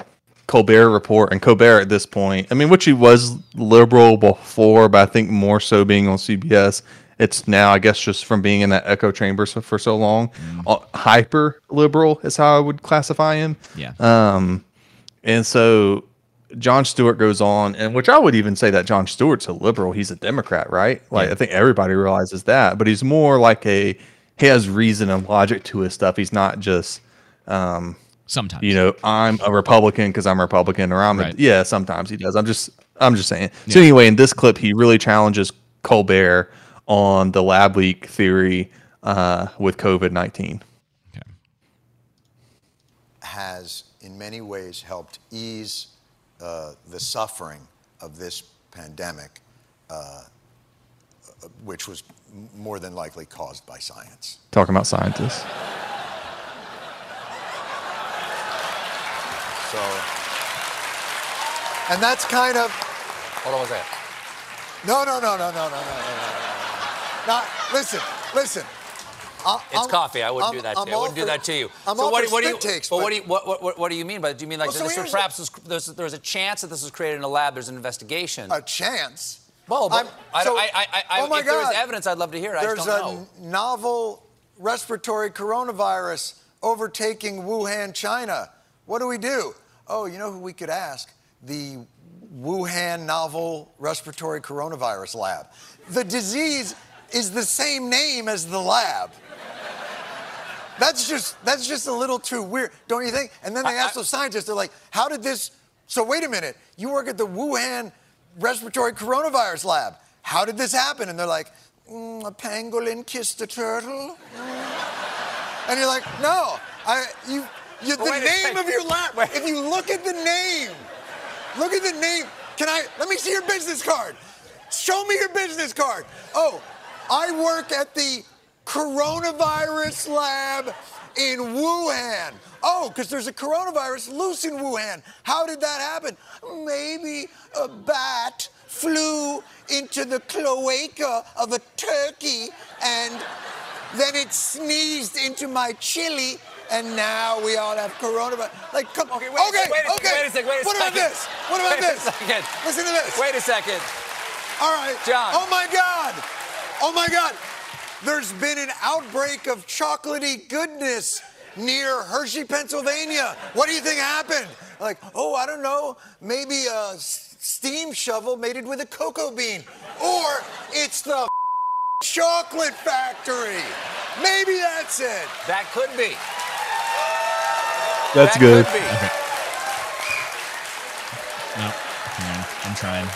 Colbert Report, and Colbert at this point, I mean, which he was liberal before, but I think more so being on CBS. It's now, I guess, just from being in that echo chamber so, for so long, uh, hyper liberal is how I would classify him. Yeah. Um, and so Jon Stewart goes on, and which I would even say that Jon Stewart's a liberal. He's a Democrat, right? Like I think everybody realizes that, but he's more like a he has reason and logic to his stuff. He's not just um sometimes you know I'm a Republican because I'm a Republican, or I'm Right. a, yeah. Sometimes he does. I'm just I'm just saying. So anyway, in this clip, he really challenges Colbert on the lab leak theory uh, with COVID nineteen. has in many ways helped ease uh, the suffering of this pandemic, uh, uh, which was more than likely caused by science. Talking about scientists. So, and that's kind of. Hold on one second. No, no, no, no, no, no, no, no, no, no. Now, listen, listen. I- It's I'm- coffee. I wouldn't I'm- do that to you. I wouldn't do that to you. I'm so all what, for what do you? takes, but but- what do you? What, what, what, do you mean by that? Do you mean like Well, so this perhaps there's, there's a chance that this was created in a lab? There's an investigation. A chance? Well, but I'm- so- I, I, I, I, oh my if there was evidence, I'd love to hear it. I There's a don't know. n- novel respiratory coronavirus overtaking Wuhan, China. What do we do? Oh, you know who we could ask? The Wuhan Novel Respiratory Coronavirus Lab. The disease is the same name as the lab. That's just that's just a little too weird, don't you think? And then they ask the scientists, they're like, "How did this?" So wait a minute, you work at the Wuhan Respiratory Coronavirus Lab. How did this happen? And they're like, mm, "A pangolin kissed a turtle." Mm. And you're like, "No, I you, you the Wait name second. of your lab. If you look at the name, look at the name. Can I? Let me see your business card. Show me your business card. Oh, I work at the coronavirus lab in Wuhan. Oh, because there's a coronavirus loose in Wuhan. How did that happen? Maybe a bat flew into the cloaca of a turkey and then it sneezed into my chili. And now we all have coronavirus. Like, come Okay, okay, wait, okay, wait a second, okay. wait a second, wait a what about this? What about Wait a this? second. Listen to this. Wait a second. All right. Jon. Oh my God. Oh my God. There's been an outbreak of chocolatey goodness near Hershey, Pennsylvania. What do you think happened? Like, oh, I don't know. Maybe a s- steam shovel mated with a cocoa bean. Or it's the chocolate factory. Maybe that's it. That could be. That's that good. Could be. No, hang. Hmm, I'm trying.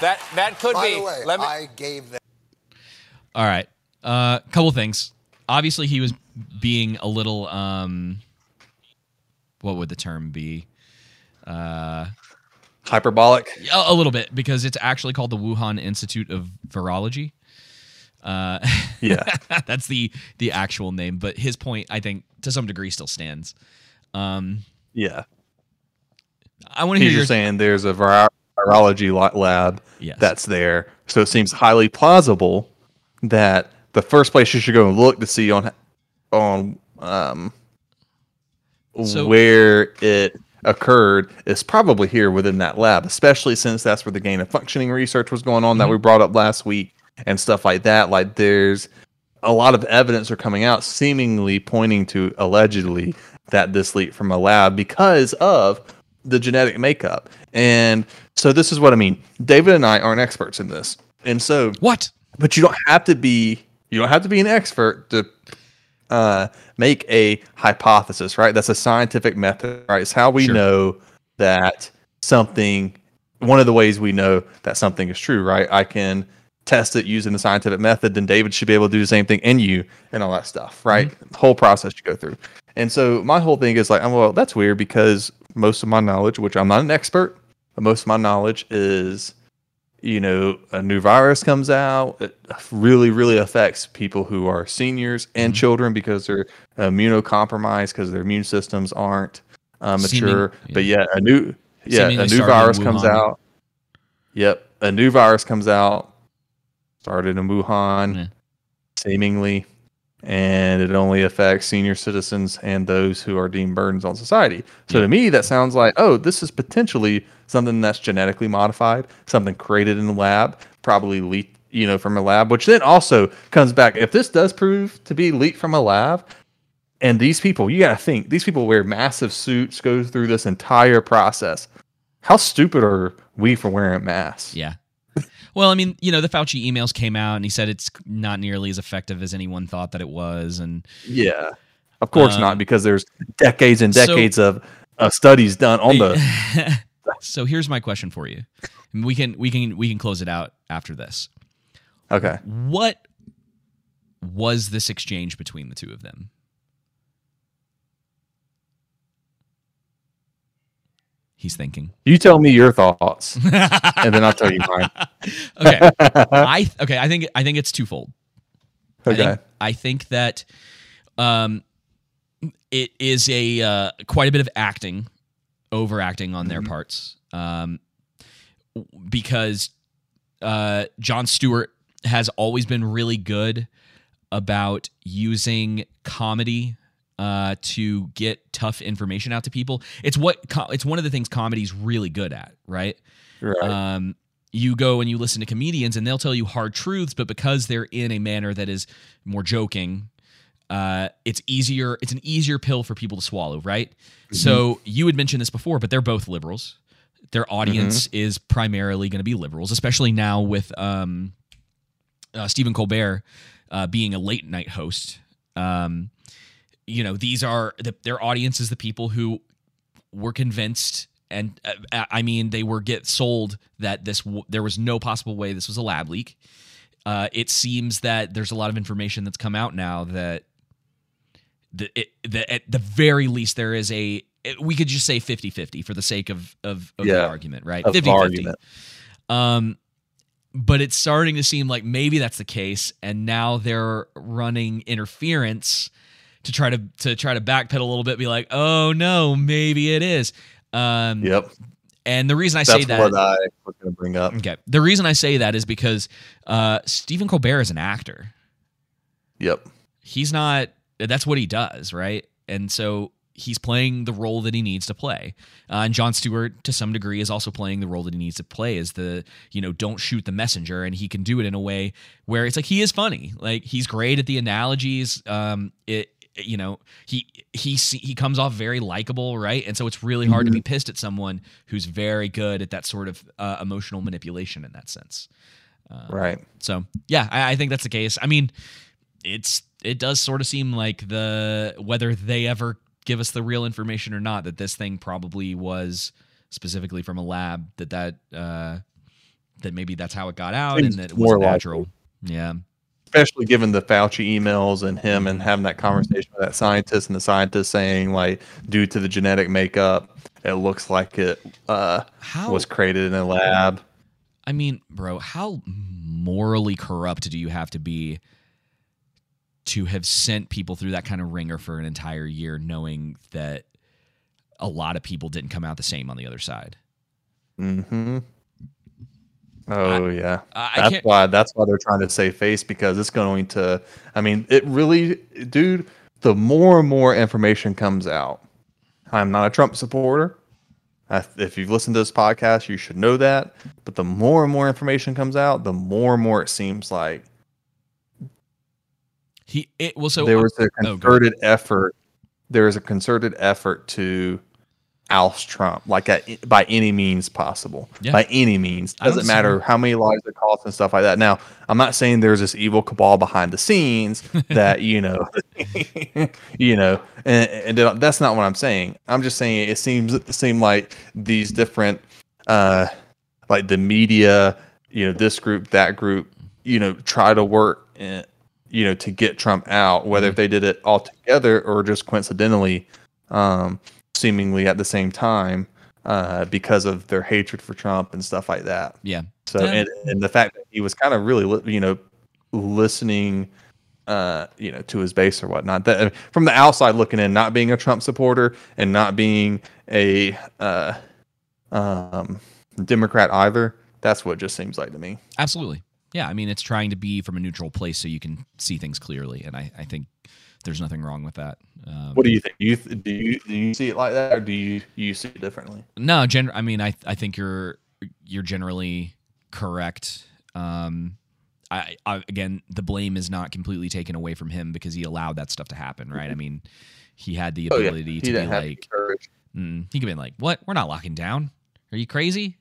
That that could be. By be. the way, Let me. I gave them. All right. Uh, couple things. obviously he was being a little um what would the term be? Uh Hyperbolic. a, a little bit because it's actually called the Wuhan Institute of Virology. Uh Yeah. that's the the actual name, but his point I think to some degree still stands. Um Yeah. I want to hear He's your just saying there's a vir- virology lab Yes. that's there, so it seems highly plausible that the first place you should go and look to see on on um So- where it occurred is probably here within that lab, especially since that's where the gain of functioning research was going on that Mm-hmm. we brought up last week and stuff like that. Like there's a lot of evidence are coming out seemingly pointing to allegedly that this leak from a lab because of the genetic makeup. And so this is what I mean. David and I aren't experts in this. And so What? But you don't have to be you don't have to be an expert to uh, make a hypothesis, right? That's a scientific method, right? It's how we Sure. know that something. One of the ways we know that something is true, right? I can test it using the scientific method. Then David should be able to do the same thing in you and all that stuff, right? The whole process you go through. And so my whole thing is like, oh, well, that's weird because most of my knowledge, which I'm not an expert, but most of my knowledge is you know, a new virus comes out, it really, really affects people who are seniors and Mm-hmm. children because they're immunocompromised because their immune systems aren't uh, mature. Seeming- But yeah, a new yeah Seemingly a new virus comes out. Yep, a new virus comes out. Started in Wuhan, seemingly, and it only affects senior citizens and those who are deemed burdens on society. So to me, that sounds like oh, this is potentially something that's genetically modified, something created in the lab, probably leaked, you know, from a lab. Which then also comes back if this does prove to be leaked from a lab, and these people, you got to think, these people wear massive suits, go through this entire process. How stupid are we for wearing masks? Yeah. Well, I mean, you know, the Fauci emails came out and he said it's not nearly as effective as anyone thought that it was. And Yeah, of course Um, not, because there's decades and so- decades of, of studies done on the. so here's my question for you. And We can we can we can close it out after this. Okay. What was this exchange between the two of them? He's thinking. You tell me your thoughts, and then I'll tell you mine. okay. I okay. I think I think it's twofold. I Okay. think, I think that um, it is a uh, quite a bit of acting, overacting on their parts, um, because uh, Jon Stewart has always been really good about using comedy uh, to get tough information out to people. It's what co- it's one of the things comedy's really good at, right? Right. Um, you go and you listen to comedians, and they'll tell you hard truths, but because they're in a manner that is more joking, uh, it's easier. It's an easier pill for people to swallow, right? So you had mentioned this before, but they're both liberals. Their audience is primarily going to be liberals, especially now with um, uh, Stephen Colbert uh, being a late night host. Um, you know, these are the, their audience is the people who were convinced, and uh, I mean, they were get sold that this w- there was no possible way this was a lab leak. Uh, it seems that there's a lot of information that's come out now that the, it, the at the very least there is a we could just say 50-50 for the sake of of, of the argument, right? 50-50. argument. Um, but it's starting to seem like maybe that's the case, and now they're running interference to try to to try to backpedal a little bit, be like, oh no, maybe it is. Um, Yep. And the reason I That's say that, what I was going to bring up. okay, the reason I say that is because uh, Stephen Colbert is an actor. Yep. He's not. That's what he does, right? And so he's playing the role that he needs to play. Uh, and Jon Stewart, to some degree, is also playing the role that he needs to play as the, you know, don't shoot the messenger. And he can do it in a way where it's like he is funny. Like he's great at the analogies. Um, it, you know, he he he comes off very likable, right? And so it's really hard to be pissed at someone who's very good at that sort of uh, emotional manipulation in that sense. Uh, Right. So yeah, I, I think that's the case. I mean, it's it does sort of seem like the whether they ever give us the real information or not that this thing probably was specifically from a lab that that uh that maybe that's how it got out Seems and that it more was likely. natural. Yeah. especially given the Fauci emails and him and having that conversation with that scientist and the scientist saying like, due to the genetic makeup, it looks like it uh, How- was created in a lab. I mean, bro, how morally corrupt do you have to be to have sent people through that kind of ringer for an entire year, knowing that a lot of people didn't come out the same on the other side? hmm Oh yeah, I- I that's why. That's why they're trying to save face because it's going to. I mean, it really, dude. The more and more information comes out, I'm not a Trump supporter. I, if you've listened to this podcast, you should know that. But the more and more information comes out, the more and more it seems like He it well so there was a oh, concerted effort. There was a concerted effort to oust Trump, like at, by any means possible. Yeah. By any means, doesn't matter how many lives it costs and stuff like that. Now, I'm not saying there's this evil cabal behind the scenes that you know, you know, and, and that's not what I'm saying. I'm just saying it seems it seemed like these different, uh, like the media, you know, this group, that group, you know, try to work. In, you know, to get Trump out, whether Mm-hmm. they did it all together or just coincidentally, um, seemingly at the same time, uh, because of their hatred for Trump and stuff like that. Yeah. So, Yeah. and, and the fact that he was kind of really, li- you know, listening, uh, you know, to his base or whatnot. That from the outside looking in, not being a Trump supporter and not being a uh, um, Democrat either. That's what it just seems like to me. Absolutely. Yeah, I mean, it's trying to be from a neutral place so you can see things clearly, and I, I think there's nothing wrong with that. Um, What do you think? Do you do you do you see it like that, or do you you see it differently? No, gen- I mean, I I think you're you're generally correct. Um, I, I again, the blame is not completely taken away from him because he allowed that stuff to happen, right? I mean, he had the Oh, yeah. ability to be didn't have the like, mm, he could be like, "What? We're not locking down. Are you crazy?"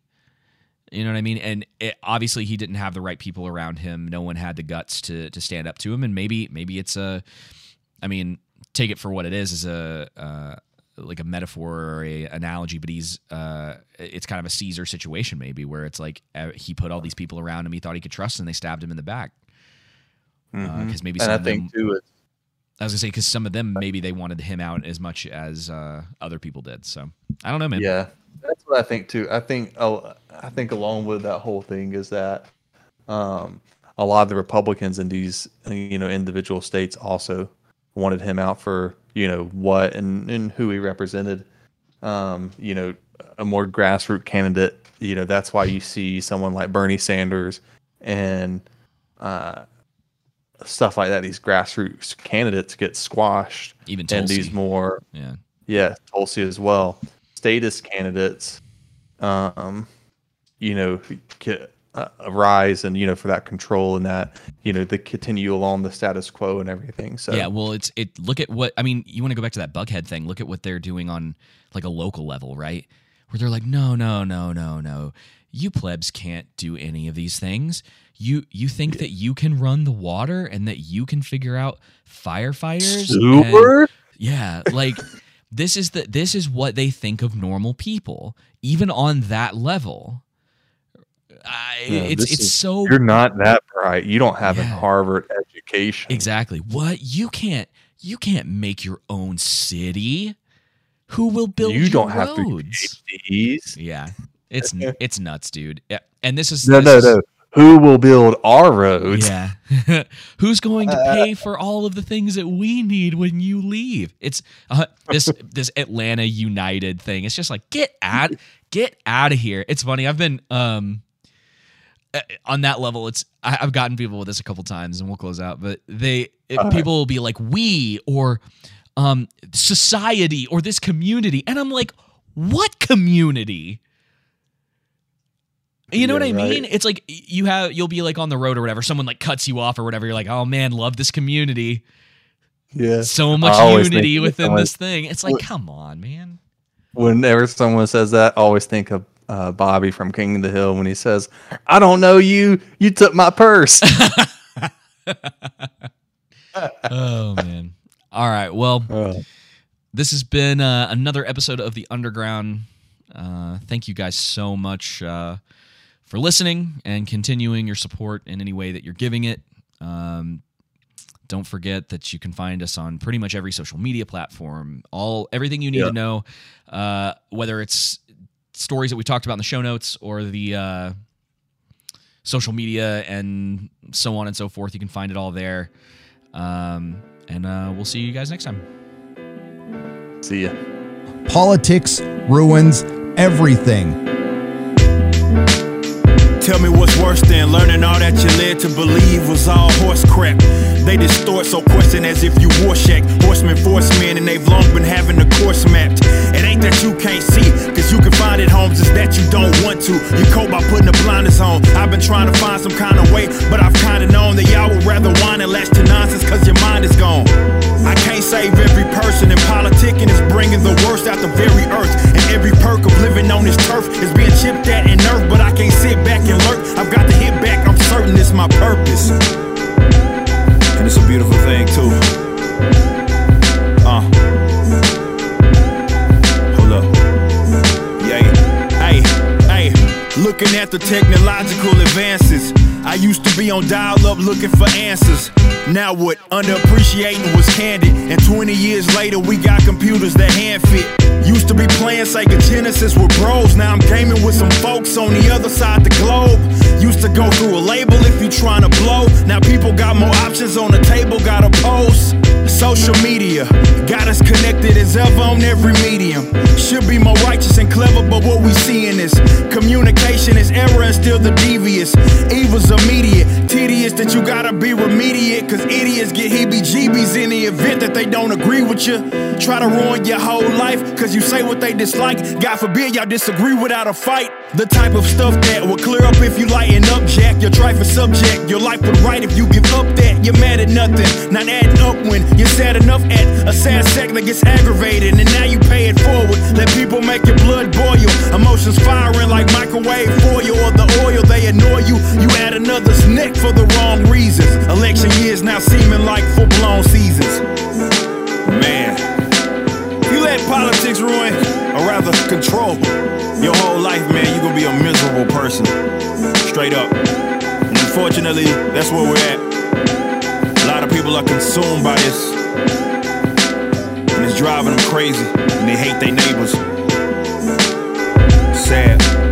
You know what I mean? And it, obviously, he didn't have the right people around him. No one had the guts to to stand up to him. And maybe maybe it's a, I mean, take it for what it is, as a uh, like a metaphor or a analogy. But he's uh, it's kind of a Caesar situation, maybe where it's like uh, he put all these people around him he thought he could trust, and they stabbed him in the back. Because Mhm. maybe and some I of them, too, I was gonna say because some of them maybe they wanted him out as much as uh, other people did. So I don't know, man. Yeah, that's what I think too. I think I think along with that whole thing is that um, a lot of the Republicans in these you know individual states also wanted him out for you know what and, and who he represented. Um, you know, a more grassroots candidate. You know, that's why you see someone like Bernie Sanders and uh, stuff like that. These grassroots candidates get squashed, Even and these more Yeah. yeah, Tulsi as well. Status candidates, um, you know, ca- uh, rise and you know for that control and that you know they continue along the status quo and everything. So Yeah, well, it's it. Look at what I mean. You want to go back to that Buckhead thing? Look at what they're doing on like a local level, right? Where they're like, no, no, no, no, no. You plebs can't do any of these things. You you think that you can run the water and that you can figure out firefighters? and- yeah, like this is the this is what they think of normal people, even on that level. I, Yeah, it's it's is- so you're not that bright. You don't have a Harvard education. Exactly. What? You can't you can't make your own city. Who will build You don't have to. Yeah. It's it's nuts, dude. Yeah. And this is No, this no, is- no. Who will build our roads? Yeah. Who's going to Uh, pay for all of the things that we need when you leave? It's uh, this this Atlanta United thing. It's just like get out get out of here. It's funny. I've been um uh, on that level. It's I, I've gotten people with this a couple times, and we'll close out. But they it, All right. people will be like we or um society or this community, and I'm like, what community? You know Yeah, what I right. mean? It's like you have you'll be like on the road or whatever. Someone like cuts you off or whatever. You're like, oh man, love this community. Yeah. So much unity within this thing. It's like, come on, man. Whenever someone says that, I always think of uh, Bobby from King of the Hill when he says, "I don't know you. You took my purse." oh man. All right. Well, this has been uh, another episode of the Underground. Uh, thank you guys so much uh, for listening and continuing your support in any way that you're giving it. Um, don't forget that you can find us on pretty much every social media platform. All everything you need Yeah. to know, uh, whether it's stories that we talked about in the show notes or the uh, social media and so on and so forth. You can find it all there. Um, and uh, we'll see you guys next time. See ya. Politics ruins everything. Tell me what's worse than learning all that you led to believe was all horse crap. They distort so question as if you Rorschach. Horsemen, force men, and they've long been having the course mapped. It ain't that you can't see, cause you can find it, Holmes, it's that you don't want to. You cope by putting the blinders on. I've been trying to find some kind of way, but I've kinda known that y'all would rather whine and latch to nonsense cause your mind is gone. I can't save every person, and politicking is bringing the worst out the very earth. And every perk of living on this turf is being chipped at and nerfed, but I can't sit back and lurk. I've got to hit back, I'm certain it's my purpose. And it's a beautiful thing, too. Uh. Hold up. Yeah. Looking at the technological advances. I used to be on dial up looking for answers. Now what? Underappreciating was candid. And 20 years later, we got computers that hand fit. Used to be playing Sega Genesis with bros. Now I'm gaming with some folks on the other side of the globe. Used to go through a label if you trying to blow. Now people got more options on the table, got a post. Social media got us connected as ever on every medium. Should be more righteous and clever, but what we seeing is communication is error and still the devious. Evil's immediate, tedious that you gotta be remediate. Cause idiots get heebie jeebies in the event that they don't agree with you. Try to ruin your whole life cause you say what they dislike. God forbid y'all disagree without a fight. The type of stuff that will clear up if you lighten up, Jack. Your trifling subject, your life would right if you give up that. You're mad at nothing, not adding up when you're sad enough at a sad second that gets aggravated. And now you pay it forward. Let people make your blood boil. Emotions firing like microwave foil or the oil. They annoy you. You add another's neck for the wrong reasons. Election years now seeming like full blown seasons. Man. You let politics ruin, or rather control, your whole life, man, you're gonna be a miserable person. Straight up. And unfortunately, that's where we're at. A lot of people are consumed by this. And it's driving them crazy. And they hate their neighbors. Sad.